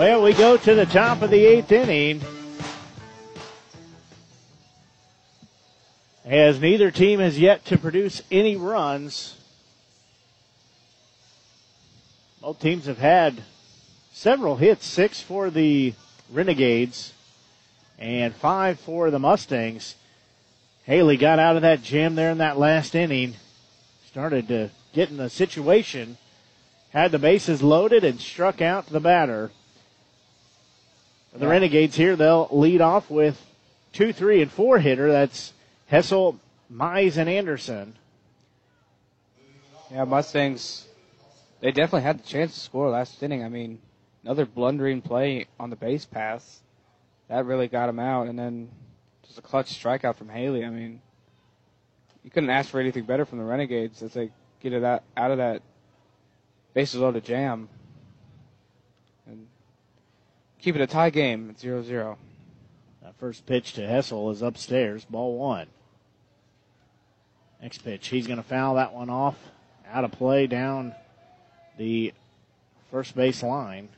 Well, we go to the top of the eighth inning. As neither team has yet to produce any runs. Both teams have had several hits, six for the Renegades and five for the Mustangs. Haley got out of that jam there in that last inning, started to get in the situation, had the bases loaded, and struck out the batter. The Yeah. Renegades here, they'll lead off with two, three, and four hitter. That's Hessel, Mize, and Anderson. Yeah, Mustangs. They definitely had the chance to score last inning. I mean, another blundering play on the base pass that really got him out, and then just a clutch strikeout from Haley. I mean, you couldn't ask for anything better from the Renegades as they get it out, out of that bases loaded jam keep it a tie game at 0-0. That first pitch to Hessel is upstairs, ball one. Next pitch, he's going to foul that one off, out of play down the first base line.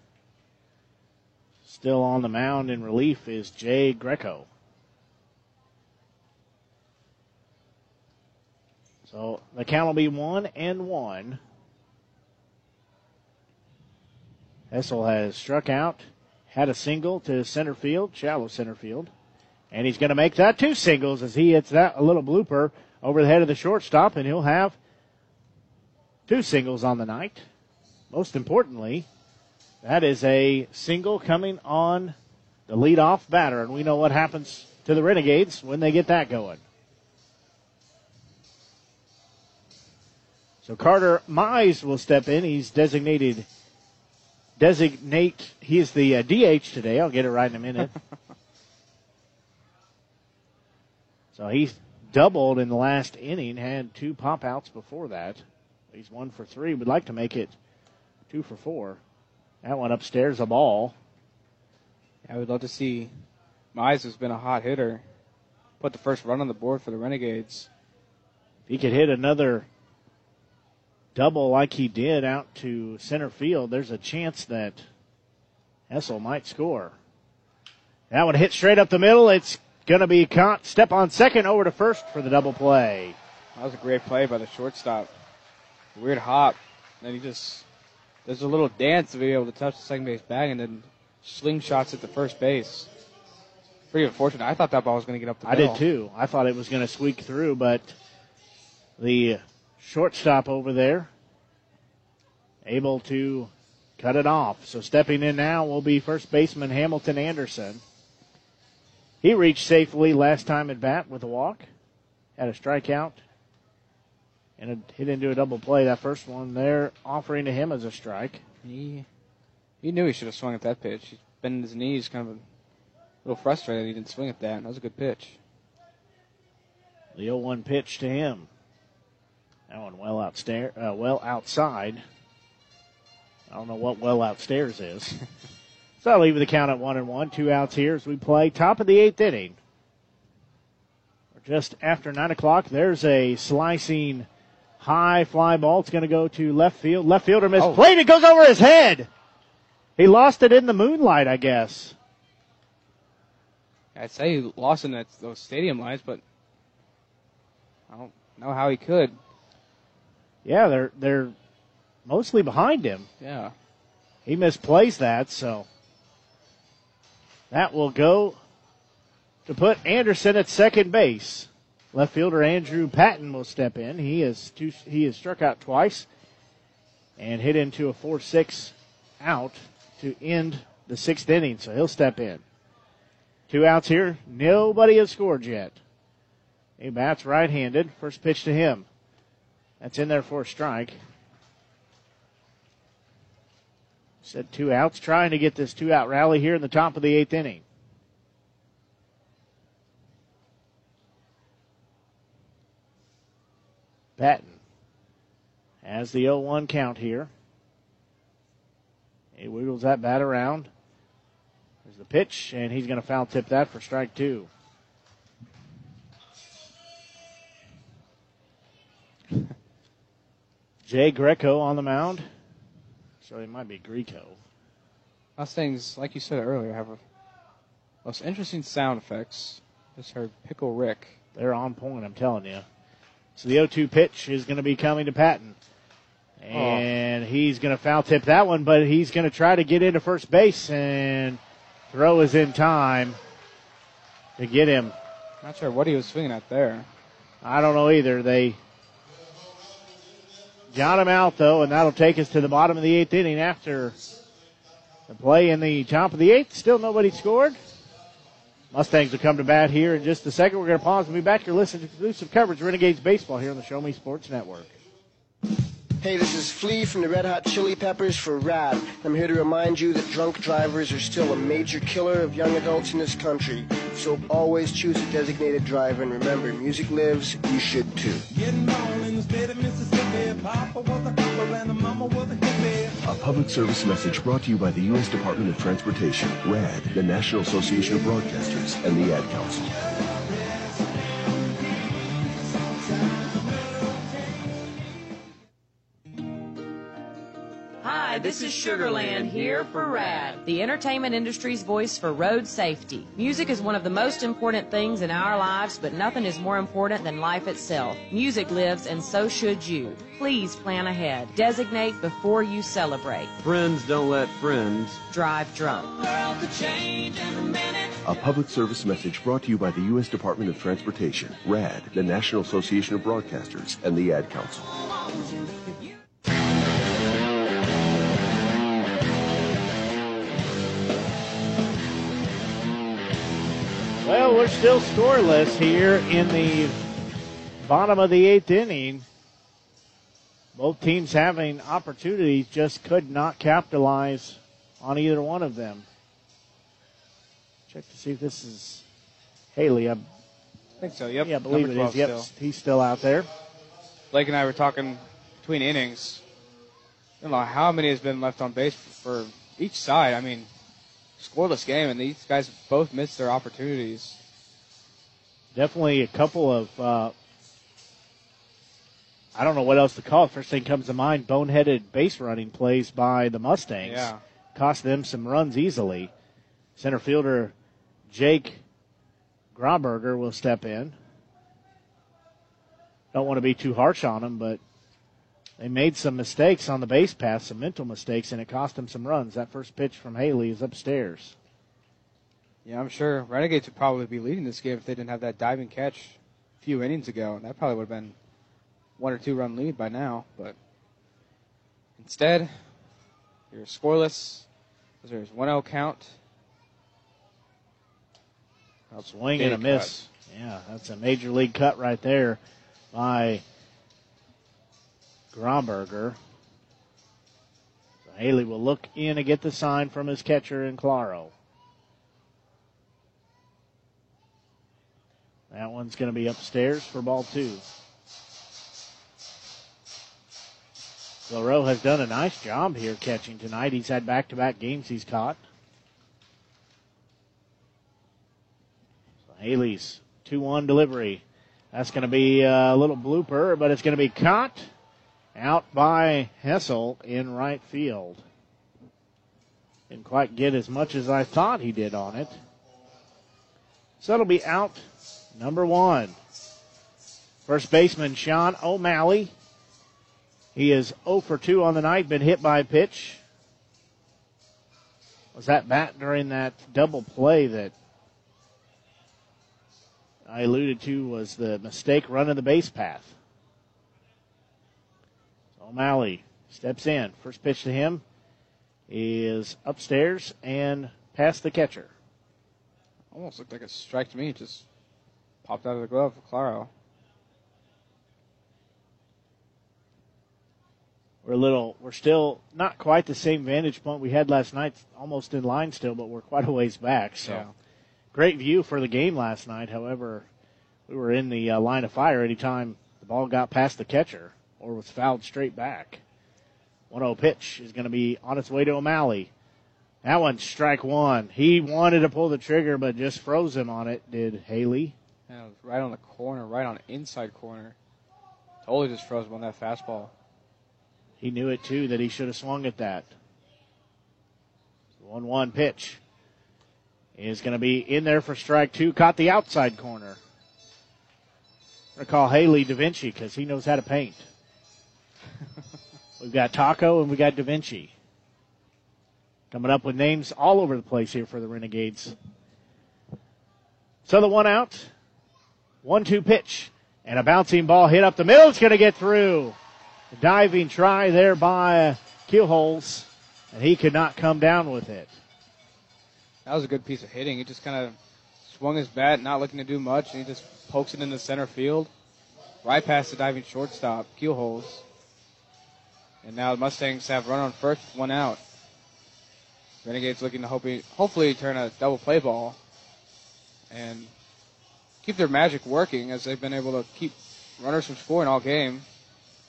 Still on the mound in relief is Jay Greco. So the count will be one and one. Hessel has struck out, had a single to center field, shallow center field, and he's going to make that two singles as he hits that a little blooper over the head of the shortstop, and he'll have two singles on the night. Most importantly, that is a single coming on the leadoff batter, and we know what happens to the Renegades when they get that going. So Carter Mize will step in. He's designated designate. He is the uh, DH today. I'll get it right in a minute. so he's doubled in the last inning. Had two pop outs before that. He's one for three. Would like to make it two for four. That one upstairs, a ball. I would love to see Mize, who's been a hot hitter, put the first run on the board for the Renegades. If he could hit another double like he did out to center field, there's a chance that Hessel might score. That one hit straight up the middle. It's going to be caught. Step on second over to first for the double play. That was a great play by the shortstop. Weird hop. Then he just does a little dance to be able to touch the second base bag and then slingshots at the first base. Pretty unfortunate. I thought that ball was going to get up the I middle. did too. I thought it was going to squeak through, but the shortstop over there able to cut it off. So stepping in now will be first baseman Hamilton Anderson. He reached safely last time at bat with a walk, had a strikeout, and it hit into a double play. That first one they're offering to him as a strike. He he knew he should have swung at that pitch. He's bending his knees, kind of a little frustrated he didn't swing at that. That was a good pitch. The 0-1 pitch to him. That one well outstairs, uh, well outside. I don't know what well outstairs is. so I'll leave the count at one and one. Two outs here as we play top of the eighth inning. Just after nine o'clock, there's a slicing high fly ball. It's going to go to left field. Left fielder misplayed. It goes over his head. He lost it in the moonlight, I guess. I'd say he lost in that, those stadium lights, but I don't know how he could. Yeah, they're they're mostly behind him. Yeah. He misplays that, so that will go to put Anderson at second base. Left fielder Andrew Patton will step in. He is two, he has struck out twice and hit into a four six out to end the sixth inning, so he'll step in. Two outs here. Nobody has scored yet. He bats right handed. First pitch to him. That's in there for a strike. Said two outs, trying to get this two out rally here in the top of the eighth inning. Patton has the 0 1 count here. He wiggles that bat around. There's the pitch, and he's going to foul tip that for strike two. Jay Greco on the mound. So it might be Greco. Mustangs, like you said earlier, have a most interesting sound effects. Just heard Pickle Rick. They're on point, I'm telling you. So the 0-2 pitch is going to be coming to Patton. Oh. And oh. he's going to foul tip that one, but he's going to try to get into first base and throw is in time to get him. Not sure what he was swinging at there. I don't know either. They got him out though, and that'll take us to the bottom of the eighth inning after the play in the top of the eighth. Still nobody scored. Mustangs will come to bat here in just a second. We're going to pause and be back. You're listening to exclusive coverage Renegades Baseball here on the Show Me Sports Network. Hey, this is Flea from the Red Hot Chili Peppers for RAD. I'm here to remind you that drunk drivers are still a major killer of young adults in this country. So always choose a designated driver and remember, music lives, you should too. A public service message brought to you by the U.S. Department of Transportation, RAD, the National Association of Broadcasters, and the Ad Council. This is Sugarland here for RAD, the entertainment industry's voice for road safety. Music is one of the most important things in our lives, but nothing is more important than life itself. Music lives, and so should you. Please plan ahead. Designate before you celebrate. Friends don't let friends drive drunk. A public service message brought to you by the U.S. Department of Transportation, RAD, the National Association of Broadcasters, and the Ad Council. We're still scoreless here in the bottom of the eighth inning. Both teams having opportunities, just could not capitalize on either one of them. Check to see if this is Haley. I think so. Yep. Yeah, I believe it is. Yep, still. he's still out there. Blake and I were talking between innings. I don't know how many has been left on base for each side. I mean, scoreless game, and these guys both missed their opportunities. Definitely a couple of. Uh, I don't know what else to call it. First thing comes to mind: boneheaded base running plays by the Mustangs. Yeah. Cost them some runs easily. Center fielder Jake Grauberger will step in. Don't want to be too harsh on him, but they made some mistakes on the base pass, some mental mistakes, and it cost them some runs. That first pitch from Haley is upstairs. Yeah, I'm sure Renegades would probably be leading this game if they didn't have that diving catch a few innings ago. That probably would have been one or two run lead by now. But instead, You're scoreless. There's 1-0 count. A Swing and a miss. Cut. Yeah, that's a major league cut right there by Grauberger. So Haley will look in and get the sign from his catcher in Claro. That one's going to be upstairs for ball two. Rowe has done a nice job here catching tonight. He's had back to back games he's caught. So Haley's 2 1 delivery. That's going to be a little blooper, but it's going to be caught out by Hessel in right field. Didn't quite get as much as I thought he did on it. So it'll be out number one. First baseman Sean O'Malley he is 0 for 2 on the night, been hit by a pitch. Was that bat during that double play that I alluded to was the mistake running the base path? O'Malley steps in. First pitch to him is upstairs and past the catcher. Almost looked like a strike to me. Just popped out of the glove for Claro. we're a little, we're still not quite the same vantage point we had last night, almost in line still, but we're quite a ways back. So, yeah. great view for the game last night. However, we were in the uh, line of fire anytime the ball got past the catcher or was fouled straight back. 1-0 pitch is going to be on its way to O'Malley. That one's strike one. He wanted to pull the trigger, but just froze him on it. Did Haley? Right on the corner, right on the inside corner. Totally just froze him on that fastball. He knew it too that he should have swung at that. 1 1 pitch is going to be in there for strike two. Caught the outside corner. I call Haley Da Vinci because he knows how to paint. We've got Taco and we got Da Vinci. Coming up with names all over the place here for the Renegades. So the one out, one two pitch, and a bouncing ball hit up the middle. It's going to get through A diving try there by Keelholz, and he could not come down with it. That was a good piece of hitting. He just kind of swung his bat, not looking to do much, and he just pokes it in the center field, right past the diving shortstop, Keelholz. And now the Mustangs have run on first, one out. Renegades looking to hope, hopefully turn a double play ball and keep their magic working as they've been able to keep runners from scoring all game.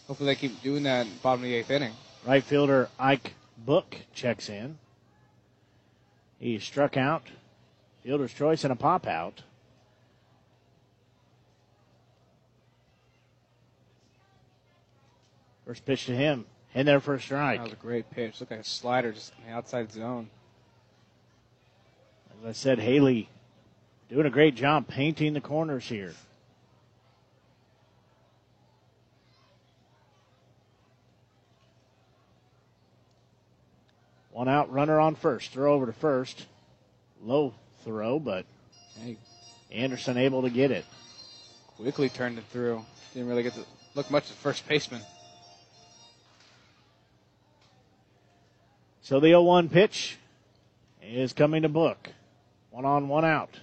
Hopefully they keep doing that in bottom of the eighth inning. Right fielder Ike Book checks in. He struck out. Fielder's choice and a pop out. First pitch to him. In there for a strike. That was a great pitch. Looked like a slider just in the outside zone. As I said, Haley doing a great job painting the corners here. One out, runner on first. Throw over to first. Low throw, but hey, Anderson able to get it. Quickly turned it through. Didn't really get to look much at first baseman. So the 0-1 pitch is coming to Book. One on, one out.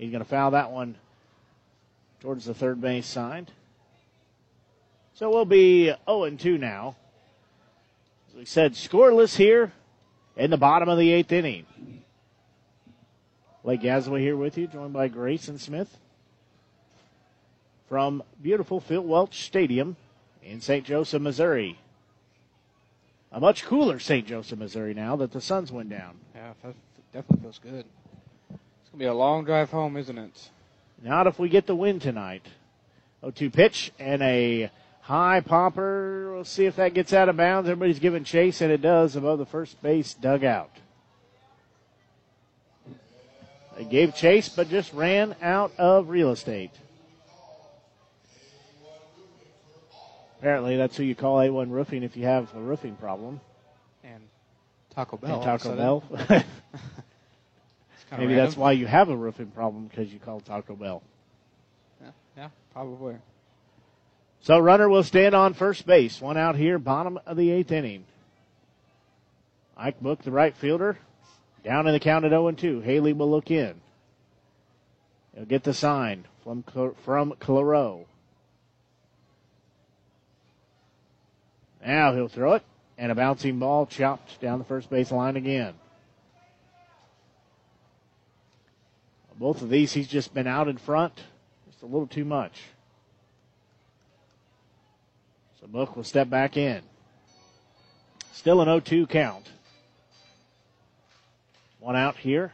He's going to foul that one towards the third base side. So we'll be 0 2 now. As we said, scoreless here in the bottom of the eighth inning. Blake Gasaway here with you, joined by Grayson Smith from beautiful Phil Welch Stadium in St. Joseph, Missouri. A much cooler St. Joseph, Missouri now that the Suns went down. Yeah, definitely feels good. It's going to be a long drive home, isn't it? Not if we get the win tonight. 0-2 pitch and a High popper. We'll see if that gets out of bounds. Everybody's giving chase, and it does above the first base dugout. They gave chase, but just ran out of real estate. Apparently, that's who you call A1 Roofing if you have a roofing problem. And Taco Bell. And Taco Bell. Maybe random. that's why you have a roofing problem because you call Taco Bell. Yeah, yeah, probably. So runner will stand on first base. One out here, bottom of the eighth inning. Ike Book, the right fielder, down in the count at 0 and 2. Haley will look in. He'll get the sign from from Claro. Now he'll throw it, and a bouncing ball chopped down the first base line again. Both of these, he's just been out in front, just a little too much. So Book will step back in. Still an 0 2 count. One out here.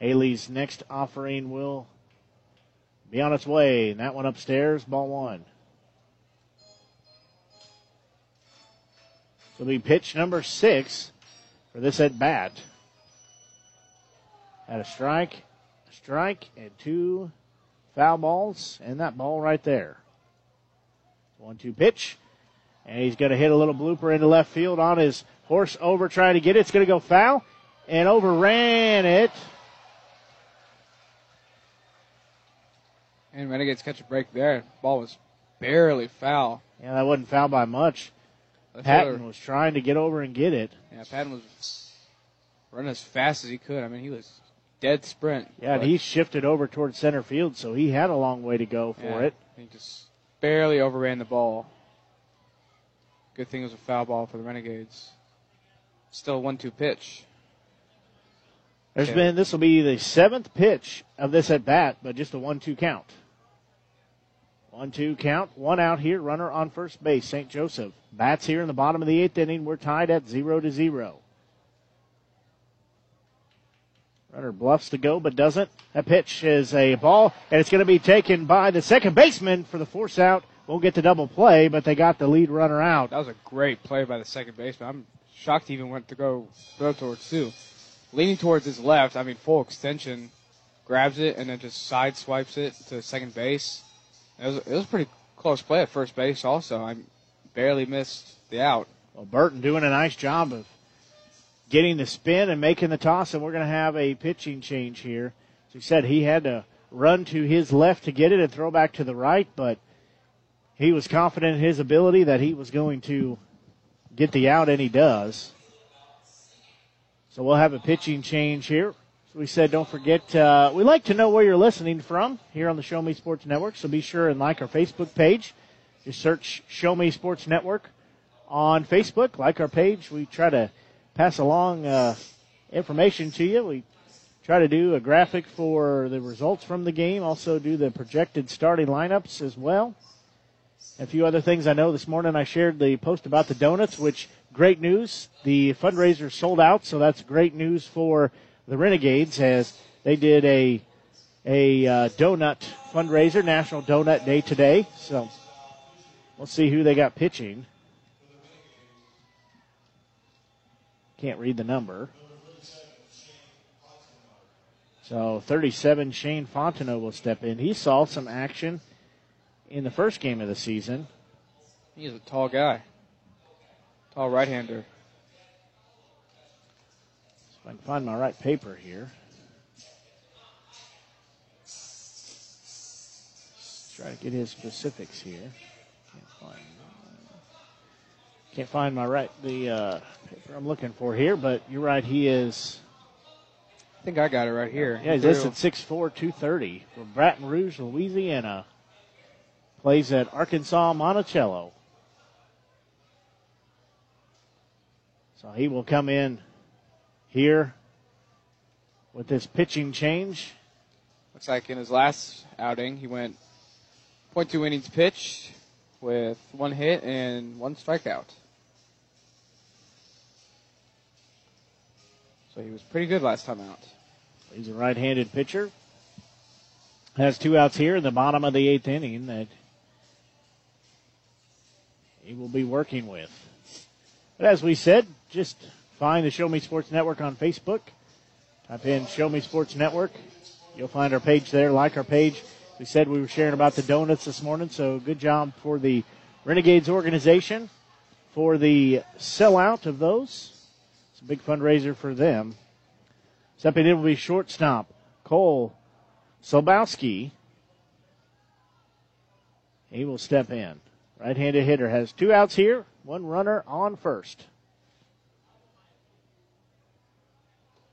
Haley's next offering will be on its way. And that one upstairs, ball one. So will be pitch number six for this at bat. Had a strike, a strike, and two foul balls, and that ball right there. One two pitch. And he's going to hit a little blooper into left field on his horse over trying to get it. It's going to go foul and overran it. And Renegades catch a break there. Ball was barely foul. Yeah, that wasn't foul by much. Patton was trying to get over and get it. Yeah, Patton was running as fast as he could. I mean, he was dead sprint. Yeah, and he shifted over towards center field, so he had a long way to go for yeah, it. He just barely overran the ball. Good thing it was a foul ball for the Renegades. Still one two pitch. There's okay. been this will be the seventh pitch of this at bat, but just a one two count. One two count, one out here, runner on first base, St. Joseph. Bats here in the bottom of the eighth inning. We're tied at zero to zero. Runner bluffs to go, but doesn't. That pitch is a ball, and it's going to be taken by the second baseman for the force out won't get the double play, but they got the lead runner out. That was a great play by the second baseman. I'm shocked he even went to go throw towards two. Leaning towards his left, I mean full extension, grabs it and then just side swipes it to second base. It was, it was a pretty close play at first base also. I barely missed the out. Well, Burton doing a nice job of getting the spin and making the toss, and we're going to have a pitching change here. As he said, he had to run to his left to get it and throw back to the right, but he was confident in his ability that he was going to get the out, and he does. So we'll have a pitching change here. So we said, don't forget, uh, we like to know where you're listening from here on the Show Me Sports Network. So be sure and like our Facebook page. Just search Show Me Sports Network on Facebook. Like our page. We try to pass along uh, information to you. We try to do a graphic for the results from the game. Also do the projected starting lineups as well a few other things I know this morning. I shared the post about the donuts, which great news. The fundraiser sold out, so that's great news for the Renegades as they did a a uh, donut fundraiser, National Donut Day today. So we'll see who they got pitching. Can't read the number. So 37, Shane Fontenot will step in. He saw some action in the first game of the season. He's a tall guy, tall right-hander. If I can find my right paper here. Let's try to get his specifics here. Can't find. Can't find my right the uh, paper I'm looking for here, but you're right. He is. I think I got it right here. Yeah, he's listed 6'4", 230 from Baton Rouge, Louisiana. Plays at Arkansas Monticello. So he will come in here with this pitching change. Looks like in his last outing, he went 0.2 innings pitched with one hit and one strikeout. So he was pretty good last time out. He's a right handed pitcher. Has two outs here in the bottom of the eighth inning that he will be working with. But as we said, just find the Show Me Sports Network on Facebook. Type in Show Me Sports Network. You'll find our page there. Like our page. We said we were sharing about the donuts this morning, so good job for the Renegades organization for the sellout of those. It's a big fundraiser for them. Stepping in will be shortstop Cole Sobowski. He will step in. Right handed hitter has two outs here, one runner on first.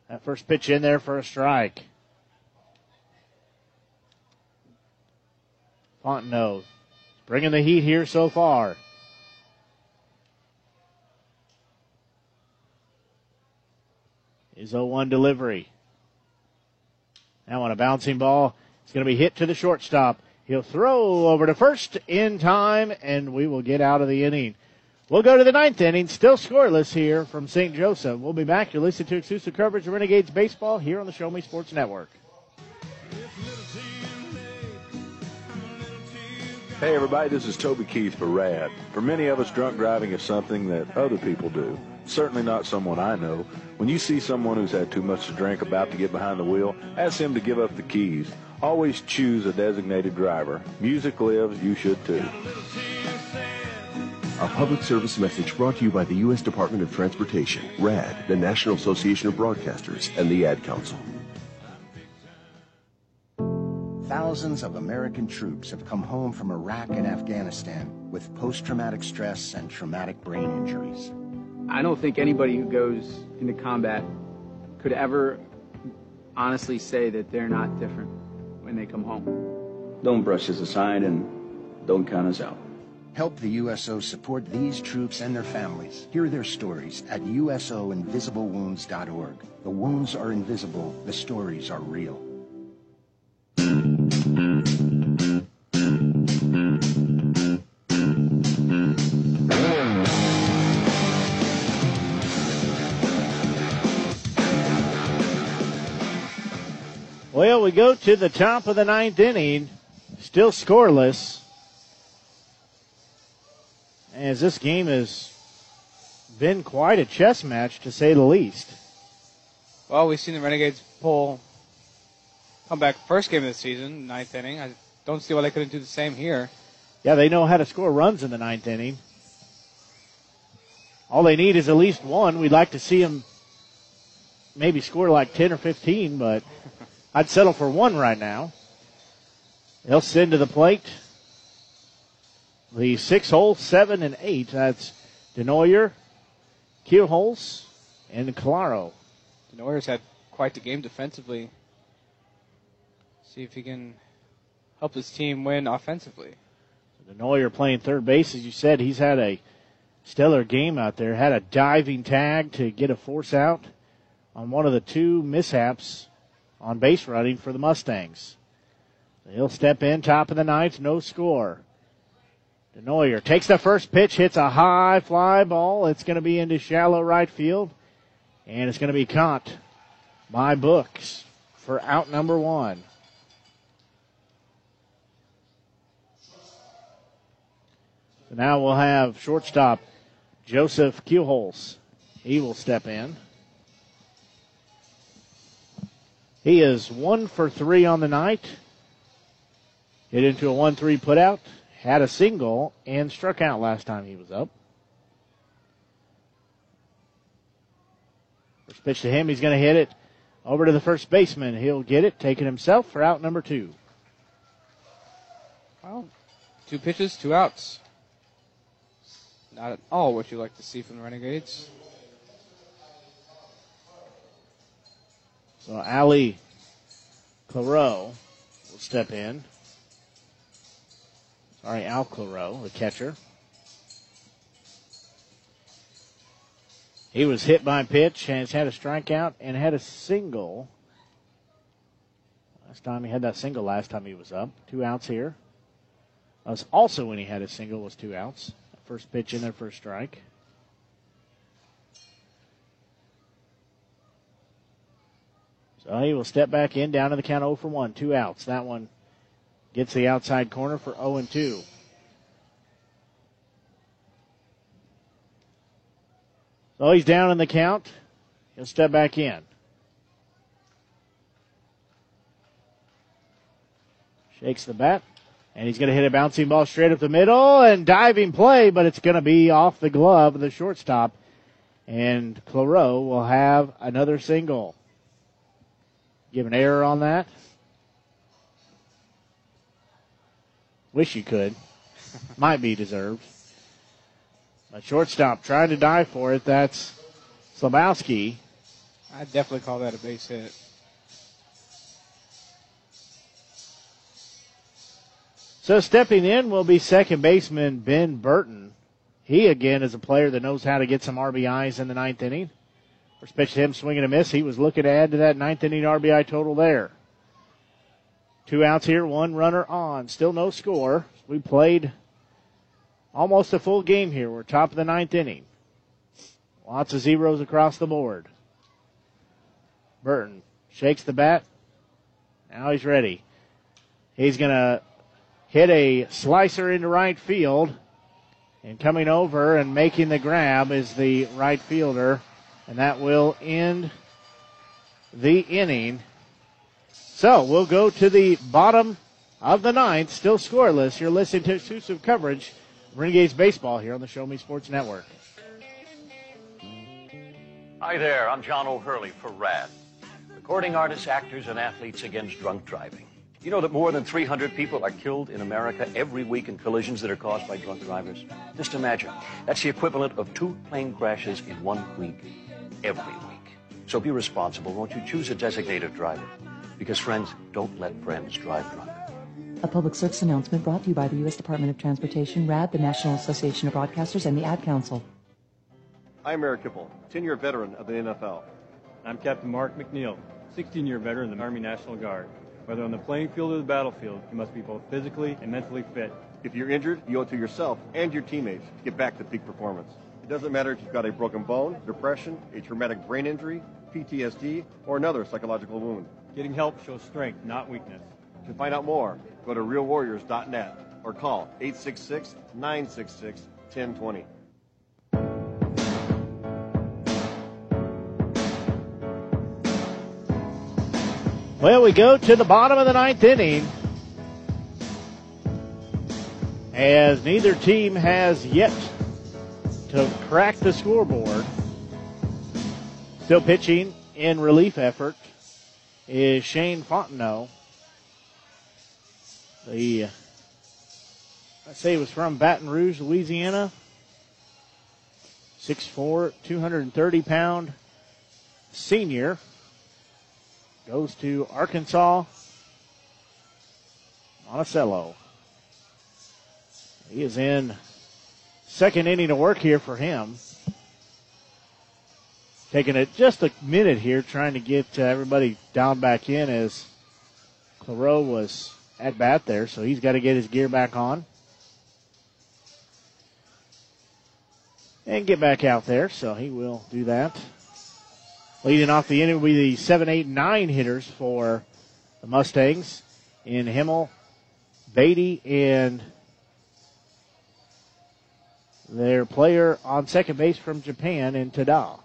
That first pitch in there for a strike. Fontenot bringing the heat here so far. His 0-1 delivery. Now on a bouncing ball, it's going to be hit to the shortstop. He'll throw over to first in time, and we will get out of the inning. We'll go to the ninth inning, still scoreless here from St. Joseph. We'll be back. You're listening to exclusive coverage of Renegades baseball here on the Show Me Sports Network. Hey everybody, this is Toby Keith for RAD. For many of us, drunk driving is something that other people do. Certainly not someone I know. When you see someone who's had too much to drink about to get behind the wheel, ask him to give up the keys. Always choose a designated driver. Music lives, you should too. A public service message brought to you by the U.S. Department of Transportation, RAD, the National Association of Broadcasters, and the Ad Council. Thousands of American troops have come home from Iraq and Afghanistan with post-traumatic stress and traumatic brain injuries. I don't think anybody who goes into combat could ever honestly say that they're not different when they come home. Don't brush us aside and don't count us out. Help the USO support these troops and their families. Hear their stories at usoinvisiblewounds.org. The wounds are invisible, the stories are real. Well, we go to the top of the ninth inning, still scoreless. As this game has been quite a chess match, to say the least. Well, we've seen the Renegades pull come back first game of the season, ninth inning. I don't see why they couldn't do the same here. Yeah, they know how to score runs in the ninth inning. All they need is at least one. We'd like to see them maybe score like 10 or 15, but I'd settle for one right now. They'll send to the plate the six hole, seven and eight. That's Denoyer, Keelholz, and Claro. Denoyer's had quite the game defensively. See if he can help his team win offensively. Denoyer playing third base, as you said, he's had a stellar game out there. Had a diving tag to get a force out on one of the two mishaps on base running for the Mustangs. He'll step in, top of the ninth, no score. Denoyer takes the first pitch, hits a high fly ball. It's going to be into shallow right field, and it's going to be caught by Books for out number one. So now we'll have shortstop Joseph Keelholz. He will step in. He is one for three on the night. Hit into a 1 3 putout. Had a single and struck out last time he was up. First pitch to him. He's going to hit it over to the first baseman. He'll get it, taking himself for out number two. Well, two pitches, two outs. Not at all what you like to see from the Renegades. So Ali Claro will step in. Sorry, Al Claro, the catcher. He was hit by a pitch has had a strikeout and had a single. Last time he had that single last time he was up. Two outs here. Was also when he had a single was two outs. First pitch in there first strike. So he will step back in down to the count 0 for 1. Two outs. That one gets the outside corner for 0 and 2. So he's down in the count. He'll step back in. Shakes the bat. And he's going to hit a bouncing ball straight up the middle and diving play, but it's going to be off the glove of the shortstop. And Claro will have another single. Give an error on that. Wish you could. Might be deserved. But shortstop trying to dive for it. That's Slabowski I'd definitely call that a base hit. So stepping in will be second baseman Ben Burton. He again is a player that knows how to get some RBIs in the ninth inning. First pitch to him, swinging a miss. He was looking to add to that ninth inning RBI total there. Two outs here, one runner on. Still no score. We played almost a full game here. We're top of the ninth inning. Lots of zeros across the board. Burton shakes the bat. Now he's ready. He's going to hit a slicer into right field. And coming over and making the grab is the right fielder. And that will end the inning. So we'll go to the bottom of the ninth, still scoreless. You're listening to exclusive coverage Renegades Baseball here on the Show Me Sports Network. Hi there, I'm John O'Hurley for RAD, recording artists, actors, and athletes against drunk driving. You know that more than 300 people are killed in America every week in collisions that are caused by drunk drivers? Just imagine. That's the equivalent of two plane crashes in one week, every week. So be responsible. Won't you choose a designated driver? Because friends don't let friends drive drunk. A public service announcement brought to you by the U.S. Department of Transportation, RAD, the National Association of Broadcasters, and the Ad Council. I'm Eric Kipple, 10-year veteran of the NFL. I'm Captain Mark McNeil, 16-year veteran of the Army National Guard. Whether on the playing field or the battlefield, you must be both physically and mentally fit. If you're injured, you owe it to yourself and your teammates to get back to peak performance. It doesn't matter if you've got a broken bone, depression, a traumatic brain injury, PTSD, or another psychological wound. Getting help shows strength, not weakness. To find out more, go to realwarriors.net or call 866-966-1020. Well, we go to the bottom of the ninth inning. As neither team has yet to crack the scoreboard. Still pitching in relief effort is Shane Fontenot. The I say he was from Baton Rouge, Louisiana. 6'4", 230 pound senior. Goes to Arkansas. Monticello. He is in second inning to work here for him. Taking it just a minute here, trying to get uh, everybody down back in as Claro was at bat there, so he's got to get his gear back on. And get back out there, so he will do that. Leading off the inning will be the 7, 8, 9 hitters for the Mustangs in Himmel, Beatty, and their player on second base from Japan in Tada.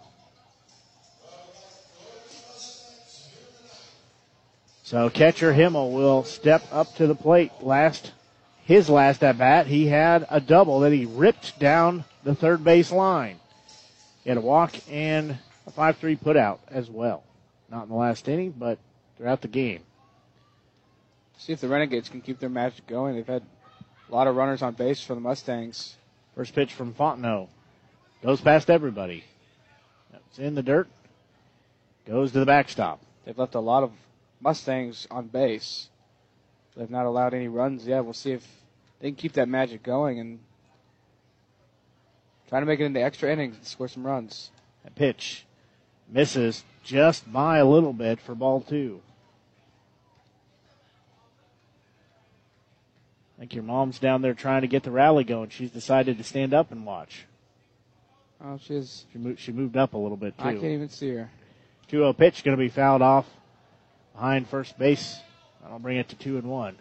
So catcher Himmel will step up to the plate. Last, his last at bat, he had a double that he ripped down the third base line. He had a walk and a 5-3 putout as well. Not in the last inning, but throughout the game. See if the Renegades can keep their magic going. They've had a lot of runners on base for the Mustangs. First pitch from Fontenot. Goes past everybody. It's in the dirt. Goes to the backstop. They've left a lot of Mustangs on base. They've not allowed any runs yet. We'll see if they can keep that magic going and try to make it into extra innings and score some runs. A pitch misses just by a little bit for ball two. I think your mom's down there trying to get the rally going. She's decided to stand up and watch. Oh, she's she moved. She moved up a little bit too. I can't even see her. 2-0 pitch going to be fouled off behind first base. That'll bring it to two and one.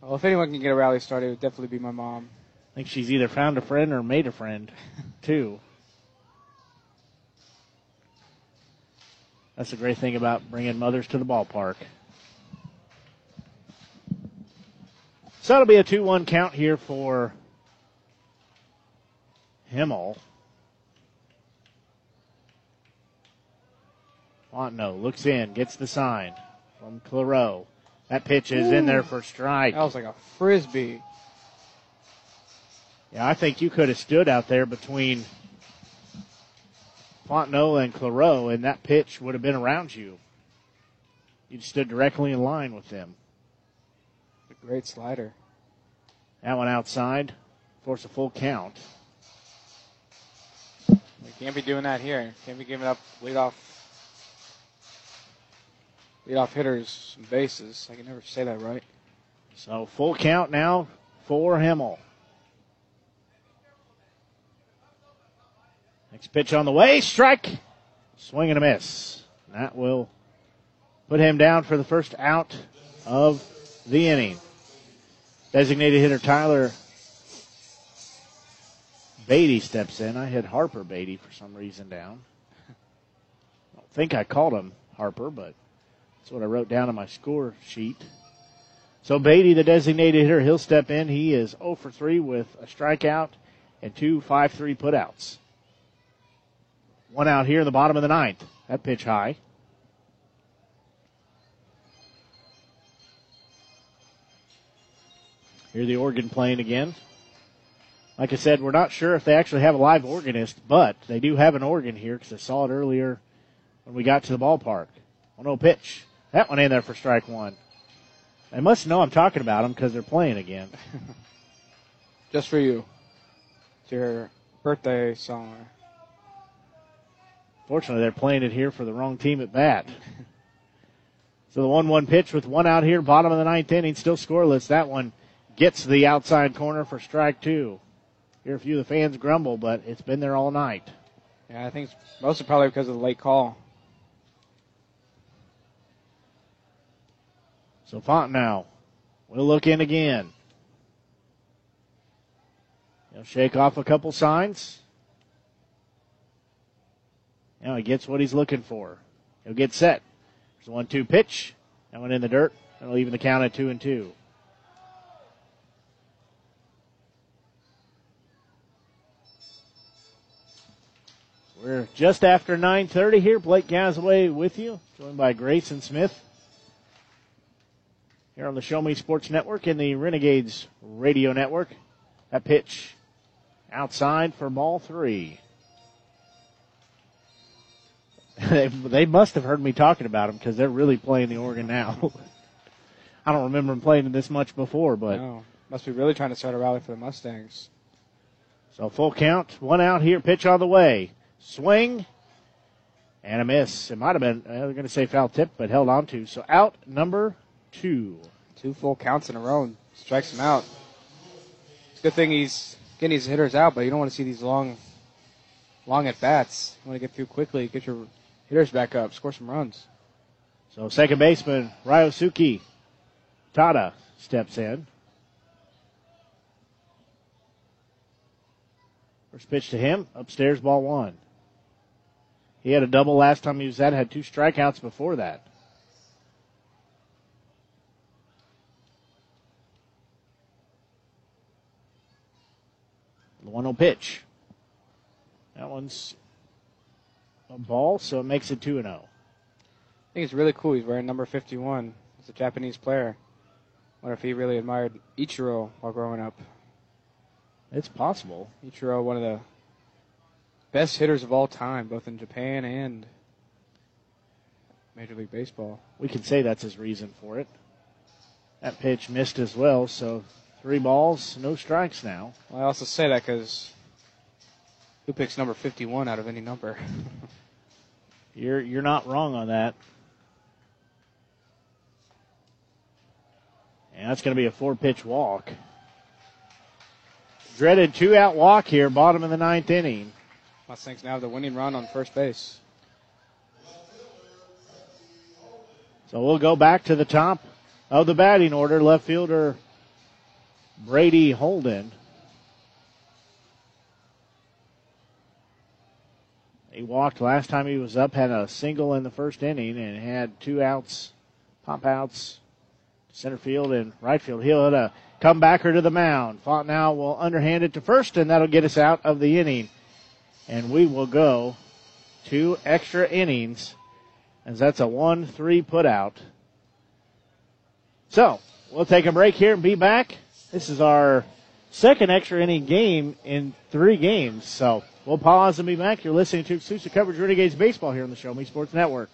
Well, if anyone can get a rally started, it would definitely be my mom. I think she's either found a friend or made a friend, too. That's the great thing about bringing mothers to the ballpark. So that'll be a 2 1 count here for Himmel. Fontenot looks in, gets the sign from Claro. That pitch is Ooh. in there for strike. That was like a frisbee. Yeah, I think you could have stood out there between Fontenot and Claro, and that pitch would have been around you. You'd stood directly in line with them. A great slider. That one outside. Force a full count. We can't be doing that here. Can't be giving up lead off lead off hitters and bases. I can never say that right. So full count now for Himmel. Next pitch on the way. Strike. Swing and a miss. That will put him down for the first out of the inning. Designated hitter Tyler Beatty steps in. I had Harper Beatty for some reason down. I don't think I called him Harper, but that's what I wrote down on my score sheet. So Beatty, the designated hitter, he'll step in. He is 0 for 3 with a strikeout and two 5-3 putouts. One out here in the bottom of the ninth. That pitch high. Here the organ playing again. Like I said, we're not sure if they actually have a live organist, but they do have an organ here because I saw it earlier when we got to the ballpark. 1 no pitch. That one in there for strike one. They must know I'm talking about them because they're playing again. Just for you. It's your birthday song. Fortunately, they're playing it here for the wrong team at bat. so the 1 1 pitch with one out here, bottom of the ninth inning, still scoreless. That one gets the outside corner for strike two. Hear a few of the fans grumble, but it's been there all night. Yeah, I think it's mostly probably because of the late call. So Fontenot will look in again. He'll shake off a couple signs. Now he gets what he's looking for. He'll get set. There's a one-two pitch. That one in the dirt. That'll even the count at two and two. We're just after 9:30 here. Blake Gasaway with you, joined by Grayson Smith here on the Show Me Sports Network and the Renegades Radio Network. That pitch outside for ball three. they, they must have heard me talking about them because they're really playing the organ now. I don't remember them playing this much before, but no. must be really trying to start a rally for the Mustangs. So full count, one out here, pitch on the way, swing, and a miss. It might have been I was going to say foul tip, but held on to. So out number two. Two full counts in a row and strikes him out. It's a good thing he's getting his hitters out, but you don't want to see these long, long at bats. You want to get through quickly, get your hitters back up, score some runs. So second baseman Ryosuke Tada steps in. First pitch to him, upstairs, ball one. He had a double last time he was at, had two strikeouts before that. The 1 0 pitch. That one's a ball, so it makes it 2 0. I think it's really cool. He's wearing number 51 as a Japanese player. Wonder if he really admired Ichiro while growing up. It's possible. Ichiro, one of the best hitters of all time, both in Japan and Major League Baseball. We can say that's his reason for it. That pitch missed as well, so three balls, no strikes now. Well, I also say that because who picks number 51 out of any number? you're you're not wrong on that. And that's going to be a four pitch walk. Dreaded two out walk here, bottom of the ninth inning. Mustangs now the winning run on first base. So we'll go back to the top of the batting order. Left fielder Brady Holden. He walked last time he was up, had a single in the first inning, and had two outs, pop outs, center field and right field. He'll hit a comebacker to the mound. Fontenot will underhand it to first, and that'll get us out of the inning. And we will go two extra innings, as that's a 1 3 put out. So, we'll take a break here and be back. This is our second extra inning game in three games. So, We'll pause and be back. You're listening to exclusive coverage of Renegades baseball here on the Show Me Sports Network.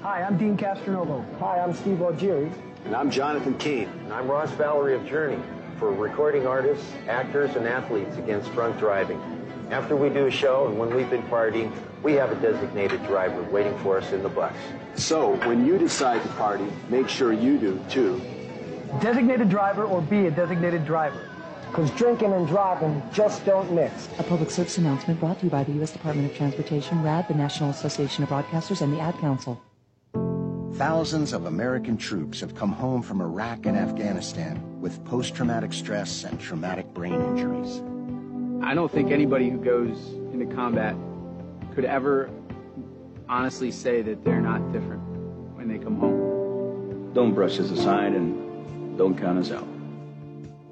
Hi, I'm Deen Castronovo. Hi, I'm Steve Augeri. And I'm Jonathan Cain. And I'm Ross Valory of Journey for recording artists, actors, and athletes against drunk driving. After we do a show and when we've been partying, we have a designated driver waiting for us in the bus. So when you decide to party, make sure you do too. Designated driver or be a designated driver. Because drinking and driving just don't mix. A public service announcement brought to you by the U.S. Department of Transportation, RAD, the National Association of Broadcasters, and the Ad Council. Thousands of American troops have come home from Iraq and Afghanistan with post-traumatic stress and traumatic brain injuries. I don't think anybody who goes into combat could ever honestly say that they're not different when they come home. Don't brush us aside and don't count us out.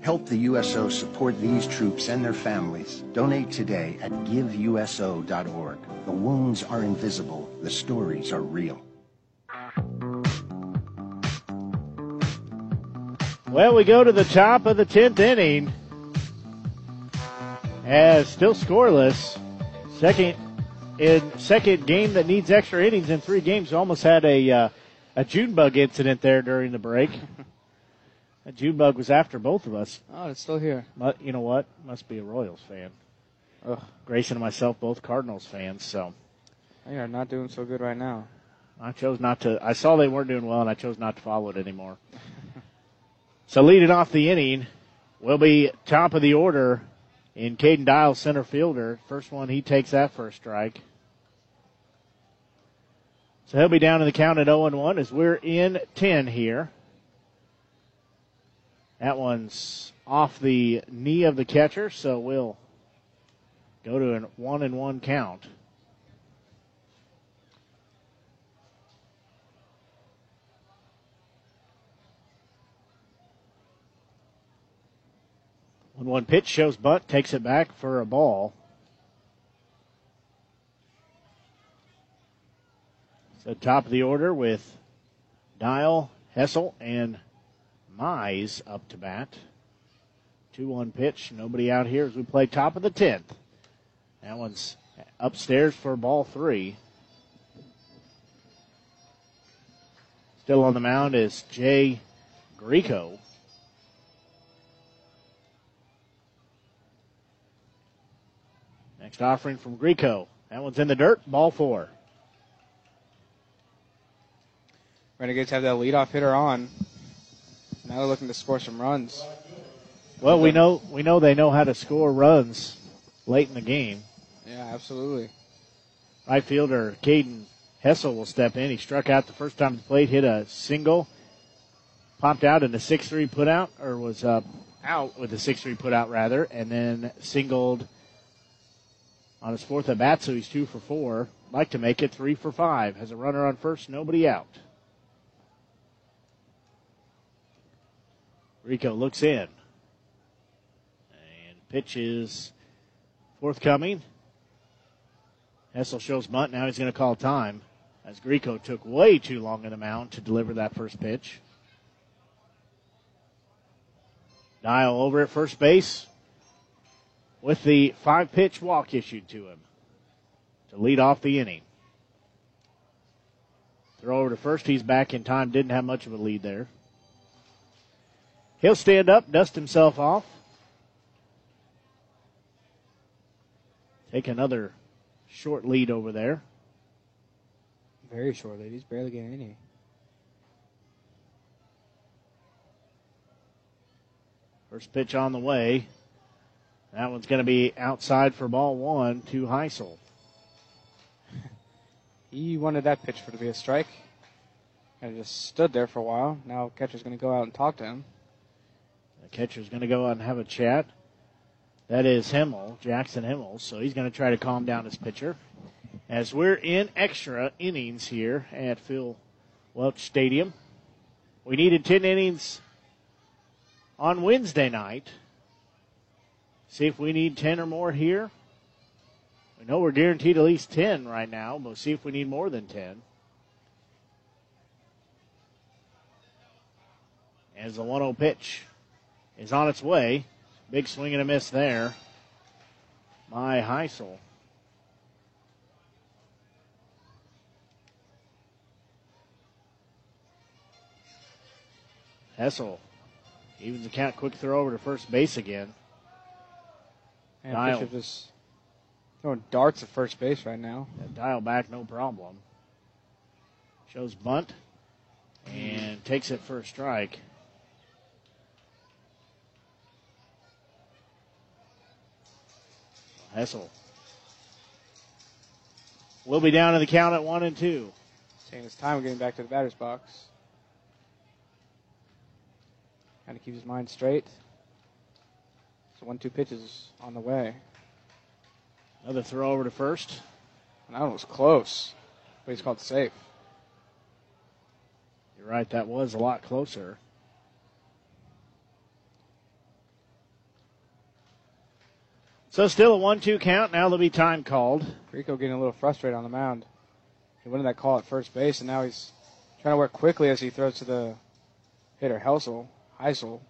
Help the USO support these troops and their families. Donate today at giveuso.org. The wounds are invisible. The stories are real. Well, we go to the top of the 10th inning. As still scoreless. Second in second game that needs extra innings in three games. Almost had a uh, a June bug incident there during the break. a June bug was after both of us. Oh, it's still here. But you know what? Must be a Royals fan. Ugh. Grayson and myself both Cardinals fans, so they are not doing so good right now. I chose not to. I saw they weren't doing well, and I chose not to follow it anymore. so leading off the inning will be top of the order in Caden Dial, center fielder. First one, he takes that first strike. So he'll be down in the count at 0 1 as we're in 10 here. That one's off the knee of the catcher, so we'll go to a 1 and 1 count. When one pitch shows bunt, takes it back for a ball. So top of the order with Dial, Hessel, and Mize up to bat. 2 1 pitch. Nobody out here as we play top of the 10th. That one's upstairs for ball three. Still on the mound is Jay Greco. Next offering from Greco. That one's in the dirt. Ball four. Renegades have that leadoff hitter on. Now they're looking to score some runs. Well, we know we know they know how to score runs late in the game. Yeah, absolutely. Right fielder Caden Hessel will step in. He struck out the first time at the plate, hit a single, popped out in a six-three putout, or was uh, out with a six-three putout rather, and then singled on his fourth at bat, so he's two for four. Like to make it three for five. Has a runner on first, nobody out. Rico looks in. And pitch is forthcoming. Hessel shows bunt. Now he's going to call time as Greco took way too long in the mound to deliver that first pitch. Dial over at first base with the five pitch walk issued to him to lead off the inning. Throw over to first. He's back in time. Didn't have much of a lead there. He'll stand up, dust himself off. Take another short lead over there. Very short lead. He's barely getting any. First pitch on the way. That one's going to be outside for ball one to Heisel. he wanted that pitch for to be a strike. And just stood there for a while. Now catcher's going to go out and talk to him. The catcher's going to go out and have a chat. That is Himmel, Jackson Himmel. So he's going to try to calm down his pitcher. As we're in extra innings here at Phil Welch Stadium. We needed 10 innings on Wednesday night. See if we need 10 or more here. We know we're guaranteed at least 10 right now. We'll see if we need more than 10. As the 1 0 pitch is on its way. Big swing and a miss there My Heisel. Hessel evens the count, quick throw over to first base again. And Dial. Bishop just throwing darts at first base right now. Yeah, dial back, no problem. Shows bunt and takes it for a strike. Hessel will be down to the count at one and two. Saying it's time getting back to the batter's box. Trying to keep his mind straight. One two pitches on the way. Another throw over to first. And that one was close. But he's called safe. You're right, that was a lot closer. So still a one-two count. Now there'll be time called. Rico getting a little frustrated on the mound. He wanted that call at first base, and now he's trying to work quickly as he throws to the hitter, Helsel, Heisel.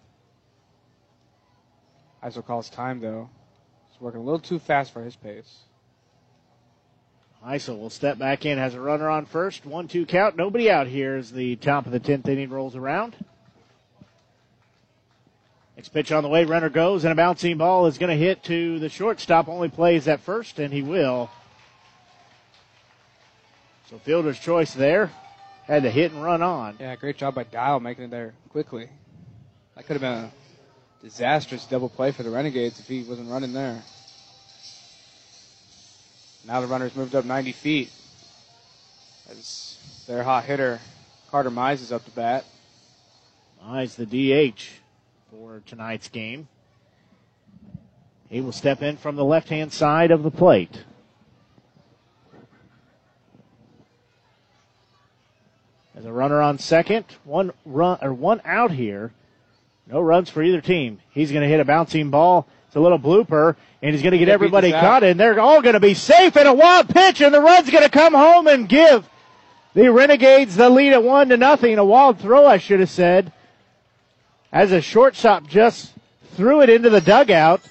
Heisel calls time, though. He's working a little too fast for his pace. Heisel will step back in, has a runner on first. One two count. Nobody out here as the top of the 10th inning rolls around. Next pitch on the way. Runner goes, and a bouncing ball is going to hit to the shortstop. Only plays at first, and he will. So fielder's choice there. Had to hit and run on. Yeah, great job by Dial making it there quickly. That could have been a disastrous double play for the Renegades if he wasn't running there. Now the runner's moved up 90 feet. As their hot hitter, Carter Mize, is up to bat. Mize the DH for tonight's game. He will step in from the left hand side of the plate. As a runner on second, one run or one out here. No runs for either team. He's going to hit a bouncing ball. It's a little blooper, and he's going to get everybody caught, and they're all going to be safe in a wild pitch, and the run's going to come home and give the Renegades the lead at one to nothing. A wild throw, I should have said, as a shortstop just threw it into the dugout.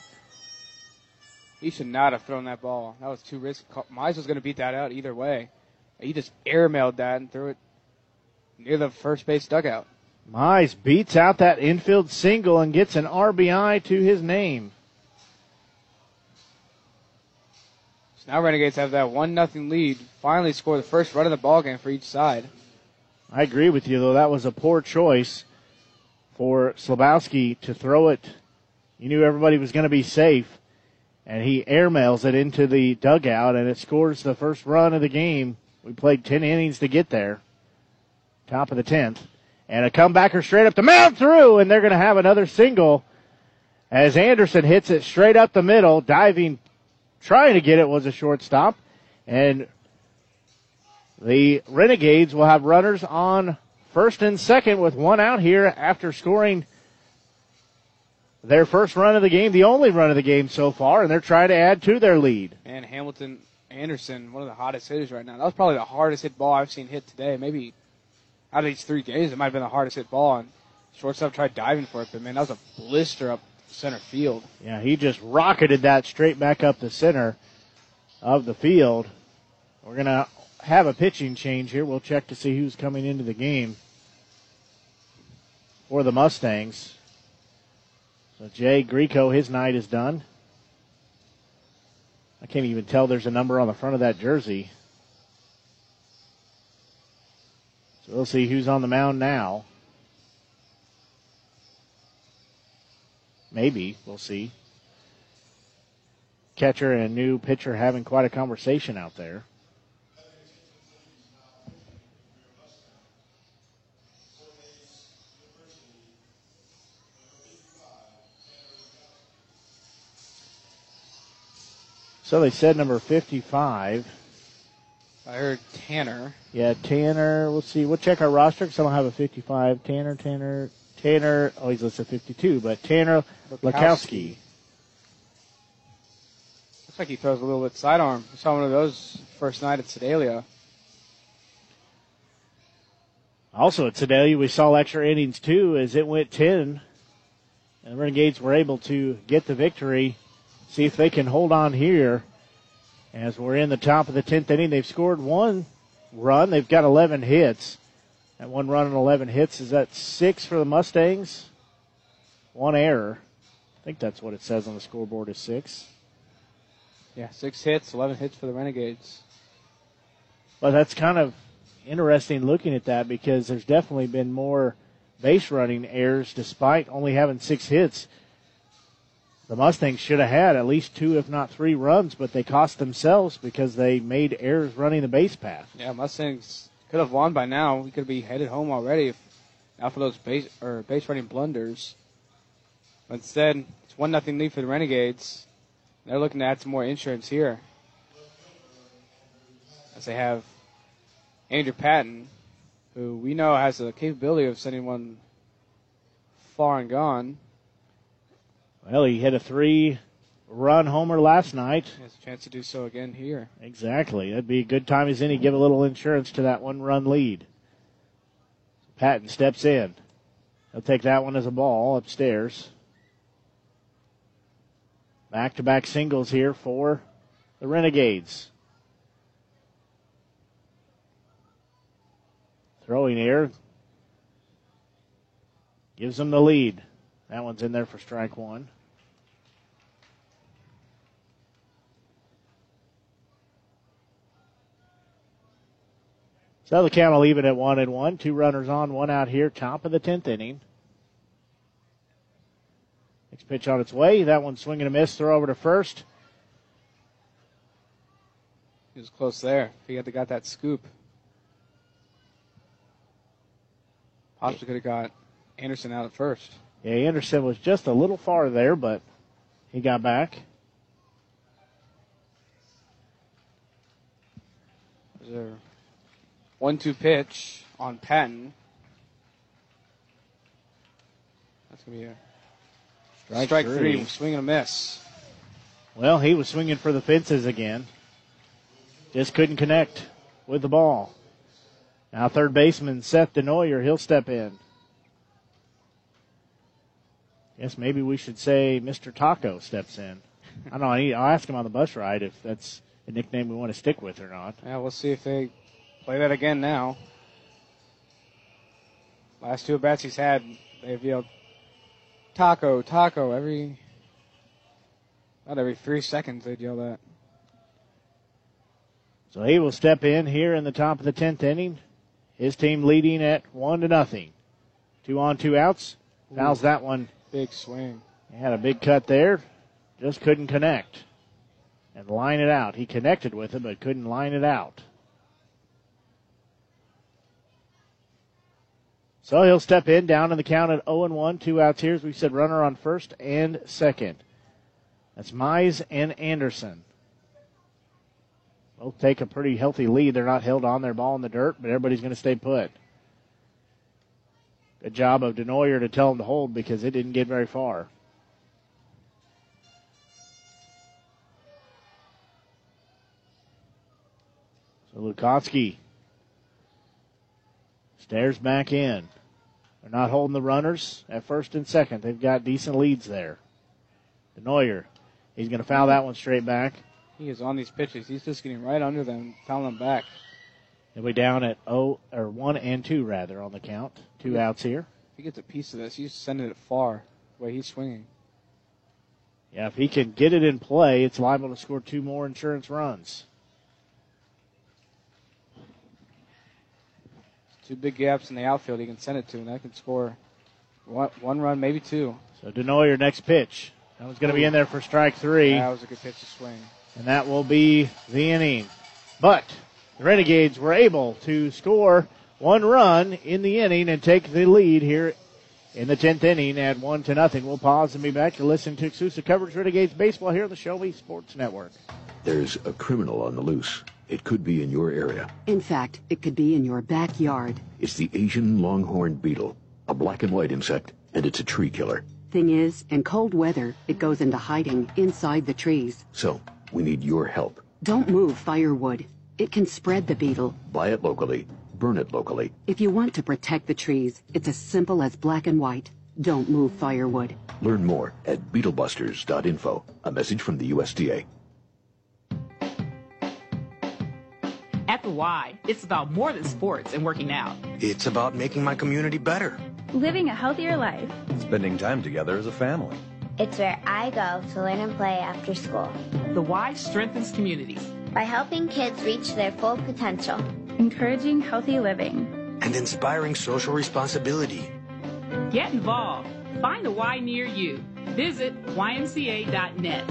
He should not have thrown that ball. That was too risky. Mize was going to beat that out either way. He just airmailed that and threw it near the first base dugout. Mize beats out that infield single and gets an RBI to his name. So now Renegades have that one nothing lead. Finally score the first run of the ball game for each side. I agree with you, though. That was a poor choice for Slabowski to throw it. You knew everybody was going to be safe, and he airmails it into the dugout, and it scores the first run of the game. We played 10 innings to get there. Top of the 10th. And a comebacker straight up the mound through, and they're going to have another single as Anderson hits it straight up the middle, diving, trying to get it was a shortstop. And the Renegades will have runners on first and second with one out here after scoring their first run of the game, the only run of the game so far, and they're trying to add to their lead. And Hamilton Anderson, one of the hottest hitters right now. That was probably the hardest hit ball I've seen hit today. Maybe out of these three games, it might have been the hardest hit ball. And shortstop tried diving for it, but man, that was a blister up center field. Yeah, he just rocketed that straight back up the center of the field. We're to have a pitching change here. We'll check to see who's coming into the game for the Mustangs. So Jay Greco, his night is done. I can't even tell there's a number on the front of that jersey. So we'll see who's on the mound now. Maybe. We'll see. Catcher and new pitcher having quite a conversation out there. So they said number 55. I heard Tanner. Yeah, Tanner. We'll see. We'll check our roster because I don't have a 55. Tanner, Tanner, Tanner. Oh, he's listed 52, but Tanner Lakowski. Looks like he throws a little bit sidearm. I saw one of those first night at Sedalia. Also at Sedalia, we saw extra innings too as it went 10. And the Renegades were able to get the victory. See if they can hold on here. As we're in the top of the 10th inning, they've scored one run. They've got 11 hits. That one run and 11 hits. Is that six for the Mustangs? One error. I think that's what it says on the scoreboard is six. Yeah, six hits, 11 hits for the Renegades. Well, that's kind of interesting looking at that because there's definitely been more base running errors despite only having six hits. The Mustangs should have had at least two, if not three runs, but they cost themselves because they made errors running the base path. Yeah, Mustangs could have won by now. We could be headed home already if not for those base or base running blunders. But instead, it's one nothing lead for the Renegades. They're looking to add some more insurance here. As they have Andrew Patton, who we know has the capability of sending one far and gone. Well, he hit a three run homer last night. He has a chance to do so again here. Exactly. That'd be a good time as any. to Give a little insurance to that one run lead. Patton steps in. He'll take that one as a ball upstairs. Back to back singles here for the Renegades. Throwing here. gives them the lead. That one's in there for strike one. So the count will leave it at one and one. Two runners on, one out here, top of the tenth inning. Next pitch on its way. That one swinging a miss. Throw over to first. He was close there. If he had to got that scoop. Possibly could have got Anderson out at first. Yeah, Anderson was just a little far there, but he got back. There's a one-two pitch on Patton. That's gonna be a Strike strike, three. three. Swing and a miss. Well, he was swinging for the fences again. Just couldn't connect with the ball. Now third baseman Seth Denoyer, he'll step in. Yes, maybe we should say Mr. Taco steps in. I don't know. I'll ask him on the bus ride if that's a nickname we want to stick with or not. Yeah, we'll see if they play that again now. Last two bats he's had, they've yelled taco, taco every not every three seconds they'd yell that. So he will step in here in the top of the tenth inning. His team leading at one to nothing. Two on, two outs. Fouls that one. Big swing. He had a big cut there. Just couldn't connect. And line it out. He connected with it, but couldn't line it out. So he'll step in down in the count at 0 and 1. Two outs here. As we said, runner on first and second. That's Mize and Anderson. Both take a pretty healthy lead. They're not held on their ball in the dirt, but everybody's going to stay put. Good job of Denoyer to tell him to hold because it didn't get very far. So Lukotsky stares back in. They're not holding the runners at first and second. They've got decent leads there. Denoyer, he's going to foul that one straight back. He is on these pitches. He's just getting right under them, fouling them back. They'll be down at oh or one and two rather on the count. Two outs here. If he gets a piece of this, he's sending it far the way he's swinging. Yeah, if he can get it in play, it's liable to score two more insurance runs. Two big gaps in the outfield he can send it to, and that can score one, one run, maybe two. So Denoyer next pitch. That one's going to be in there for strike three. That was a good pitch to swing. and that will be the inning. But the Renegades were able to score one run in the inning and take the lead here in the 10th inning at 1 to nothing. We'll pause and be back to listen to exclusive coverage of Renegades baseball here on the Show Me Sports Network. There's a criminal on the loose. It could be in your area. In fact, it could be in your backyard. It's the Asian longhorn beetle, a black and white insect, and it's a tree killer. Thing is, in cold weather, it goes into hiding inside the trees. So, we need your help. Don't move firewood. It can spread the beetle. Buy it locally, burn it locally. If you want to protect the trees, it's as simple as black and white. Don't move firewood. Learn more at beetlebusters.info. A message from the USDA. At the Y, it's about more than sports and working out. It's about making my community better. Living a healthier life. Spending time together as a family. It's where I go to learn and play after school. The Y strengthens communities by helping kids reach their full potential, encouraging healthy living, and inspiring social responsibility. Get involved. Find a Y near you. Visit ymca.net.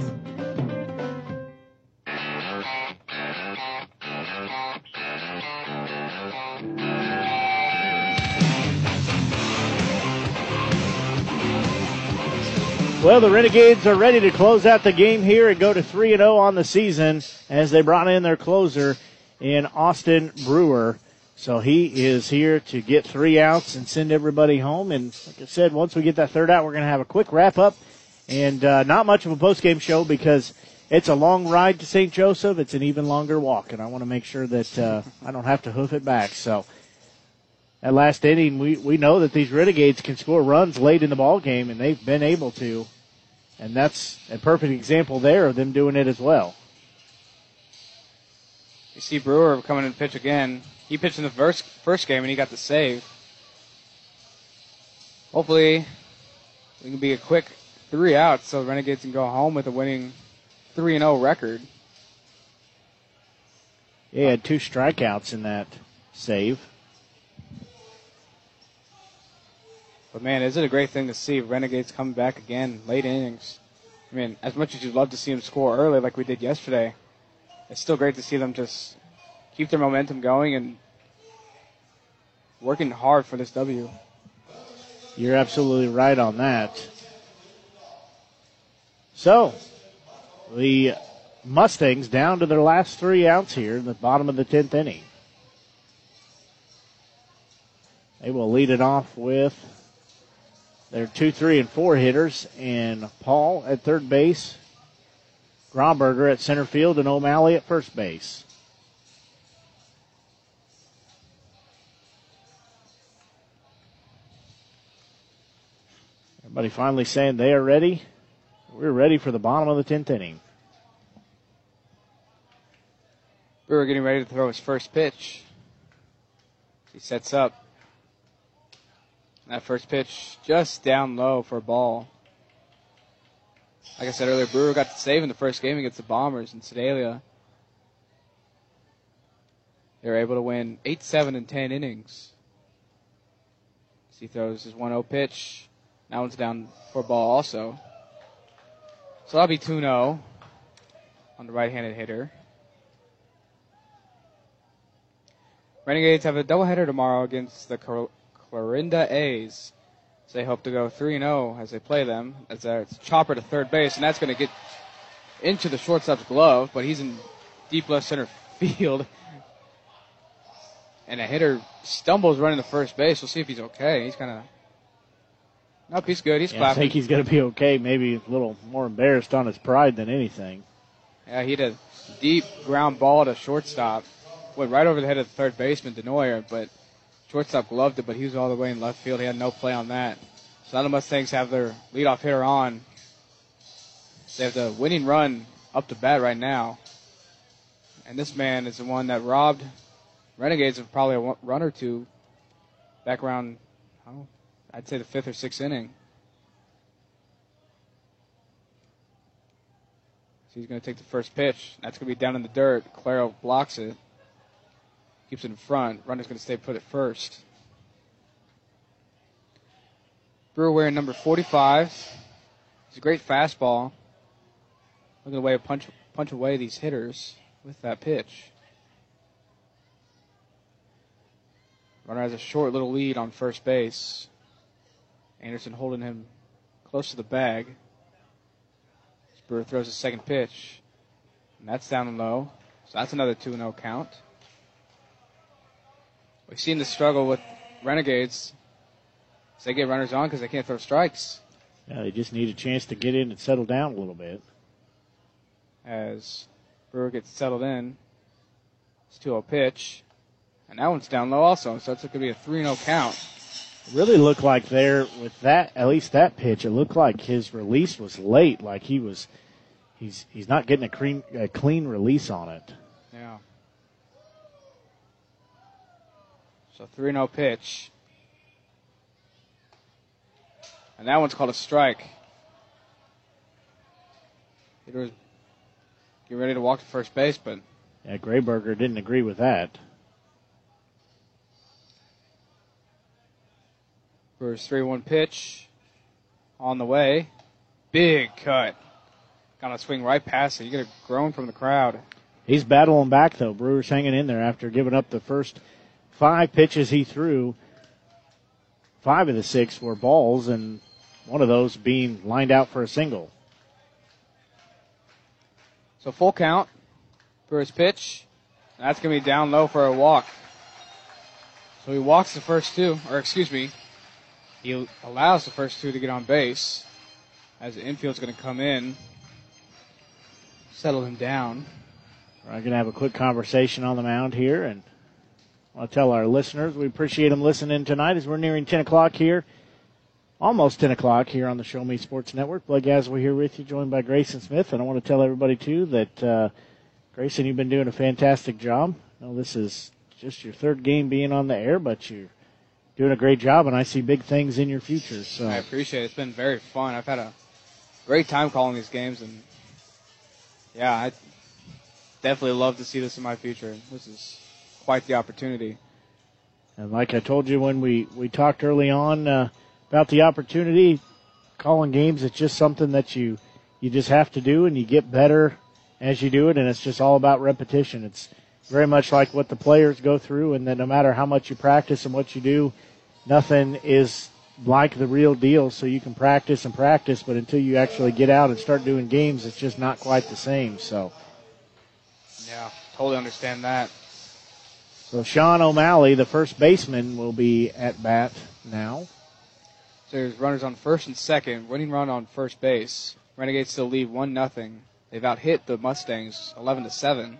Well, the Renegades are ready to close out the game here and go to 3 0 on the season as they brought in their closer in Austin Brewer. So he is here to get three outs and send everybody home. And like I said, once we get that third out, we're going to have a quick wrap up and uh, not much of a post game show because it's a long ride to St. Joseph. It's an even longer walk, and I want to make sure that uh, I don't have to hoof it back. So at last inning, we, we know that these Renegades can score runs late in the ball game, and they've been able to. And that's a perfect example there of them doing it as well. You see Brewer coming in to pitch again. He pitched in the first first game and he got the save. Hopefully, we can be a quick three outs so the Renegades can go home with a winning 3 0 record. Yeah, he had two strikeouts in that save. But man, is it a great thing to see Renegades coming back again late innings. I mean, as much as you'd love to see them score early like we did yesterday, it's still great to see them just keep their momentum going and working hard for this W. You're absolutely right on that. So, the Mustangs down to their last three outs here in the bottom of the 10th inning. They will lead it off with their two, three, and four hitters, and Paul at third base, Grauberger at center field, and O'Malley at first base. Everybody finally saying they are ready. We're ready for the bottom of the 10th inning. Brewer getting ready to throw his first pitch. He sets up. That first pitch just down low for a ball. Like I said earlier, Brewer got the save in the first game against the Bombers in Sedalia. They were able to win 8 7 and 10 innings. As he throws his 1 0 pitch. That one's down for a ball also. So that'll be 2 0 on the right handed hitter. Renegades have a doubleheader tomorrow against the Clarinda A's. So they hope to go 3 0 as they play them. As it's Chopper to third base, and that's going to get into the shortstop's glove, but he's in deep left center field. And a hitter stumbles running to first base. We'll see if he's okay. He's kind of. Nope, he's good. He's yeah, clapping. I think he's going to be okay. Maybe a little more embarrassed on his pride than anything. Yeah, he had a deep ground ball to shortstop. Went right over the head of the third baseman, Denoyer, but shortstop gloved it, but he was all the way in left field. He had no play on that. So the Mustangs have their leadoff hitter on. They have the winning run up to bat right now. And this man is the one that robbed Renegades of probably a run or two back around, oh, I'd say the fifth or sixth inning. So he's going to take the first pitch. That's going to be down in the dirt. Claro blocks it. Keeps it in front. Runner's going to stay put at first. Brewer wearing number 45. It's a great fastball. Looking away punch, punch away these hitters with that pitch. Runner has a short little lead on first base. Anderson holding him close to the bag. Brewer throws his second pitch. And that's down low. So that's another 2 0 count. We've seen the struggle with Renegades. They get runners on because they can't throw strikes. Yeah, they just need a chance to get in and settle down a little bit. As Brewer gets settled in, it's 2 0 pitch. And that one's down low also, so it's going to be a 3 0 count. really looked like there with that, at least that pitch, it looked like his release was late. Like he was, he's he's not getting a clean a clean release on it. Yeah. So 3 0 pitch. And that one's called a strike. Hitter was getting ready to walk to first base, but Yeah, Grauberger didn't agree with that. Brewers 3 1 pitch on the way. Big cut. Gonna swing right past it. You get a groan from the crowd. He's battling back though. Brewers hanging in there after giving up the first five pitches he threw. Five of the six were balls, and one of those being lined out for a single. So full count. Brewers pitch. That's gonna be down low for a walk. So he walks the first two, or excuse me, he allows the first two to get on base as the infield's going to come in, settle him down. We're going to have a quick conversation on the mound here, and I'll tell our listeners we appreciate them listening tonight as we're nearing 10 o'clock here. Almost 10 o'clock here on the Show Me Sports Network. Blake Gasaway here with you, joined by Grayson Smith. And I want to tell everybody, too, that uh, Grayson, you've been doing a fantastic job. I know this is just your third game being on the air, but you're doing a great job, and I see big things in your future. So I appreciate it. It's been very fun. I've had a great time calling these games, and yeah, I definitely love to see this in my future. This is quite the opportunity. And like I told you when we, we talked early on uh, about the opportunity, calling games, it's just something that you you just have to do, and you get better as you do it, and it's just all about repetition. It's very much like what the players go through, and that no matter how much you practice and what you do, nothing is like the real deal. So you can practice and practice, but until you actually get out and start doing games, it's just not quite the same. So, Yeah, totally understand that. So Sean O'Malley, the first baseman, will be at bat now. So there's runners on first and second, winning run on first base. Renegades still lead one nothing. They've out hit the Mustangs eleven to seven.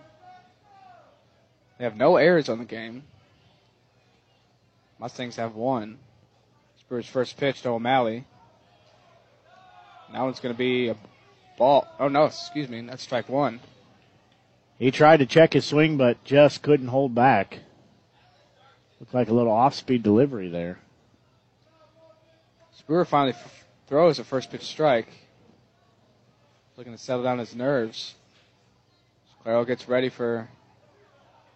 They have no errors on the game. Mustangs have one. Spurs first pitch to O'Malley. Now it's going to be a ball. Oh no, excuse me, that's strike one. He tried to check his swing, but just couldn't hold back. Looked like a little off-speed delivery there. Brewer finally f- throws a first pitch strike. Looking to settle down his nerves. Claro gets ready for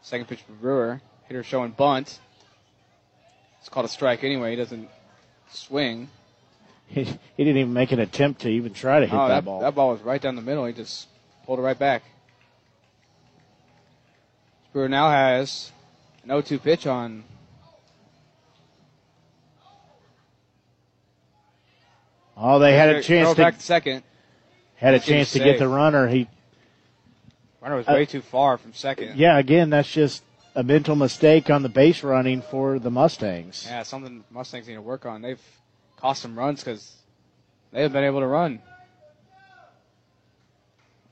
second pitch for Brewer. Hitter showing bunt. It's called a strike anyway. He doesn't swing. He, he didn't even make an attempt to even try to hit oh, that, that ball. That ball was right down the middle. He just pulled it right back. Brewer now has an 0-2 pitch on Oh, they had a chance to second. had a chance to get the runner. He Runner was Uh, way too far from second. yeah, again, that's just a mental mistake on the base running for the Mustangs. Yeah, something Mustangs need to work on. They've cost them runs because they haven't been able to run.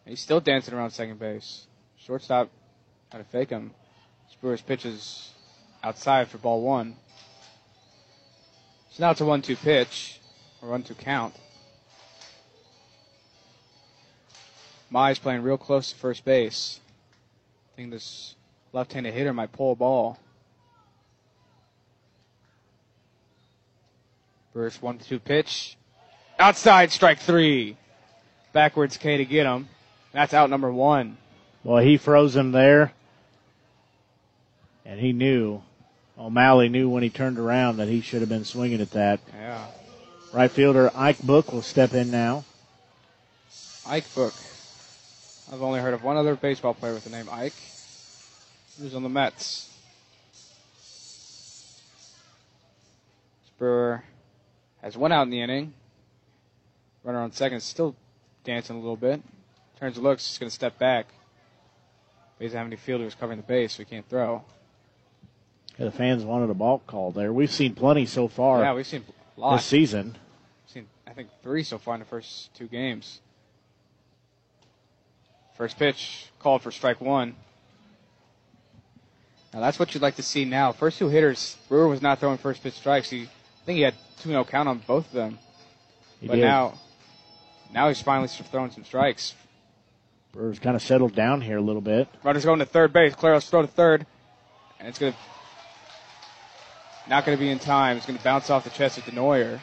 He's still dancing around second base. Shortstop trying to fake him. Spurs pitches outside for ball one. So now it's a one-two pitch, or one-two count. Mai's playing real close to first base. I think this left-handed hitter might pull a ball. First one two pitch. Outside strike three. Backwards K to get him. That's out number one. Well, he froze him there, and he knew. O'Malley knew when he turned around that he should have been swinging at that. Yeah. Right fielder Ike Book will step in now. Ike Book. I've only heard of one other baseball player with the name Ike. He was on the Mets. Brewer has one out in the inning. Runner on second is still dancing a little bit. Turns and looks, he's going to step back. He doesn't have any fielders covering the base, so he can't throw. Yeah, the fans wanted a balk call there. We've seen plenty so far Yeah, we've seen a lot. this season. seen, I think, three so far in the first two games. First pitch called for strike one. Now that's what you'd like to see now. First two hitters, Brewer was not throwing first pitch strikes. He, I think he had 2-0 count on both of them. He but did. now, now he's finally throwing some strikes. Brewer's kind of settled down here a little bit. Runner's going to third base. Claros throw to third, and it's going to not going to be in time. It's going to bounce off the chest of Denoyer.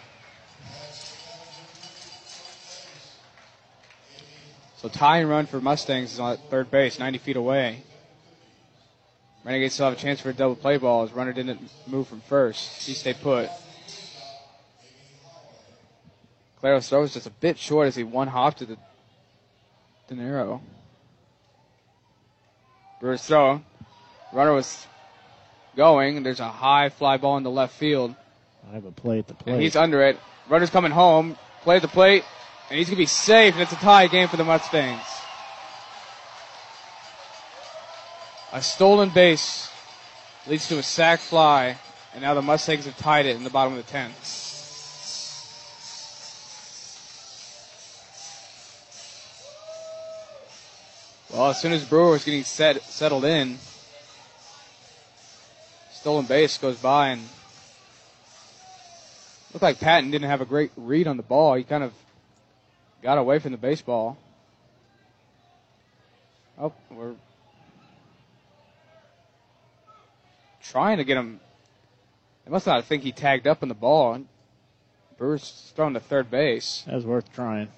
So tie and run for Mustangs is on third base, 90 feet away. Renegades still have a chance for a double play ball as runner didn't move from first. He stayed put. Claros throw is just a bit short as he one hopped to the Denoyer. Brewers throw. Runner was going. There's a high fly ball in the left field. I have a play at the plate. And he's under it. Runner's coming home. Play at the plate. And he's going to be safe. And it's a tie game for the Mustangs. A stolen base leads to a sac fly. And now the Mustangs have tied it in the bottom of the 10th. Well, as soon as Brewer was getting set, settled in, stolen base goes by and looked like Patton didn't have a great read on the ball. He kind of got away from the baseball. Oh, we're trying to get him. They must not think he tagged up on the ball. Brewer's thrown to third base. That was worth trying.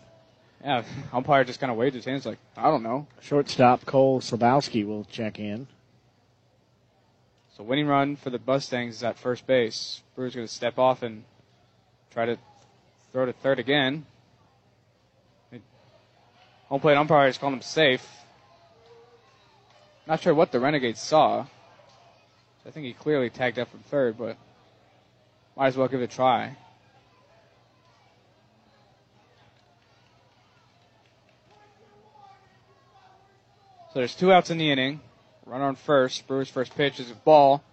Yeah, umpire just kind of waved his hands like, I don't know. Shortstop Cole Slabowski will check in. So winning run for the Mustangs is at first base. Brewer's going to step off and try to throw to third again. Home plate umpire is calling him safe. Not sure what the Renegades saw. I think he clearly tagged up from third, but might as well give it a try. So there's two outs in the inning. Runner on first. Brewers' first pitch is a ball.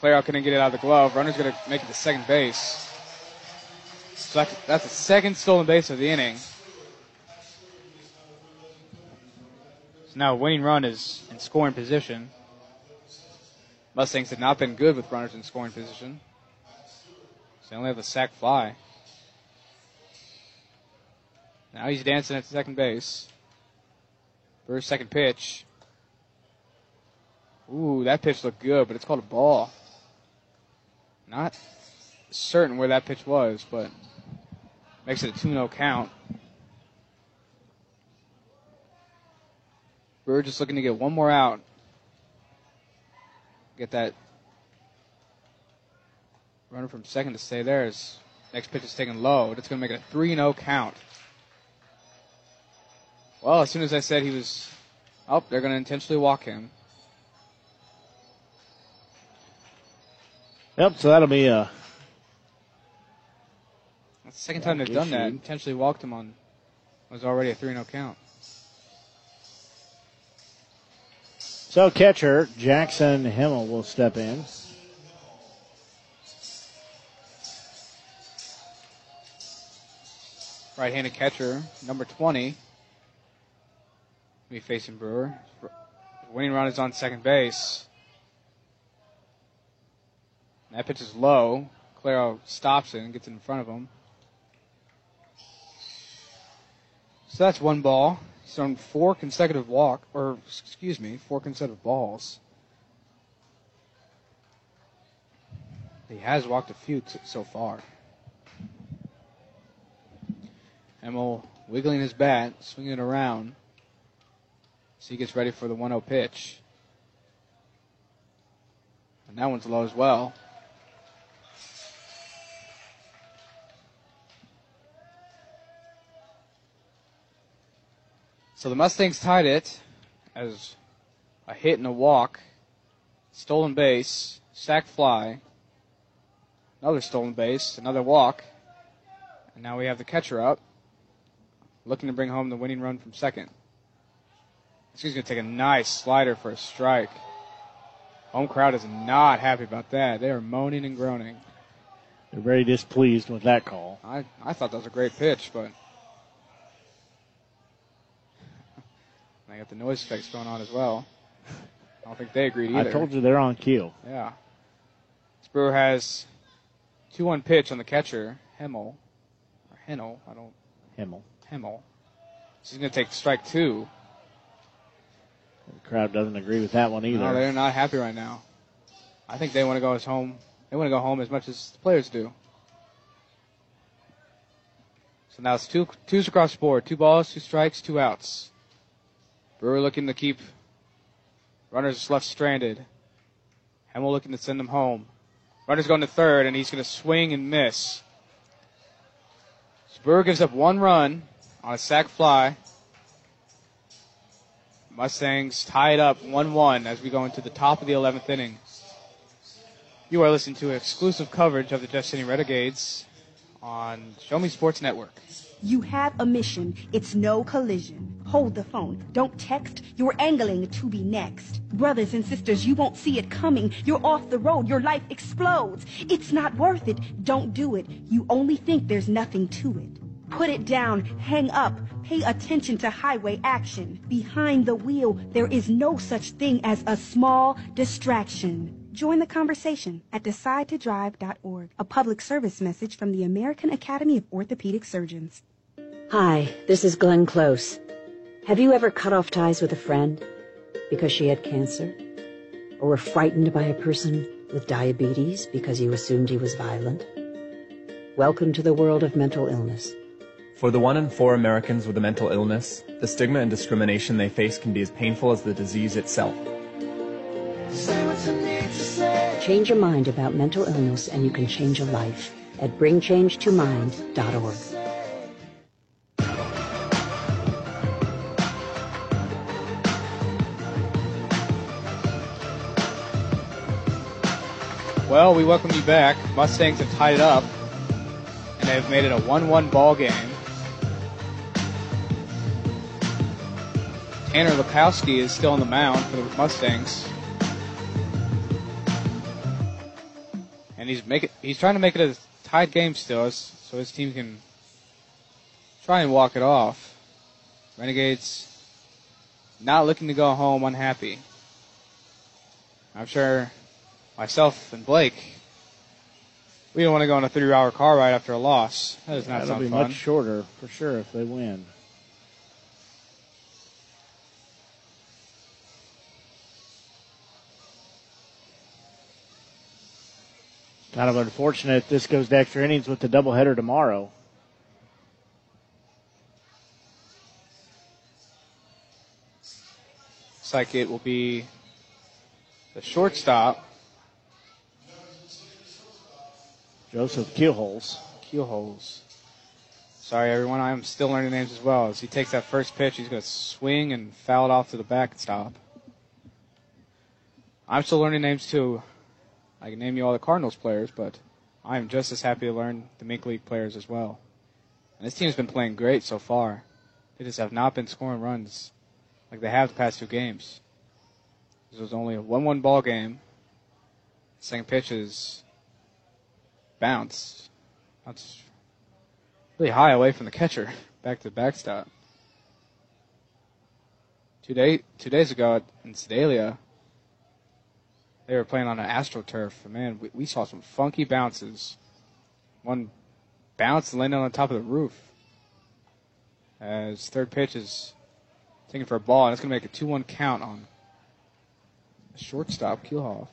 Claro couldn't get it out of the glove. Runner's going to make it to second base. So that's the second stolen base of the inning. So now winning run is in scoring position. Mustangs have not been good with runners in scoring position. So they only have a sac fly. Now he's dancing at second base. Brewers' second pitch. Ooh, that pitch looked good, but it's called a ball. Not certain where that pitch was, but makes it a 2 0 count. We are just looking to get one more out. Get that runner from second to stay there. His next pitch is taken low. That's going to make it a 3 0 count. Well, as soon as I said he was oh, they're going to intentionally walk him. Yep, so that'll be a. That's the second time they've done that. Intentionally walked him on. Was already a 3 0 count. So, catcher Jackson Himmel will step in. Right handed catcher, number 20. Be facing Brewer. Winning run is on second base. That pitch is low. Claro stops it and gets it in front of him. So that's one ball. He's thrown four consecutive walk, or excuse me, four consecutive balls. He has walked a few t- so far. Himmel wiggling his bat, swinging it around. So he gets ready for the 1 0 pitch. And that one's low as well. So the Mustangs tied it as a hit and a walk, stolen base, sac fly, another stolen base, another walk, and now we have the catcher up, looking to bring home the winning run from second. He's going to take a nice slider for a strike. Home crowd is not happy about that. They are moaning and groaning. They're very displeased with that call. I, I thought that was a great pitch, but I got the noise effects going on as well. I don't think they agreed either. I told you they're on cue. Yeah. Brewer has 2 1 pitch on the catcher, Himmel. Or Hennel, I don't. Himmel. Himmel. So he's going to take strike two. The crowd doesn't agree with that one either. No, they're not happy right now. I think they want to go his home They want to go home as much as the players do. So now it's two twos across the board. Two balls, two strikes, two outs. Brewer looking to keep runners left stranded. Himmel looking to send them home. Runner's going to third, and he's going to swing and miss. So Brewer gives up one run on a sac fly. Mustangs tied up 1-1 as we go into the top of the 11th inning. You are listening to exclusive coverage of the Destiny Renegades on Show Me Sports Network. You have a mission. It's no collision. Hold the phone. Don't text. You're angling to be next. Brothers and sisters, you won't see it coming. You're off the road. Your life explodes. It's not worth it. Don't do it. You only think there's nothing to it. Put it down. Hang up. Pay attention to highway action. Behind the wheel, there is no such thing as a small distraction. Join the conversation at decidetodrive.org, a public service message from the American Academy of Orthopedic Surgeons. Hi, this is Glenn Close. Have you ever cut off ties with a friend because she had cancer? Or were frightened by a person with diabetes because you assumed he was violent? Welcome to the world of mental illness. For the one in four Americans with a mental illness, the stigma and discrimination they face can be as painful as the disease itself. Change your mind about mental illness and you can change a life at bringchangetomind.org. Well, we welcome you back. Mustangs have tied it up, and they've made it a 1-1 ball game. Tanner Lukowski is still on the mound for the Mustangs. And he's make it, he's trying to make it a tied game still, so his team can try and walk it off. Renegades not looking to go home unhappy. I'm sure myself and Blake, we don't want to go on a three-hour car ride after a loss. That does not That'll sound be fun. much shorter for sure if they win. Kind of unfortunate this goes to extra innings with the doubleheader tomorrow. Looks like it will be the shortstop, Joseph Keelholz. Keelholz. Sorry, everyone. I'm still learning names as well. As he takes that first pitch, he's going to swing and foul it off to the backstop. I'm still learning names too. I can name you all the Cardinals players, but I'm just as happy to learn the MINK League players as well. And this team's been playing great so far. They just have not been scoring runs like they have the past two games. This was only a 1-1 ball game. Second pitch is bounced. That's really high away from the catcher, back to the backstop. Two day two days ago in Sedalia, they were playing on an AstroTurf. Man, we, we saw some funky bounces. One bounce landed on top of the roof. As third pitch is taken for a ball, and it's going to make a 2-1 count on shortstop Keelhoff.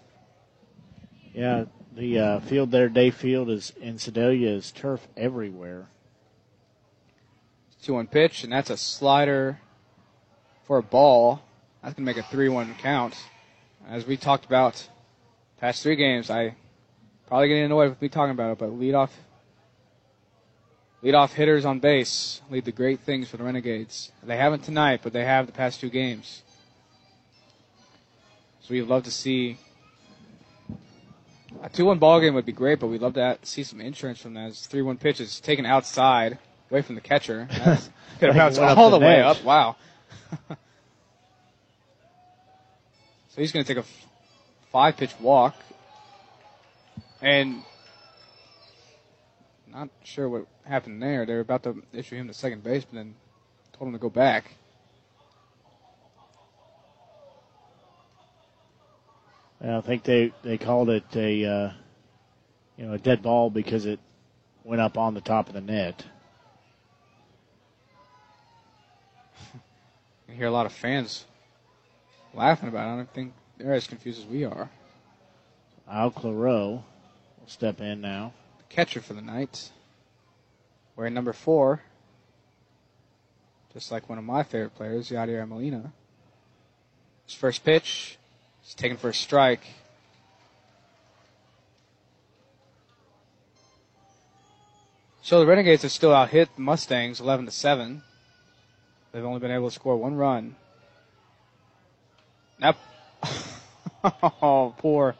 Yeah, the uh, field there, Day Field, is in Sedalia is turf everywhere. Two one pitch, and that's a slider for a ball. That's gonna make a three one count. As we talked about past three games, I probably getting annoyed with me talking about it, but lead off lead off hitters on base lead the great things for the Renegades. They haven't tonight, but they have the past two games. So we'd love to see a two one ball game would be great, but we'd love to see some insurance from that. Three one pitches taken outside, away from the catcher. That's- Could have bounced all the the way up. Wow. so he's going to take a five pitch walk, and not sure what happened there. They were about to issue him to second base, but then told him to go back. I think they, they called it a uh, you know a dead ball because it went up on the top of the net. I hear a lot of fans laughing about it. I don't think they're as confused as we are. Al Claro will step in now. Catcher for the night. Wearing number four. Just like one of my favorite players, Yadier Molina. His first pitch. He's taken for a strike. So the Renegades have still out hit the Mustangs 11 to 7. They've only been able to score one run. Now, oh, poor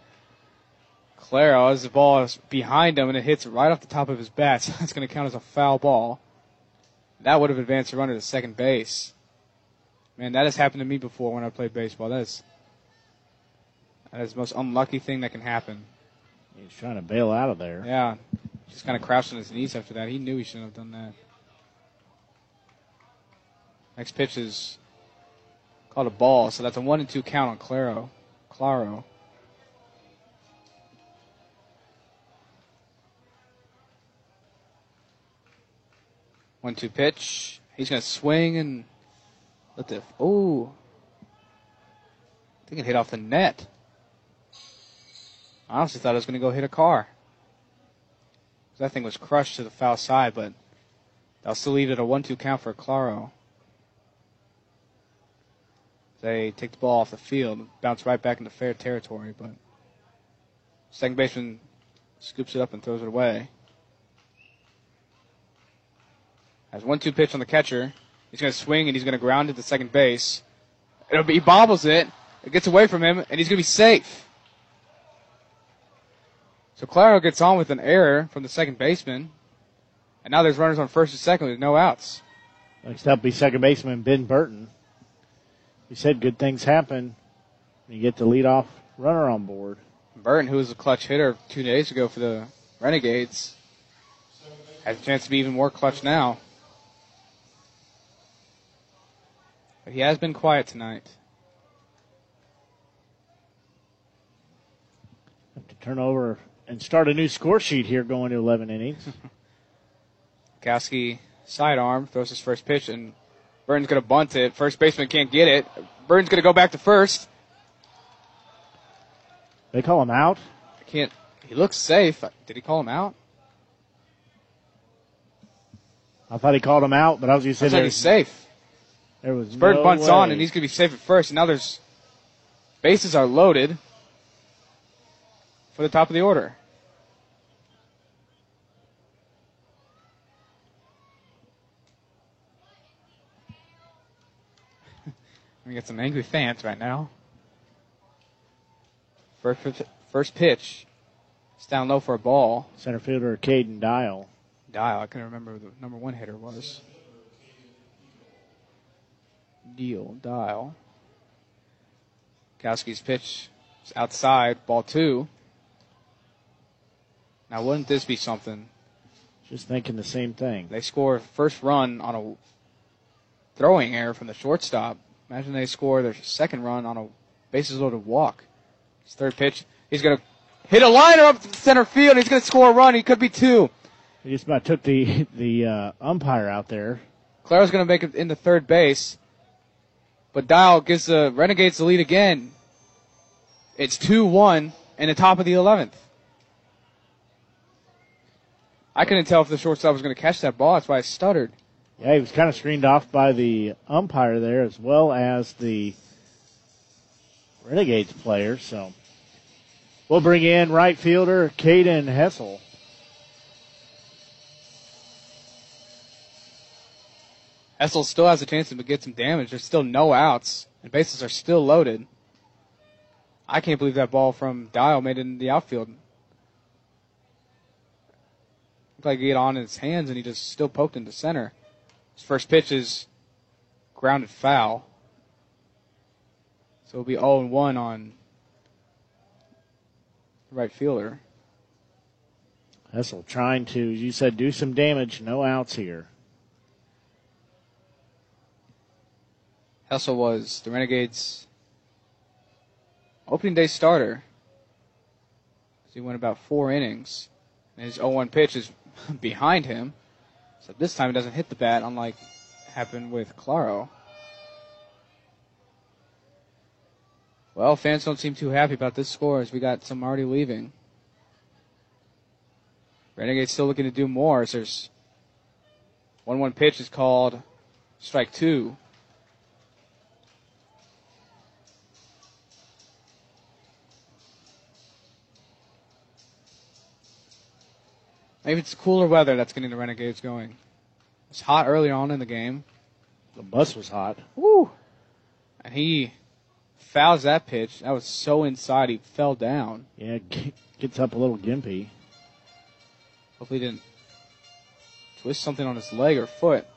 Claro oh, as the ball is behind him and it hits right off the top of his bat. So that's going to count as a foul ball. That would have advanced the runner to second base. Man, that has happened to me before when I played baseball. That is, that is the most unlucky thing that can happen. He's trying to bail out of there. Yeah. Just kind of crouched on his knees after that. He knew he shouldn't have done that. Next pitch is called a ball, so that's a one and two count on Claro. Claro. One two pitch. He's gonna swing and let the oh. I think it hit off the net. I honestly thought it was gonna go hit a car. That thing was crushed to the foul side, but they'll still leave it a one two count for Claro. They take the ball off the field, and bounce right back into fair territory, but second baseman scoops it up and throws it away. Has one two pitch on the catcher. He's going to swing and he's going to ground it to second base. It'll be, he bobbles it. It gets away from him and he's going to be safe. So Claro gets on with an error from the second baseman. And now there's runners on first and second with no outs. Next up be second baseman Ben Burton. He said good things happen when you get the leadoff runner on board. Burton, who was a clutch hitter two days ago for the Renegades, has a chance to be even more clutch now. But he has been quiet tonight. Have to turn over and start a new score sheet here going to 11 innings. Kowski sidearm throws his first pitch, and Burton's going to bunt it. First baseman can't get it. Burton's going to go back to first. They call him out. I can't. He looks safe. Did he call him out? I thought he called him out, but I was just to say I thought he's safe. There was Bird no bunts way. on, and he's going to be safe at first. And now there's bases are loaded for the top of the order. We got some angry fans right now. First, first pitch. It's down low for a ball. Center fielder Caden Dial. Dial. I can remember who the number one hitter was. Deal. Dial. Kowski's pitch is outside. Ball two. Now, wouldn't this be something? Just thinking the same thing. They score first run on a throwing error from the shortstop. Imagine they score their second run on a bases loaded walk. His third pitch, he's going to hit a liner up to center field. He's going to score a run. He could be two. He just about took the the uh, umpire out there. Claro's going to make it into third base, but Dial gives the Renegades the lead again. It's two one in the top of the eleventh. I couldn't tell if the shortstop was going to catch that ball. That's why I stuttered. Yeah, he was kind of screened off by the umpire there as well as the Renegades player. So we'll bring in right fielder Caden Hessel. Hessel still has a chance to get some damage. There's still no outs, and bases are still loaded. I can't believe that ball from Dial made it in the outfield. Looked like he got on his hands, and he just still poked into center. His first pitch is grounded foul. So it'll be 0 1 on the right fielder. Hessel trying to, as you said, do some damage. No outs here. Hessel was the Renegades' opening day starter. So he went about four innings. And his 0-1 pitch is behind him. So this time it doesn't hit the bat, unlike happened with Claro. Well, fans don't seem too happy about this score as we got some already leaving. Renegades still looking to do more. As there's one one pitch is called strike two. Maybe it's the cooler weather that's getting the Renegades going. It's hot early on in the game. The bus was hot. Woo! And he fouls that pitch. That was so inside he fell down. Yeah, g- gets up a little gimpy. Hopefully he didn't twist something on his leg or foot.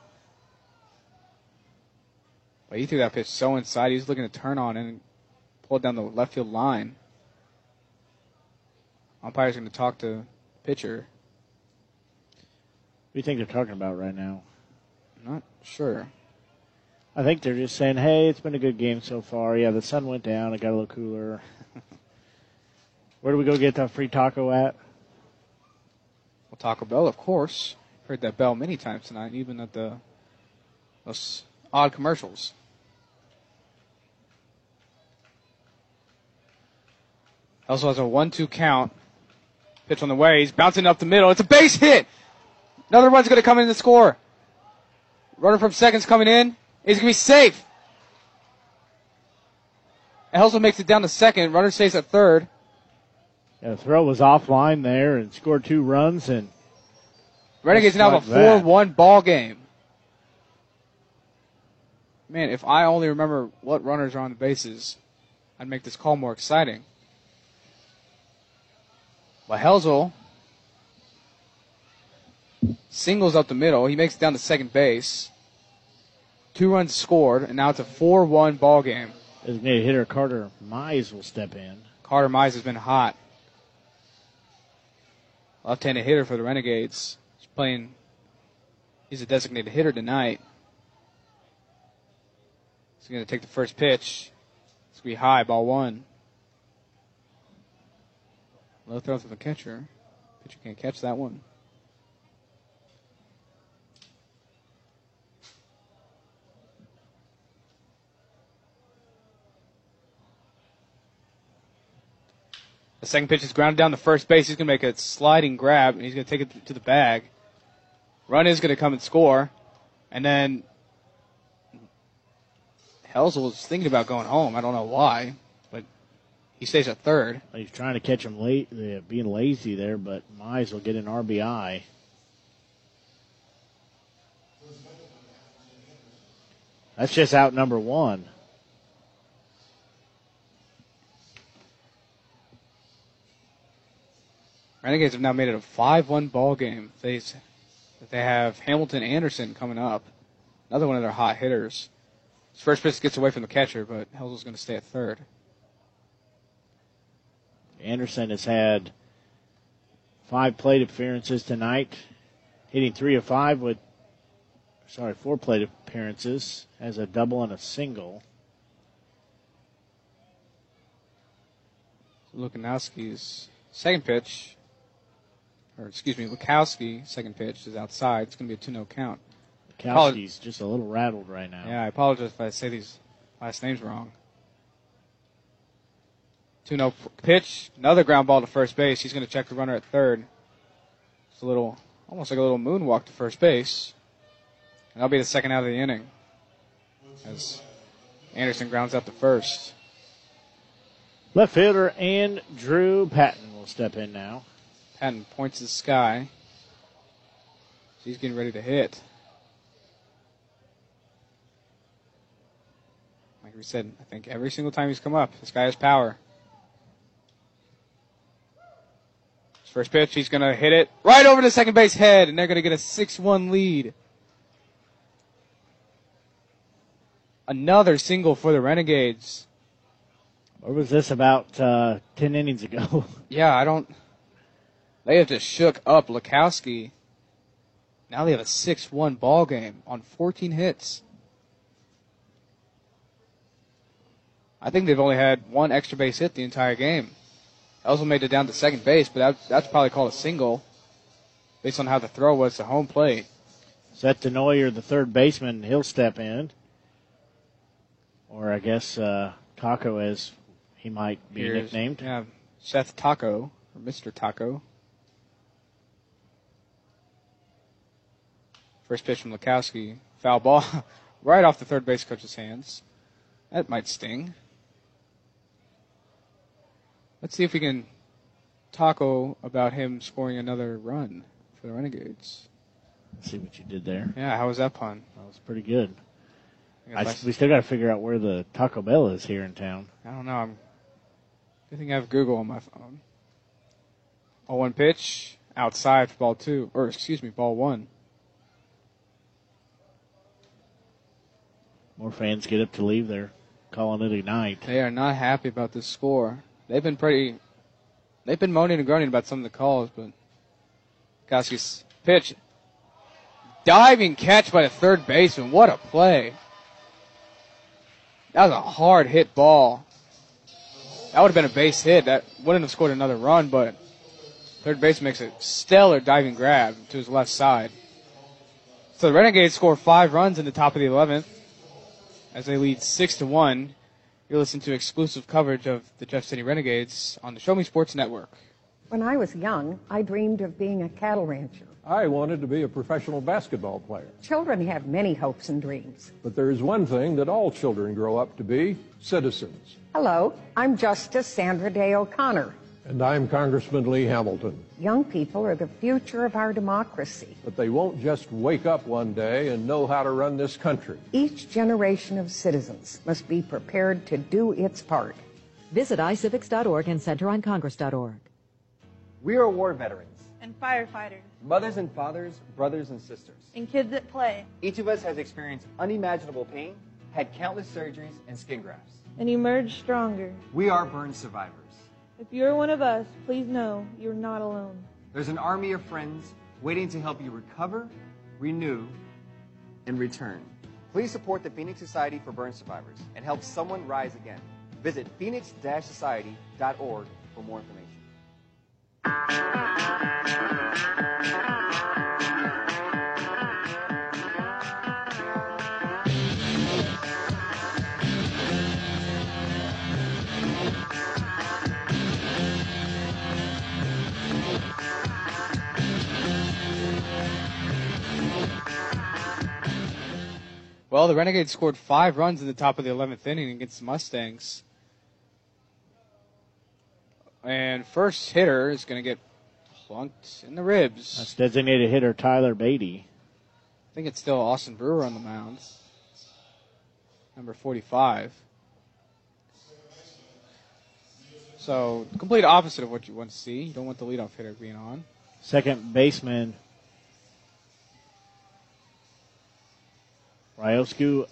But he threw that pitch so inside he was looking to turn on and pull it down the left field line. Umpire's going to talk to pitcher. What do you think they're talking about right now? Not sure. I think they're just saying, hey, it's been a good game so far. Yeah, the sun went down. It got a little cooler. Where do we go get that free taco at? Well, Taco Bell, of course. Heard that bell many times tonight, even at the those odd commercials. Also has a one-two count. Pitch on the way. He's bouncing up the middle. It's a base hit. Another run's going to come in to score. Runner from second's coming in. He's going to be safe. Helsel makes it down to second. Runner stays at third. Yeah, the throw was offline there and scored two runs and Renegades now have a like that. 4-1 ball game. Man, if I only remember what runners are on the bases, I'd make this call more exciting. But Helsel singles up the middle. He makes it down to second base. Two runs scored, and now it's a 4-1 ball game. designated hitter Carter Mize will step in. Carter Mize has been hot. Left-handed hitter for the Renegades. He's playing. He's a designated hitter tonight. He's going to take the first pitch. It's going to be high, ball one. Low throw to the catcher. Pitcher can't catch that one. The second pitch is grounded down the first base. He's going to make a sliding grab, and he's going to take it to the bag. Run is going to come and score. And then Helsel was thinking about going home. I don't know why, but he stays at third. He's trying to catch him late, uh, being lazy there, but Mize will get an RBI. That's just out number one. Renegades have now made it a 5-1 ball game. They they have Hamilton Anderson coming up, another one of their hot hitters. His first pitch gets away from the catcher, but Helsel's going to stay at third. Anderson has had five plate appearances tonight, hitting three of five with, sorry, four plate appearances, has a double and a single. Lukanowski's second pitch, or excuse me, Lukowski second pitch is outside. It's going to be a 2 0 count. Kowski's just a little rattled right now. Yeah, I apologize if I say these last names wrong. 2 0 pitch, another ground ball to first base. He's going to check the runner at third. It's a little, almost like a little moonwalk to first base. And that'll be the second out of the inning. As Anderson grounds out to first. Left fielder and Drew Patton will step in now. Patton points to the sky. He's getting ready to hit. Like we said, I think every single time he's come up, this guy has power. His first pitch, he's going to hit it right over the second base head, and they're going to get a 6 1 lead. Another single for the Renegades. Or was this about uh, 10 innings ago? Yeah, I don't. They have just shook up Lukowski. Now they have a 6 1 ball game on 14 hits. I think they've only had one extra base hit the entire game. Also made it down to second base, but that, that's probably called a single based on how the throw was to home plate. Seth Denoyer, the third baseman, he'll step in. Or I guess uh, Taco, as he might be Here's- nicknamed. Yeah, Seth Taco, or Mr. Taco. First pitch from Lukowski. Foul ball right off the third base coach's hands. That might sting. Let's see if we can taco about him scoring another run for the Renegades. Let's see what you did there. Yeah, how was that pun? That was pretty good. I I, we still got to figure out where the Taco Bell is here in town. I don't know. I'm, good thing I have Google on my phone. Oh, one pitch outside for ball two, or excuse me, ball one. More fans get up to leave. They're calling it a night. They are not happy about this score. They've been pretty. They've been moaning and groaning about some of the calls, but Koski's pitch, diving catch by the third baseman. What a play! That was a hard hit ball. That would have been a base hit. That wouldn't have scored another run, but third base makes a stellar diving grab to his left side. So the Renegades score five runs in the top of the 11th as they lead six to one. You're listening to exclusive coverage of the Jeff City Renegades on the Show Me Sports Network. When I was young, I dreamed of being a cattle rancher. I wanted to be a professional basketball player. Children have many hopes and dreams. But there is one thing that all children grow up to be citizens. Hello, I'm Justice Sandra Day O'Connor. And I'm Congressman Lee Hamilton. Young people are the future of our democracy. But they won't just wake up one day and know how to run this country. Each generation of citizens must be prepared to do its part. Visit iCivics.org and CenterOnCongress.org. We are war veterans, and firefighters, mothers and fathers, brothers and sisters. and kids at play, Each of us has experienced unimaginable pain, had countless surgeries and skin grafts. and emerged stronger. We are burn survivors. If you're one of us, please know you're not alone. There's an army of friends waiting to help you recover, renew, and return. Please support the Phoenix Society for Burn Survivors and help someone rise again. Visit phoenix-society.org for more information. Well, the Renegades scored five runs in the top of the 11th inning against the Mustangs. And first hitter is going to get plunked in the ribs. That's designated hitter Tyler Beatty. I think it's still Austin Brewer on the mound. Number 45. So, complete opposite of what you want to see. You don't want the leadoff hitter being on. Second baseman Ryosuke.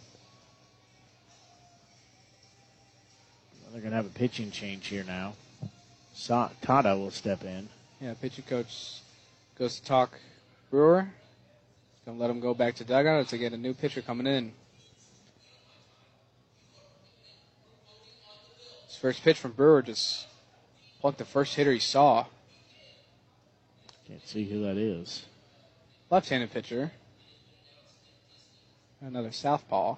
They're going to have a pitching change here now. Sa- Tada will step in. Yeah, pitching coach goes to talk Brewer. Gonna let him go back to dugout to get a new pitcher coming in. His first pitch from Brewer just plucked the first hitter he saw. Can't see who that is. Left-handed pitcher. Another southpaw.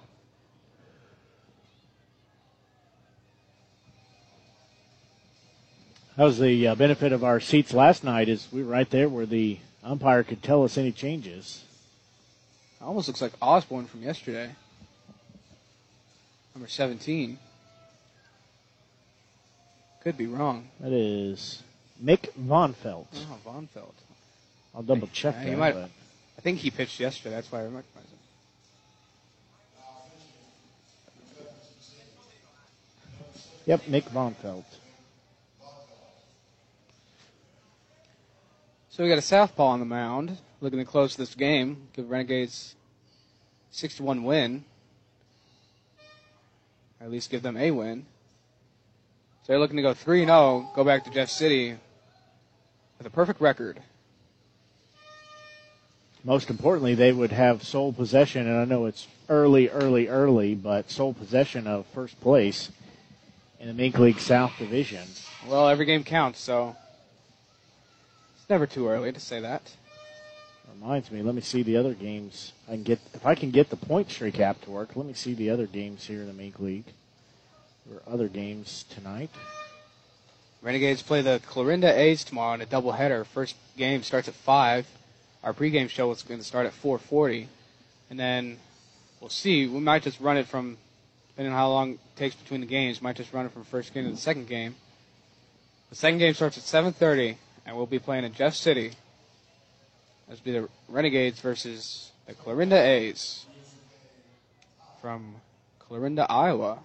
That was the uh, benefit of our seats last night. Is we were right there where the umpire could tell us any changes. Almost looks like Osborne from yesterday. Number 17. Could be wrong. That is Mick Von Felt. Oh, Von Felt. I'll double check Yeah, that. might, I think he pitched yesterday. That's why I recognize him. Yep, Mick Von Felt. So we got a southpaw on the mound, looking to close this game, give Renegades six to one win, or at least give them a win. So they're looking to go three and zero, go back to Jeff City with a perfect record. Most importantly, they would have sole possession, and I know it's early, early, early, but sole possession of first place in the MINK League South Division. Well, every game counts, so it's never too early to say that. Reminds me, let me see the other games. I can get if I can get the point streak app to work. Let me see the other games here in the MINK League. There are other games tonight. Renegades play the Clarinda A's tomorrow in a doubleheader. First game starts at five. our pregame show was going to start at 4:40, and then we'll see. We might just run it from, depending on how long it takes between the games, might just run it from first game to the second game. The second game starts at 7:30, and we'll be playing in Jeff City. Will be the Renegades versus the Clarinda A's from Clarinda, Iowa.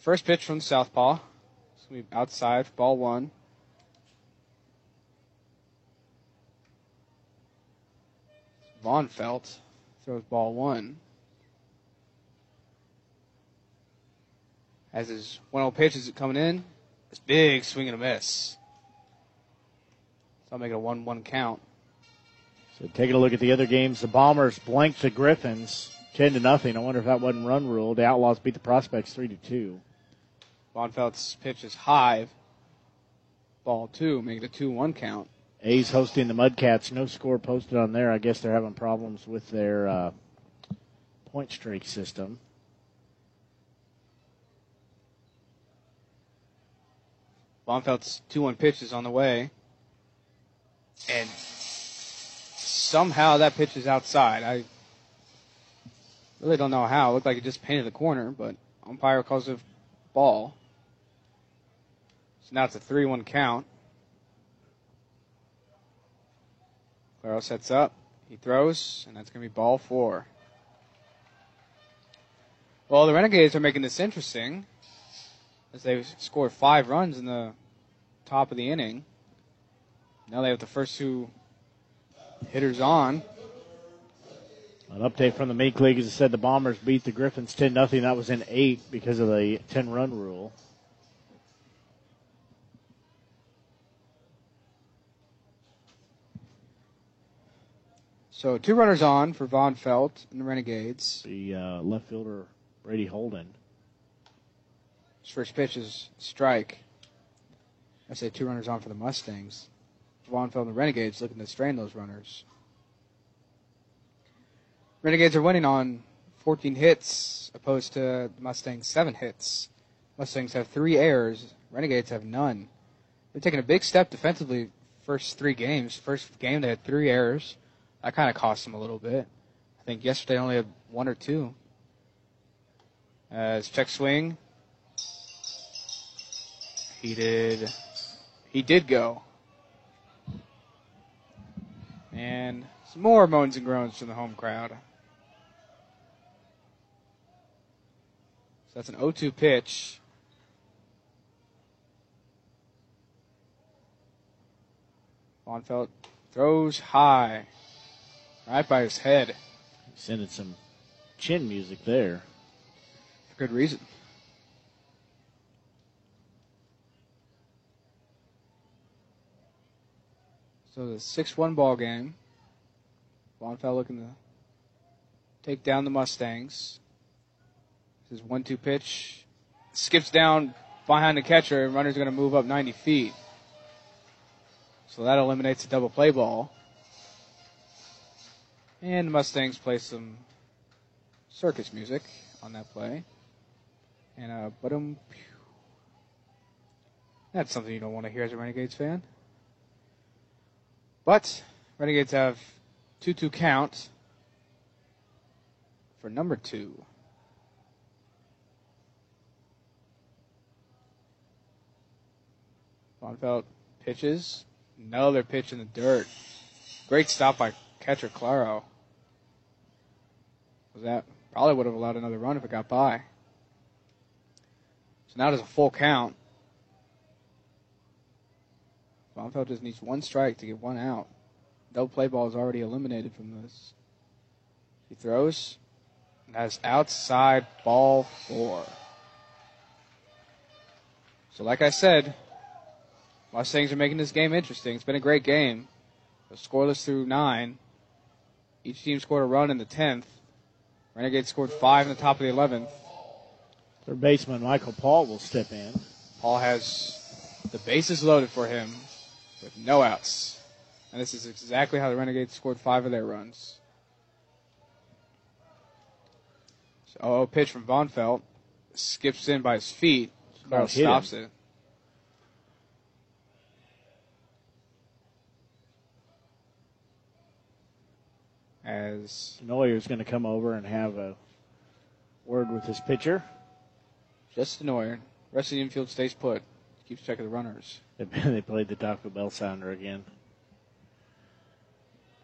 First pitch from southpaw. It's going to be outside, ball one. Von Felt throws ball one. As his 1 0 pitch is coming in, it's big swing and a miss. So I'll make it a 1 1 count. So taking a look at the other games, the Bombers blanked the Griffins 10 to nothing. I wonder if that wasn't run rule. The Outlaws beat the Prospects 3 to 2. Von Felt's pitch is high. Ball two, making it a 2 1 count. A's hosting the Mudcats. No score posted on there. I guess they're having problems with their uh, point streak system. Von Felt's 2 1 pitch is on the way. And somehow that pitch is outside. I really don't know how. It looked like it just painted the corner, but umpire calls it ball. So now it's a 3 1 count. Claro sets up. He throws, and that's going to be ball four. Well, the Renegades are making this interesting as they've scored five runs in the top of the inning. Now they have the first two hitters on. An update from the MINK League as I said the Bombers beat the Griffins 10 0. That was in eight because of the 10 run rule. So two runners on for Von Felt and the Renegades. The uh, left fielder Brady Holden. His first pitch is strike. I say two runners on for the Mustangs. Von Felt and the Renegades looking to strain those runners. Renegades are winning on 14 hits opposed to the Mustangs' seven hits. Mustangs have three errors. Renegades have none. They're taking a big step defensively. First three games. First game they had three errors. That kind of cost them a little bit. I think yesterday only had one or two. As check swing, he did. He did go. And some more moans and groans from the home crowd. So that's an 0-2 pitch. Von Felt throws high, right by his head. Sending some chin music there. For good reason. So the 6-1 ball game. Von Felt looking to take down the Mustangs. This is 1-2 pitch. Skips down behind the catcher, and runner's going to move up 90 feet. So that eliminates a double play ball. And Mustangs play some circus music on that play. And uh, but um, that's something you don't want to hear as a Renegades fan. But Renegades have 2-2 count for number two. Von Felt pitches. Another pitch in the dirt. Great stop by catcher Claro. Was that probably would have allowed another run if it got by. So now there's a full count. Von Felt just needs one strike to get one out. Double play ball is already eliminated from this. He throws. That's outside ball four. So like I said, Mustangs are making this game interesting. It's been a great game. scoreless through nine. Each team scored a run in the tenth. Renegades scored five in the top of the eleventh. Their baseman Michael Paul will step in. Paul has the bases loaded for him with no outs. And this is exactly how the Renegades scored five of their runs. So, oh, pitch from Von Felt. Skips in by his feet. Carl stops it. As Neuer's going to come over and have a word with his pitcher. just Neuer. Rest of the infield stays put. Keeps track of the runners. They played the Taco Bell sounder again.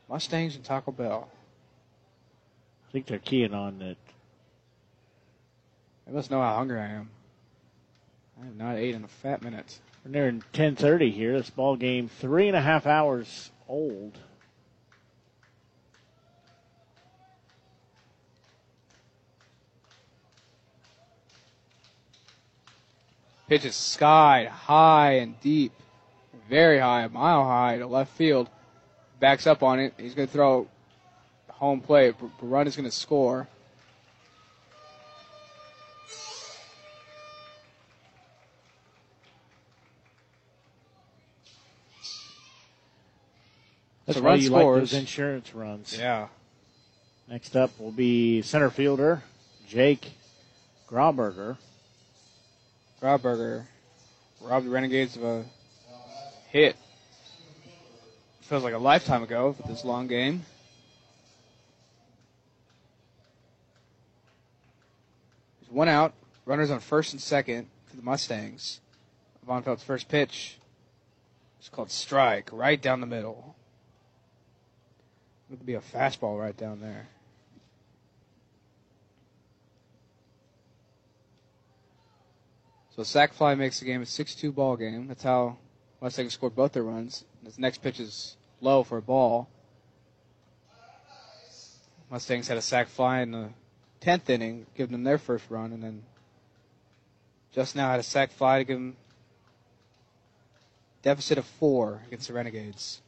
Mustangs and Taco Bell. I think they're keying on that. They must know how hungry I am. I have not ate in a fat minute. We're nearing 10:30 here. This ball game three and a half hours old. Pitch is skied high and deep, very high, a mile high to left field. Backs up on it. He's going to throw home plate. Run is going to score. That's So why run you like those insurance runs. Yeah. Next up will be center fielder Jake Grauberger. Grauberger robbed the Renegades of a hit. Feels like a lifetime ago with this long game. There's one out. Runners on first and second for the Mustangs. Von first pitch is called strike, right down the middle. It would be a fastball right down there. So sac fly makes the game a 6-2 ball game. That's how Mustangs scored both their runs. This next pitch is low for a ball. Mustangs had a sac fly in the 10th inning, giving them their first run, and then just now had a sac fly to give them deficit of four against the Renegades.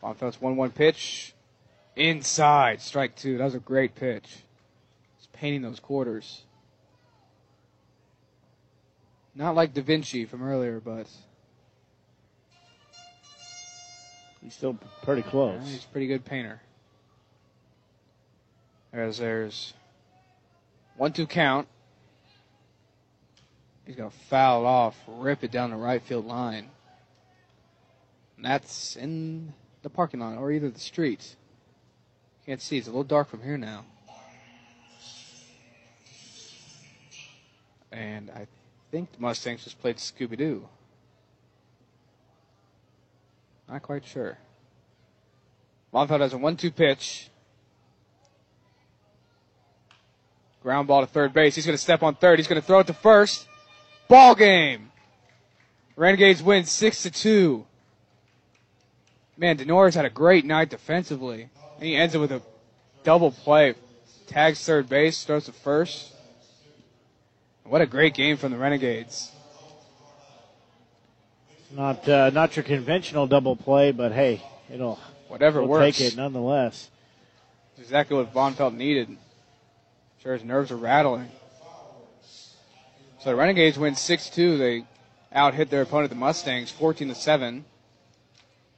Von Felt's 1-1 pitch. Inside, strike two. That was a great pitch. It's painting those quarters. Not like Da Vinci from earlier, but He's still pretty close. yeah, he's a pretty good painter. As there's one two count. He's gonna foul it off, rip it down the right field line. And that's in the parking lot or either the street. Can't see, it's a little dark from here now. And I think the Mustangs just played Scooby Doo. Not quite sure. Von Felt has a 1 2 pitch. Ground ball to third base. He's going to step on third. He's going to throw it to first. Ball game. Renegades win 6 to 2. Man, Denoyer's had a great night defensively. And he ends it with a double play. Tags third base, throws to first. What a great game from the Renegades. Not uh, not your conventional double play, but hey, it'll Whatever we'll works. Take it nonetheless. exactly what Von Felt needed. Sure, his nerves are rattling. So the Renegades win 6-2. They out hit their opponent, the Mustangs, 14 to 7.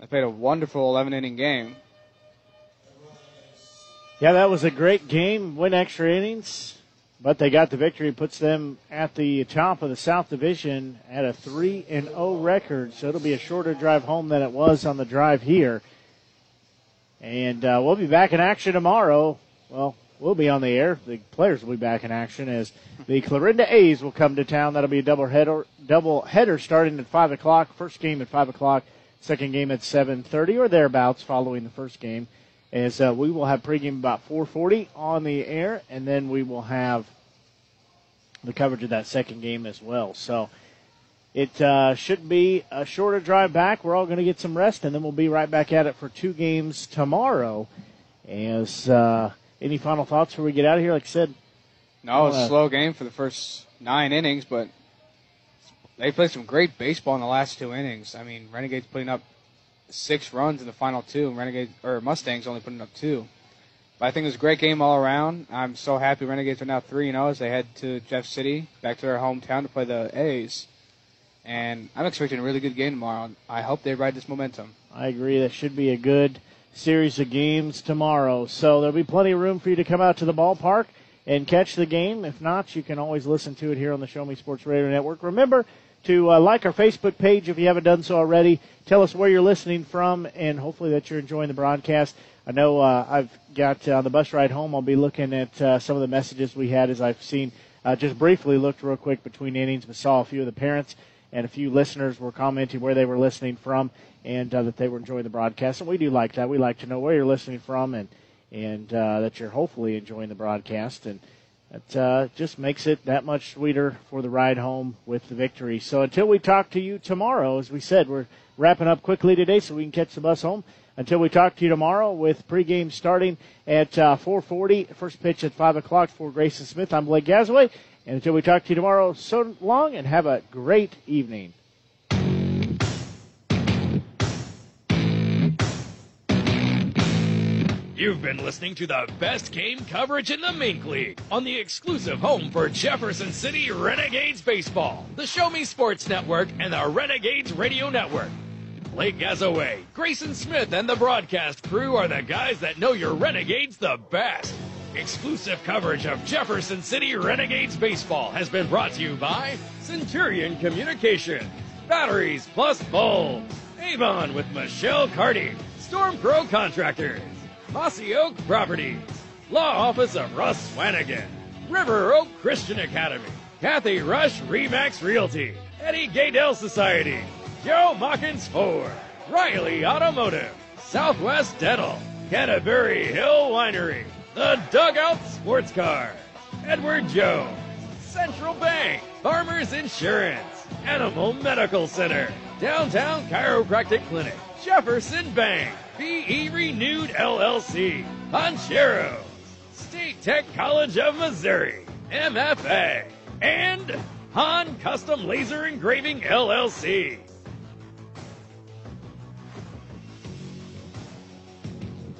They played a wonderful 11 inning game. Yeah, that was a great game. Win extra innings, but they got the victory. Puts them at the top of the South Division at a three and zero record. So it'll be a shorter drive home than it was on the drive here. And uh, we'll be back in action tomorrow. Well, we'll be on the air. The players will be back in action as the Clarinda A's will come to town. That'll be a double header, double header starting at five o'clock. First game at five o'clock. Second game at seven thirty or thereabouts, following the first game. As uh, we will have pregame about four forty on the air, and then we will have the coverage of that second game as well. So. It uh, should be a shorter drive back. We're all going to get some rest, and then we'll be right back at it for two games tomorrow. As uh, any final thoughts before we get out of here? Like I said, No, it was Uh, a slow game for the first nine innings, but they played some great baseball in the last two innings. I mean, Renegades putting up six runs in the final two, Renegades or Mustangs only putting up two. But I think it was a great game all around. I'm so happy Renegades are now three and zero as they head to Jeff City, back to their hometown to play the A's. And I'm expecting a really good game tomorrow. I hope they ride this momentum. I agree. That should be a good series of games tomorrow. So there'll be plenty of room for you to come out to the ballpark and catch the game. If not, you can always listen to it here on the Show Me Sports Radio Network. Remember to uh, like our Facebook page if you haven't done so already. Tell us where you're listening from, and hopefully that you're enjoying the broadcast. I know uh, I've got uh, on the bus ride home. I'll be looking at uh, some of the messages we had as I've seen. Uh, just briefly looked real quick between innings, but saw a few of the parents and a few listeners were commenting where they were listening from and that they were enjoying the broadcast. And we do like that. We like to know where you're listening from and and that you're hopefully enjoying the broadcast. And that uh, just makes it that much sweeter for the ride home with the victory. So until we talk to you tomorrow, as we said, we're wrapping up quickly today so we can catch the bus home. Until we talk to you tomorrow with pregame starting at uh, 4:40, first pitch at 5 o'clock for Grayson Smith. I'm Blake Gasaway, and until we talk to you tomorrow, so long and have a great evening. You've been listening to the best game coverage in the MINK League on the exclusive home for Jefferson City Renegades Baseball, the Show Me Sports Network, and the Renegades Radio Network. Blake Gasaway, Grayson Smith, and the broadcast crew are the guys that know your Renegades the best. Exclusive coverage of Jefferson City Renegades Baseball has been brought to you by Centurion Communication, Batteries Plus Bulbs, Avon with Michelle Carty, Storm Pro Contractors, Mossy Oak Properties, Law Office of Russ Swanigan, River Oak Christian Academy, Kathy Rush Remax Realty, Eddie Gaydell Society, Joe Machens Ford, Riley Automotive, Southwest Dental, Canterbury Hill Winery, The Dugout Sports Car, Edward Jones, Central Bank, Farmers Insurance, Animal Medical Center, Downtown Chiropractic Clinic, Jefferson Bank, BE Renewed LLC, Poncheros, State Tech College of Missouri, MFA, and Han Custom Laser Engraving LLC.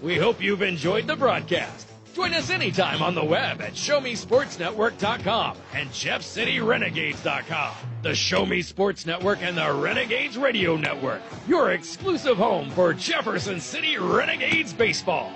We hope you've enjoyed the broadcast. Join us anytime on the web at ShowMeSportsNetwork.com and JeffCityRenegades.com. The Show Me Sports Network and the Renegades Radio Network, your exclusive home for Jefferson City Renegades Baseball.